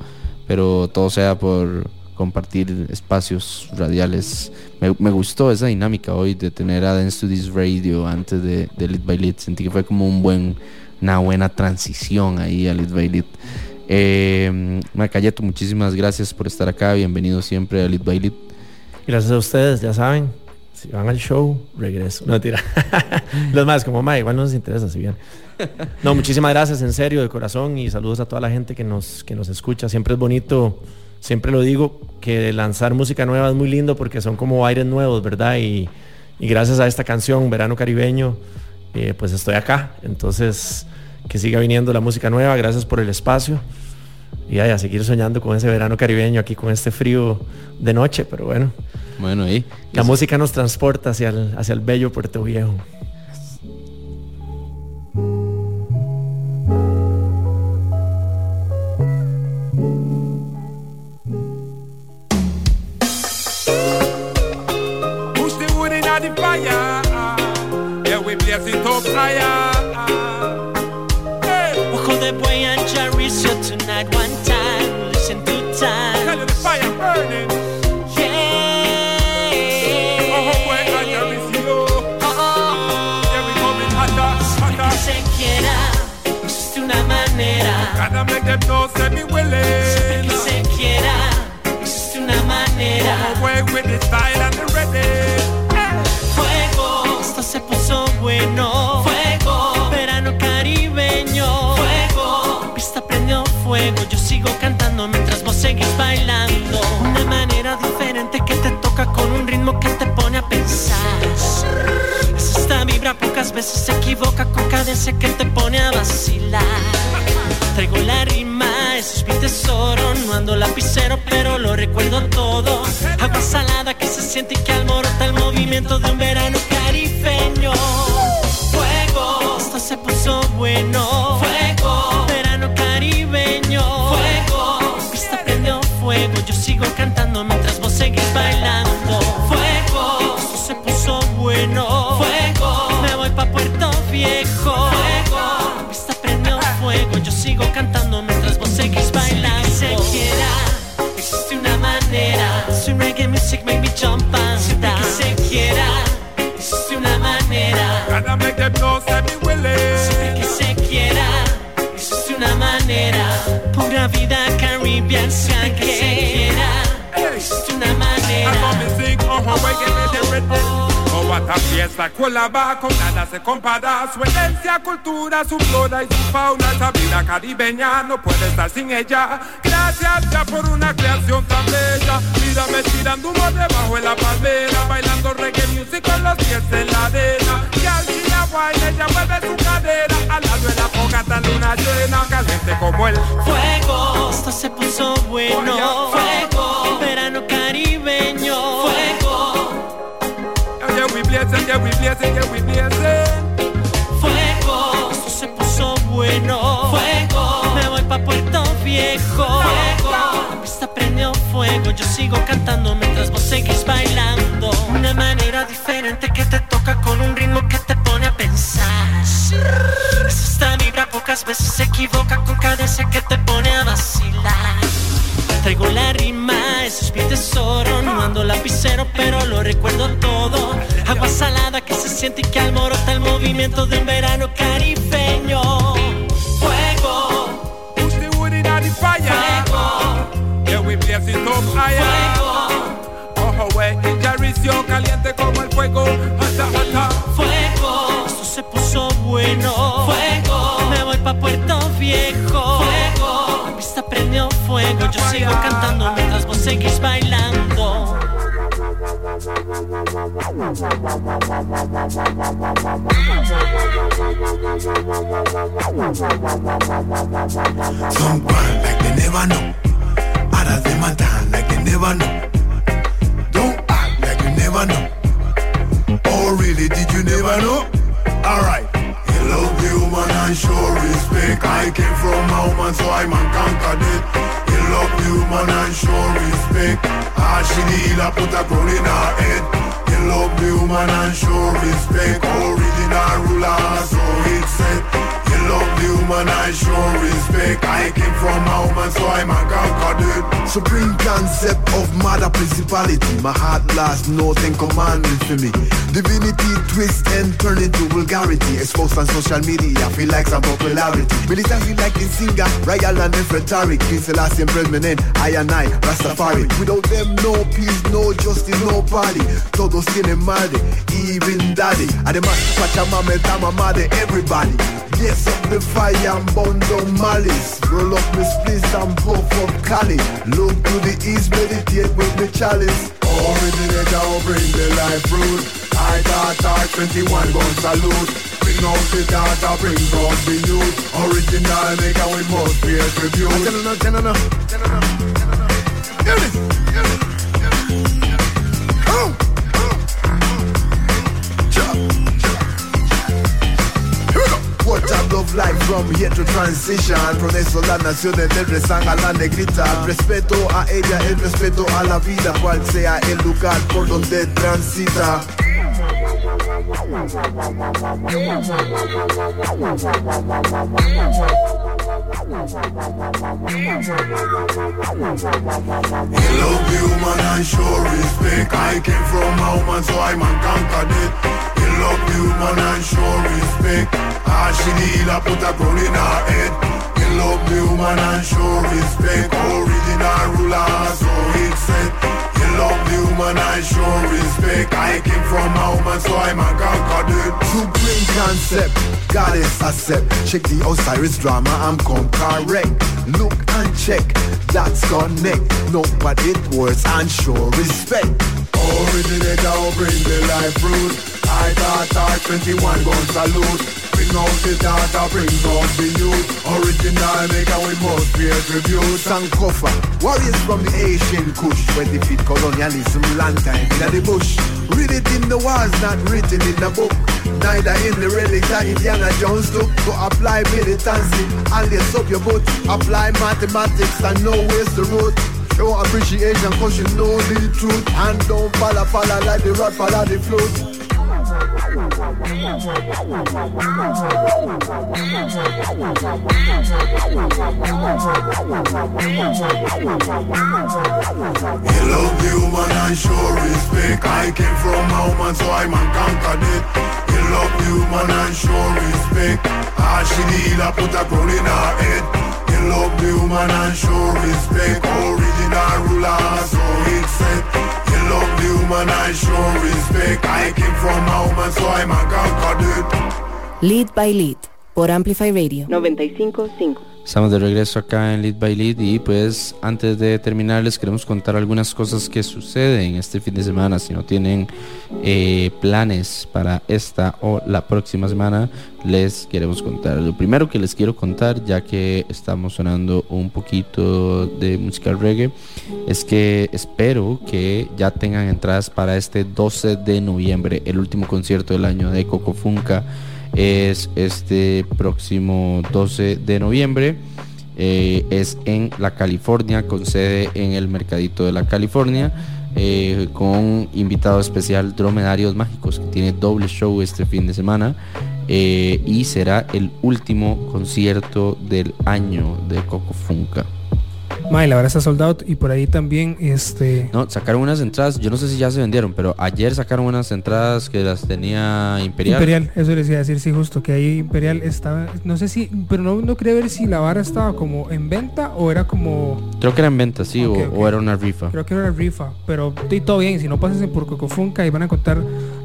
pero todo sea por compartir espacios radiales. Me, me gustó esa dinámica hoy de tener a Dance to This Radio antes de, de Lead by Lead. Sentí que fue como un buen, una buena transición ahí a Lead by Lead. Eh, muchísimas gracias por estar acá. Bienvenido siempre a Lead by Lead. Gracias a ustedes, ya saben. Si van al show, regreso. No, tira. Los más, como, ma, igual no nos interesa si bien. No, muchísimas gracias, en serio, de corazón. Y saludos a toda la gente que nos, que nos escucha. Siempre es bonito, siempre lo digo, que lanzar música nueva es muy lindo porque son como aires nuevos, ¿verdad? Y, y gracias a esta canción, Verano Caribeño, eh, pues estoy acá. Entonces, que siga viniendo la música nueva, gracias por el espacio. Y ay, a seguir soñando con ese verano caribeño aquí con este frío de noche, pero bueno. Bueno, ahí. La música nos transporta hacia el, hacia el bello Puerto Viejo. Blaze it up higher. Hey. Ojo de buey and Jaricio tonight one time. Listen to time. Tell you the fire burning. Yeah. Ojo boy and Jaricio. Yeah, we coming hotter, hotter. Que se quiera, existe una manera. Gotta make them know say me willing. Que se quiera, existe una manera. Ojo boy with the style Yo sigo cantando mientras vos seguís bailando. Una manera diferente que te toca con un ritmo que te pone a pensar. Es esta vibra pocas veces se equivoca con cadencia que te pone a vacilar. Traigo la rima, eso es mi tesoro. No ando lapicero, pero lo recuerdo todo. Agua salada que se siente y que alborota el movimiento de un verano caribeño. Fuego, esto se puso bueno. Fuego, pista prendió fuego. Yo sigo cantando mientras vos seguís bailando. Fuego, esto se puso bueno. Fuego, me voy pa' Puerto Viejo. Fuego, pista prendió fuego. Yo sigo cantando mientras vos seguís bailando. Se quiera, existe una manera. Su reggae music make me jump and dance. Que se quiera, existe una manera. Gotta make them know Pura vida Caribbean Siempre que se quiera, existe una manera. Oh, what a fiesta, colaba con nada se compara. Su herencia, cultura, su flora y su fauna. Esa vida caribeña no puede estar sin ella. Gracias ya por una creación tan bella. Mírame tirando humo debajo de la palmera. Bailando reggae music con los pies en la arena. Y al día guay ella mueve su cadera. Al lado de la fogata luna llena Caliente como el Fuego, esto se puso bueno. Fuego, verano caribeño. Fuego, Yeah, we blazing, yeah, we blazing, yeah, we blazing fuego, esto se puso bueno. Fuego, me voy pa' Puerto Viejo. Fuego, la pista prendió fuego. Yo sigo cantando mientras vos seguís bailando. Una manera diferente pocas veces se equivoca con cadencia que te pone a vacilar. Traigo la rima, eso es mi tesoro. No ando lapicero, pero lo recuerdo todo. Agua salada que se siente y que alborota el movimiento de un verano caribeño. Fuego, Push the wood in the fire fuego, Yeah, we blaze it up higher fuego, Ojo, en Jaricio, caliente como el fuego. Fuego. Yo sigo cantando mientras vos seguís bailando. Some grind like they never know. Others them a dance like they never know. Don't act like you never know. Oh really, did you never know? Alright. Hello, human and show respect. I came from a woman, so I man conquered it. Hello, human and show respect. Ah, she need a put a crown in her head. Hello, human and show respect. Original ruler, so it said. Hello, human and show respect. I came from a woman, so I man conquered it. Supreme concept of mother principality. My heart last note and commandment for me. Divinity twist and turn into vulgarity. Exposed on social media, feel like some popularity. Militancy like in singer, Royal and Nefertari. King Selassie and President, I and I, Rastafari. Without them, no peace, no justice, no party. Todos tienen madre, even daddy. Además, Pachamama, Tama, madre, everybody. Yes, up the fire and burn down malice. Roll up me spliff and puff up Cali. Look to the east, meditate with me chalice. Originator, bring the life fruit. I got our 21 gun salute. Bring out the data, bring out the youth. Original make and we must pay tribute. Tell no, tell no, tell no, Hear this, hear this, we go. What a love life from here to transition Por eso la nación de regresan a la negrita Respeto a ella, el respeto a la vida Cual sea el lugar por donde transita Hello, human and show respect. I came from a woman, so I man conquered it. Hello, human and show respect. Ah, she need a put a crown in her head. Hello, human and show respect. Original ruler, so it said. Hello, human and show respect. I came from a woman, so I man conquered it. Supreme concept, goddess accept. Check the Osiris drama, I'm come correct. Look and check, that's connect. No, but it was and show respect. Originator bring the life fruit. I got our 21 gun salute. Bring out the data, bring out the youth. Original make and we must pay tribute. Sankofa, warriors from the Asian Kush. When defeat colonialism, long time in the bush. Read it in the walls, not written in the book. Neither in the relic that Indiana Jones took to apply militancy and lace up your boot. Apply mathematics and know where's the root. Show appreciation cause you know the truth And don't follow follow like the rod follow the flute Hello human and show respect. I came from a woman so I man conquered it. Hello human and show respect. Ah she need a put a crown in her head Hello human and show respect. Original ruler so it said Hello human and show respect. I came from a woman so I man conquered. It Lead by Lead por Amplify Radio. 955. Estamos de regreso acá en Lead by Lead y pues antes de terminar les queremos contar algunas cosas que suceden este fin de semana. Si no tienen eh, planes para esta o la próxima semana, les queremos contar. Lo primero que les quiero contar, ya que estamos sonando un poquito de música reggae, es que espero que ya tengan entradas para este 12 de noviembre, el último concierto del año de Coco Funka es este próximo 12 de noviembre. Eh, es en la California, con sede en el Mercadito de la California, eh, con invitado especial Dromedarios Mágicos, que tiene doble show este fin de semana. eh, y será el último concierto del año de Coco Funka. Mae, la verdad está sold out y por ahí también este No, sacaron unas entradas, yo no sé si ya se vendieron, pero ayer sacaron unas entradas que las tenía Imperial. Imperial, eso les iba a decir, sí, justo, que ahí Imperial estaba, no sé si, pero no, no creo ver si la vara estaba como en venta o era como, Creo que era en venta, sí, o- o, era una rifa. creo que era rifa, pero y todo bien, si no pasen por Cocofunca y van a contar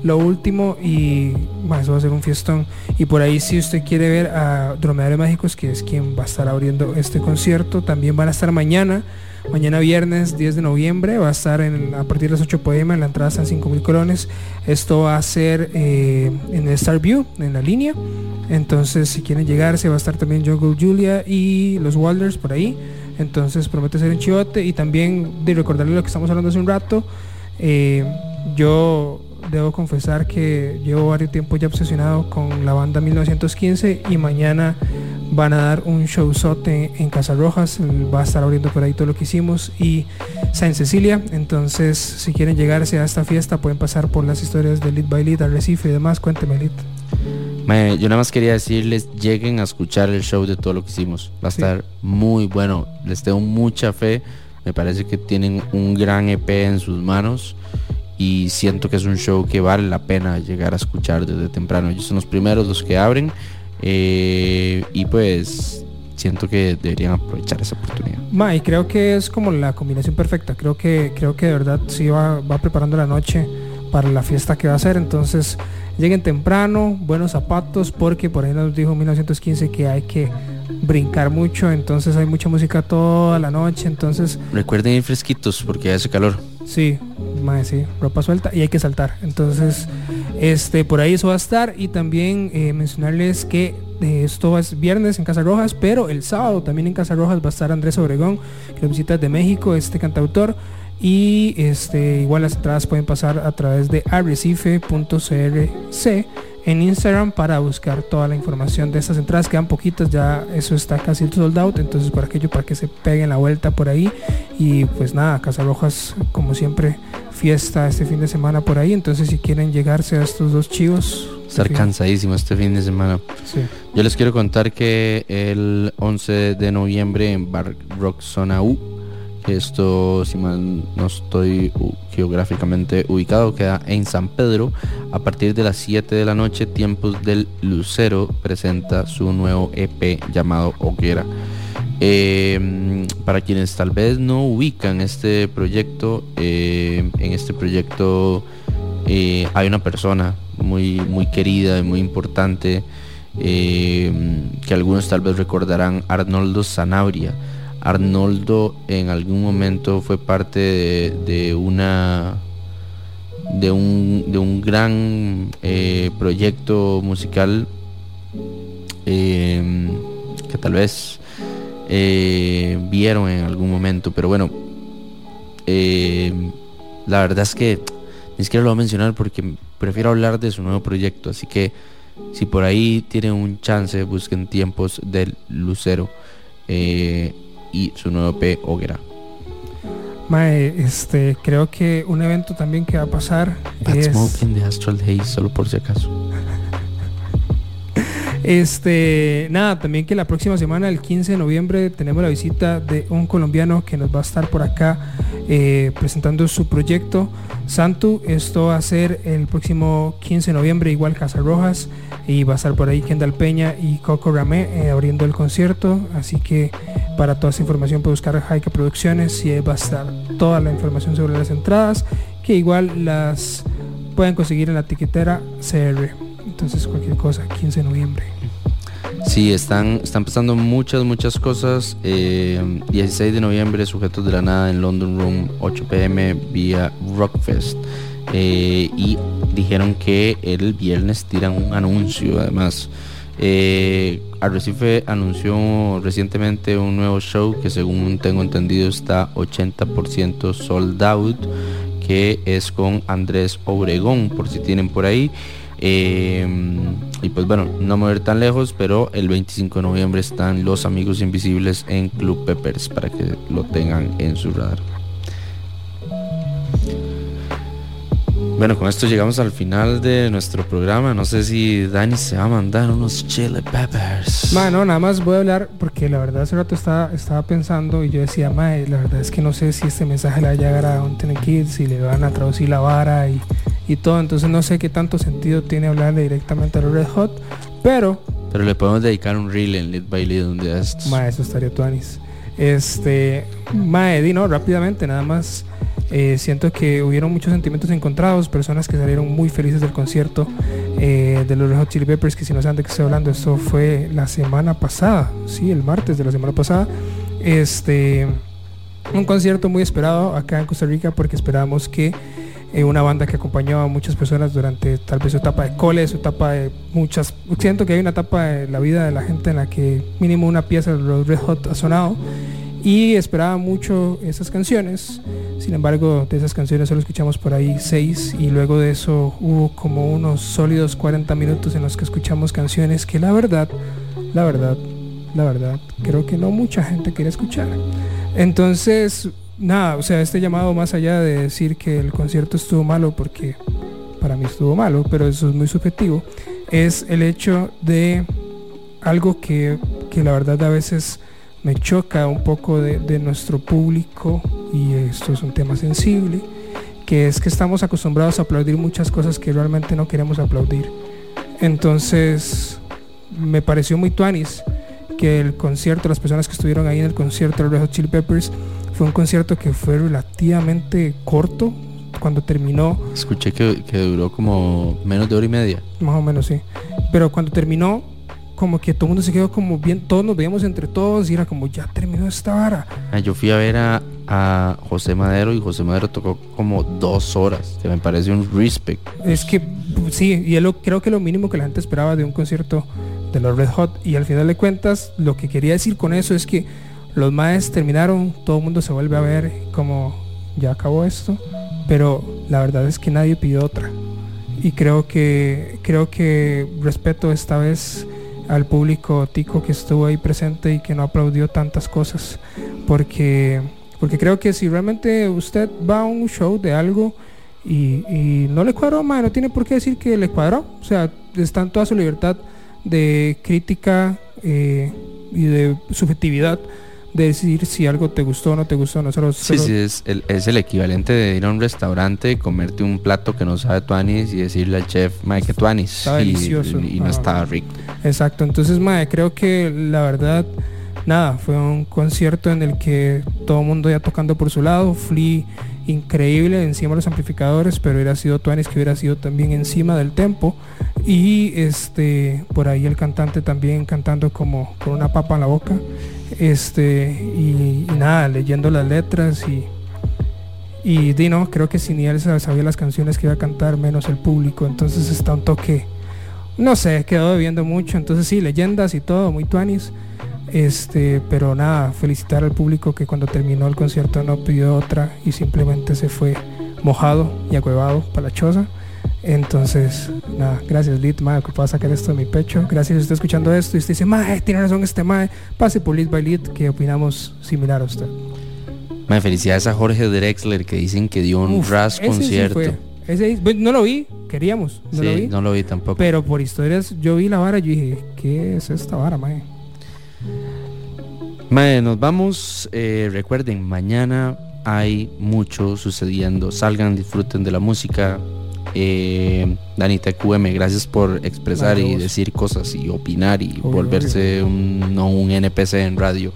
lo último y mae, eso va a ser un fiestón. Y por ahí si usted quiere ver a Dromedarios Mágicos, que es quien va a estar abriendo este concierto, también van a estar mañana. Mañana viernes 10 de noviembre va a estar en, a partir de las 8 pm, la entrada está en 5 mil colones. Esto va a ser eh, en el Starview, en la línea. Entonces si quieren llegar, se va a estar también Jungle Julia y los Walders por ahí. Entonces promete ser un chivote y también de recordarle lo que estamos hablando hace un rato. eh, yo debo confesar que llevo varios tiempo ya obsesionado con la banda 1915 y mañana van a dar un showzote en Casa Rojas, va a estar abriendo por ahí todo lo que hicimos y San Cecilia, entonces si quieren llegarse a esta fiesta pueden pasar por las historias de Lead by Lead, Arrecife y demás, cuénteme Lead. Me- yo nada más quería decirles, lleguen a escuchar el show de todo lo que hicimos. Va a Sí. estar muy bueno. Les tengo mucha fe. Me parece que tienen un gran EP en sus manos. Y siento que es un show que vale la pena llegar a escuchar desde temprano. Ellos son los primeros los que abren. eh, y pues siento que deberían aprovechar esa oportunidad. Ma, y creo que es como la combinación perfecta. Creo que, creo que de verdad sí va, va preparando la noche para la fiesta que va a ser. Entonces, lleguen temprano, buenos zapatos, porque por ahí nos dijo 1915 que hay que brincar mucho. Entonces hay mucha música toda la noche. Entonces, Recuerden ir fresquitos porque hace calor. Sí, mae, sí, ropa suelta y hay que saltar. Entonces, este, por ahí eso va a estar y también eh, mencionarles que eh, esto es viernes en Casa Rojas, pero el sábado también en Casa Rojas va a estar Andrés Obregón, que nos visita de México, este cantautor. Y este, igual las entradas pueden pasar a través de arrecife.crc en Instagram para buscar toda la información de estas entradas. Quedan poquitas, ya eso está casi sold out. Entonces, por aquello, para que se peguen la vuelta por ahí. Y pues nada, Casa Rojas, como siempre, fiesta este fin de semana por ahí. Entonces, si quieren llegarse a estos dos chivos, Estar fin- cansadísimo este fin de semana. Sí. Yo les quiero contar que el 11 de noviembre en Bar Rock Zona U, esto, si mal no estoy geográficamente ubicado, queda en San Pedro, a partir de las 7 de la noche, Tiempos del Lucero presenta su nuevo EP llamado Hoguera. Eh, para quienes tal vez no ubican este proyecto, eh, en este proyecto eh, hay una persona muy, muy querida y muy importante eh, que algunos tal vez recordarán, Arnoldo Sanabria. Arnoldo en algún momento fue parte de, una de un, de un gran eh, proyecto musical eh, que tal vez eh, vieron en algún momento, pero bueno, eh, la verdad es que ni siquiera lo voy a mencionar porque prefiero hablar de su nuevo proyecto, así que si por ahí tienen un chance, busquen tiempos del Lucero eh, y su nuevo P Hoguera. Mae, este, creo que un evento también que va a pasar Bad es Smoking de Astral Haze, solo por si acaso. Este, nada, también que la próxima semana, el 15 de noviembre, tenemos la visita de un colombiano que nos va a estar por acá eh, presentando su proyecto Santu. Esto va a ser el próximo 15 de noviembre, igual Casa Rojas, y va a estar por ahí Kendall Peña y Coco Ramé eh, abriendo el concierto. Así que para toda esa información puede buscar Jaika Producciones y va a estar toda la información sobre las entradas, que igual las pueden conseguir en la tiquetera CR. Entonces cualquier cosa, 15 de noviembre. Sí, están, están pasando muchas, muchas cosas. Eh, 16 de noviembre, Sujetos de la Nada en London Room, 8 pm vía Rockfest. Eh, y dijeron que el viernes tiran un anuncio, además. Eh, Arrecife anunció recientemente un nuevo show que según tengo entendido está 80% sold out, que es con Andrés Obregón, por si tienen por ahí. Eh, y pues bueno, no me voy a ir tan lejos, pero el 25 de noviembre están Los Amigos Invisibles en Club Peppers para que lo tengan en su radar. Bueno, con esto llegamos al final de nuestro programa. No sé si Dani se va a mandar unos chili peppers. Mano, nada más voy a hablar porque la verdad hace rato estaba, estaba pensando y yo decía, mae, la verdad es que no sé si este mensaje le va a llegar a Hunting Kids, si le van a traducir la vara y, y todo. Entonces no sé qué tanto sentido tiene hablarle directamente a los Red Hot, pero Pero le podemos dedicar un reel en Lead by Lead un día de estos. Mae, eso estaría tuanis. Este, Mae, di, no, rápidamente, nada más. eh, siento que hubieron muchos sentimientos encontrados, personas que salieron muy felices del concierto eh, de los Red Hot Chili Peppers, que si no saben de qué estoy hablando, esto fue la semana pasada, sí, el martes de la semana pasada. Este, un concierto muy esperado acá en Costa Rica porque esperábamos que una banda que acompañó a muchas personas durante tal vez su etapa de cole, su etapa de muchas... Siento que hay una etapa de la vida de la gente en la que mínimo una pieza de los Red Hot ha sonado y esperaba mucho esas canciones. Sin embargo, de esas canciones solo escuchamos por ahí seis y luego de eso hubo como unos sólidos 40 minutos en los que escuchamos canciones que la verdad, la verdad, la verdad, creo que no mucha gente quiere escuchar. Entonces, nada, o sea, este llamado más allá de decir que el concierto estuvo malo, porque para mí estuvo malo, pero eso es muy subjetivo, es el hecho de algo que, que la verdad a veces me choca un poco de, de nuestro público, y esto es un tema sensible, que es que estamos acostumbrados a aplaudir muchas cosas que realmente no queremos aplaudir. Entonces, me pareció muy tuanis que el concierto, las personas que estuvieron ahí en el concierto de Red Hot Chili Peppers, fue un concierto que fue relativamente corto cuando terminó, Escuché que, que duró como menos de hora y media. más o menos sí, pero cuando terminó, como que todo el mundo se quedó como bien, todos nos veíamos entre todos y era como ya terminó esta vara. Ah, Yo fui a ver a, a José Madero y José Madero tocó como dos horas, que me parece un respect. Es que sí, y lo, creo que lo mínimo que la gente esperaba de un concierto de los Red Hot. Y al final de cuentas, lo que quería decir con eso es que los maes terminaron, todo el mundo se vuelve a ver como ya acabó esto, pero la verdad es que nadie pidió otra. Y creo que creo que respeto esta vez al público tico que estuvo ahí presente y que no aplaudió tantas cosas, porque porque creo que si realmente usted va a un show de algo y, no le cuadró, mae, no tiene por qué decir que le cuadró. O sea, está en toda su libertad de crítica eh, y de subjetividad de decir si algo te gustó o no te gustó. Nosotros Sí, solo- sí, es el, es el equivalente de ir a un restaurante, comerte un plato que no sabe tuanis y decirle al chef, mae, que tuanis. Y, delicioso. y no Ah. estaba rico. Exacto, entonces mae, creo que la verdad, nada, fue un concierto en el que todo el mundo ya tocando por su lado, Flea increíble encima de los amplificadores, pero hubiera sido Tuanis que hubiera sido también encima del tempo. Y este por ahí el cantante también cantando como con una papa en la boca, este y, nada, leyendo las letras y y di no, creo que si ni él sa- sabía las canciones que iba a cantar, menos el público, entonces está un toque no sé, quedó bebiendo mucho, entonces sí, leyendas y todo, muy tuanis. Este, pero nada, felicitar al público que cuando terminó el concierto no pidió otra y simplemente se fue mojado y agüevado para la choza. Entonces, nada, gracias Lit, mae, pueda sacar esto de mi pecho. Gracias si escuchando esto y usted dice, mae, tiene razón este mae, pase por Lit by Lit, que opinamos similar a usted. Mae, felicidades a Jorge Drexler que dicen que dio un Uf, ras sí concierto. Ese- bueno, no lo vi, queríamos, no Sí, lo vi. no lo vi tampoco. Pero por historias, yo vi la vara y yo dije, ¿qué es esta vara, mae? Mae, nos vamos. eh, recuerden, mañana hay mucho sucediendo. Salgan, disfruten de la música. Eh, Dani TQM, gracias por expresar y decir cosas y opinar y Obvio, volverse un, no un NPC en radio.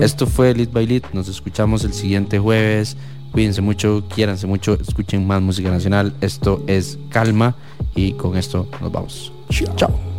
Esto fue Lit by Lit. Nos escuchamos el siguiente jueves. Cuídense mucho, quiéranse mucho, escuchen más música nacional. Esto es Calma y con esto nos vamos. Chao.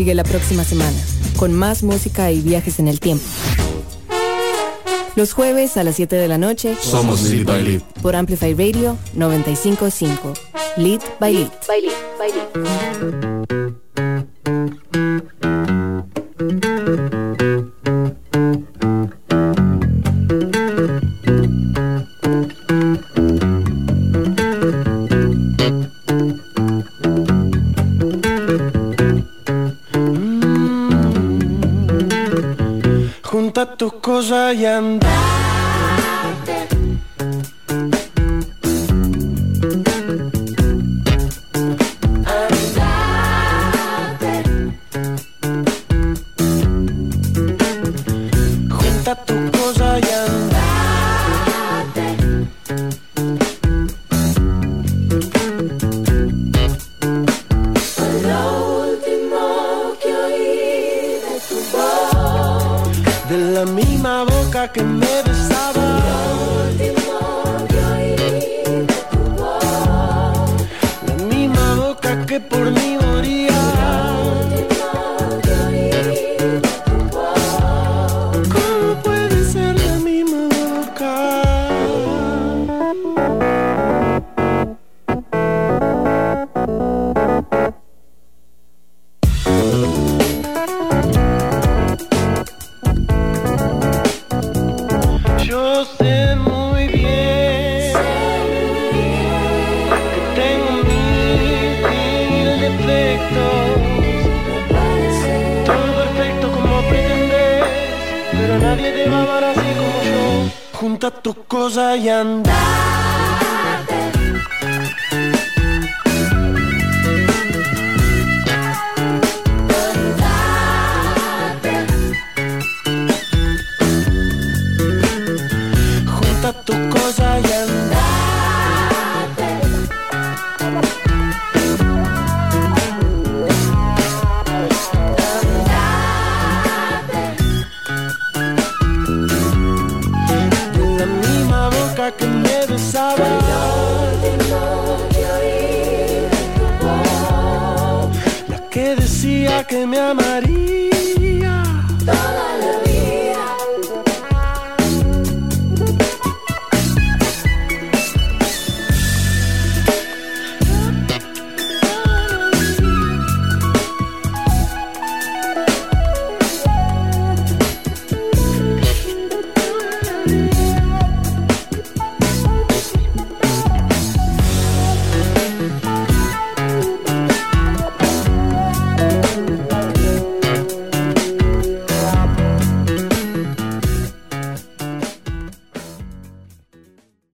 sigue la próxima semana, con más música y viajes en el tiempo. Los jueves a las 7 de la noche somos Lead by Lead por Amplify Radio 955. Lead by Lead. By Lead, by Lead. zijn. jem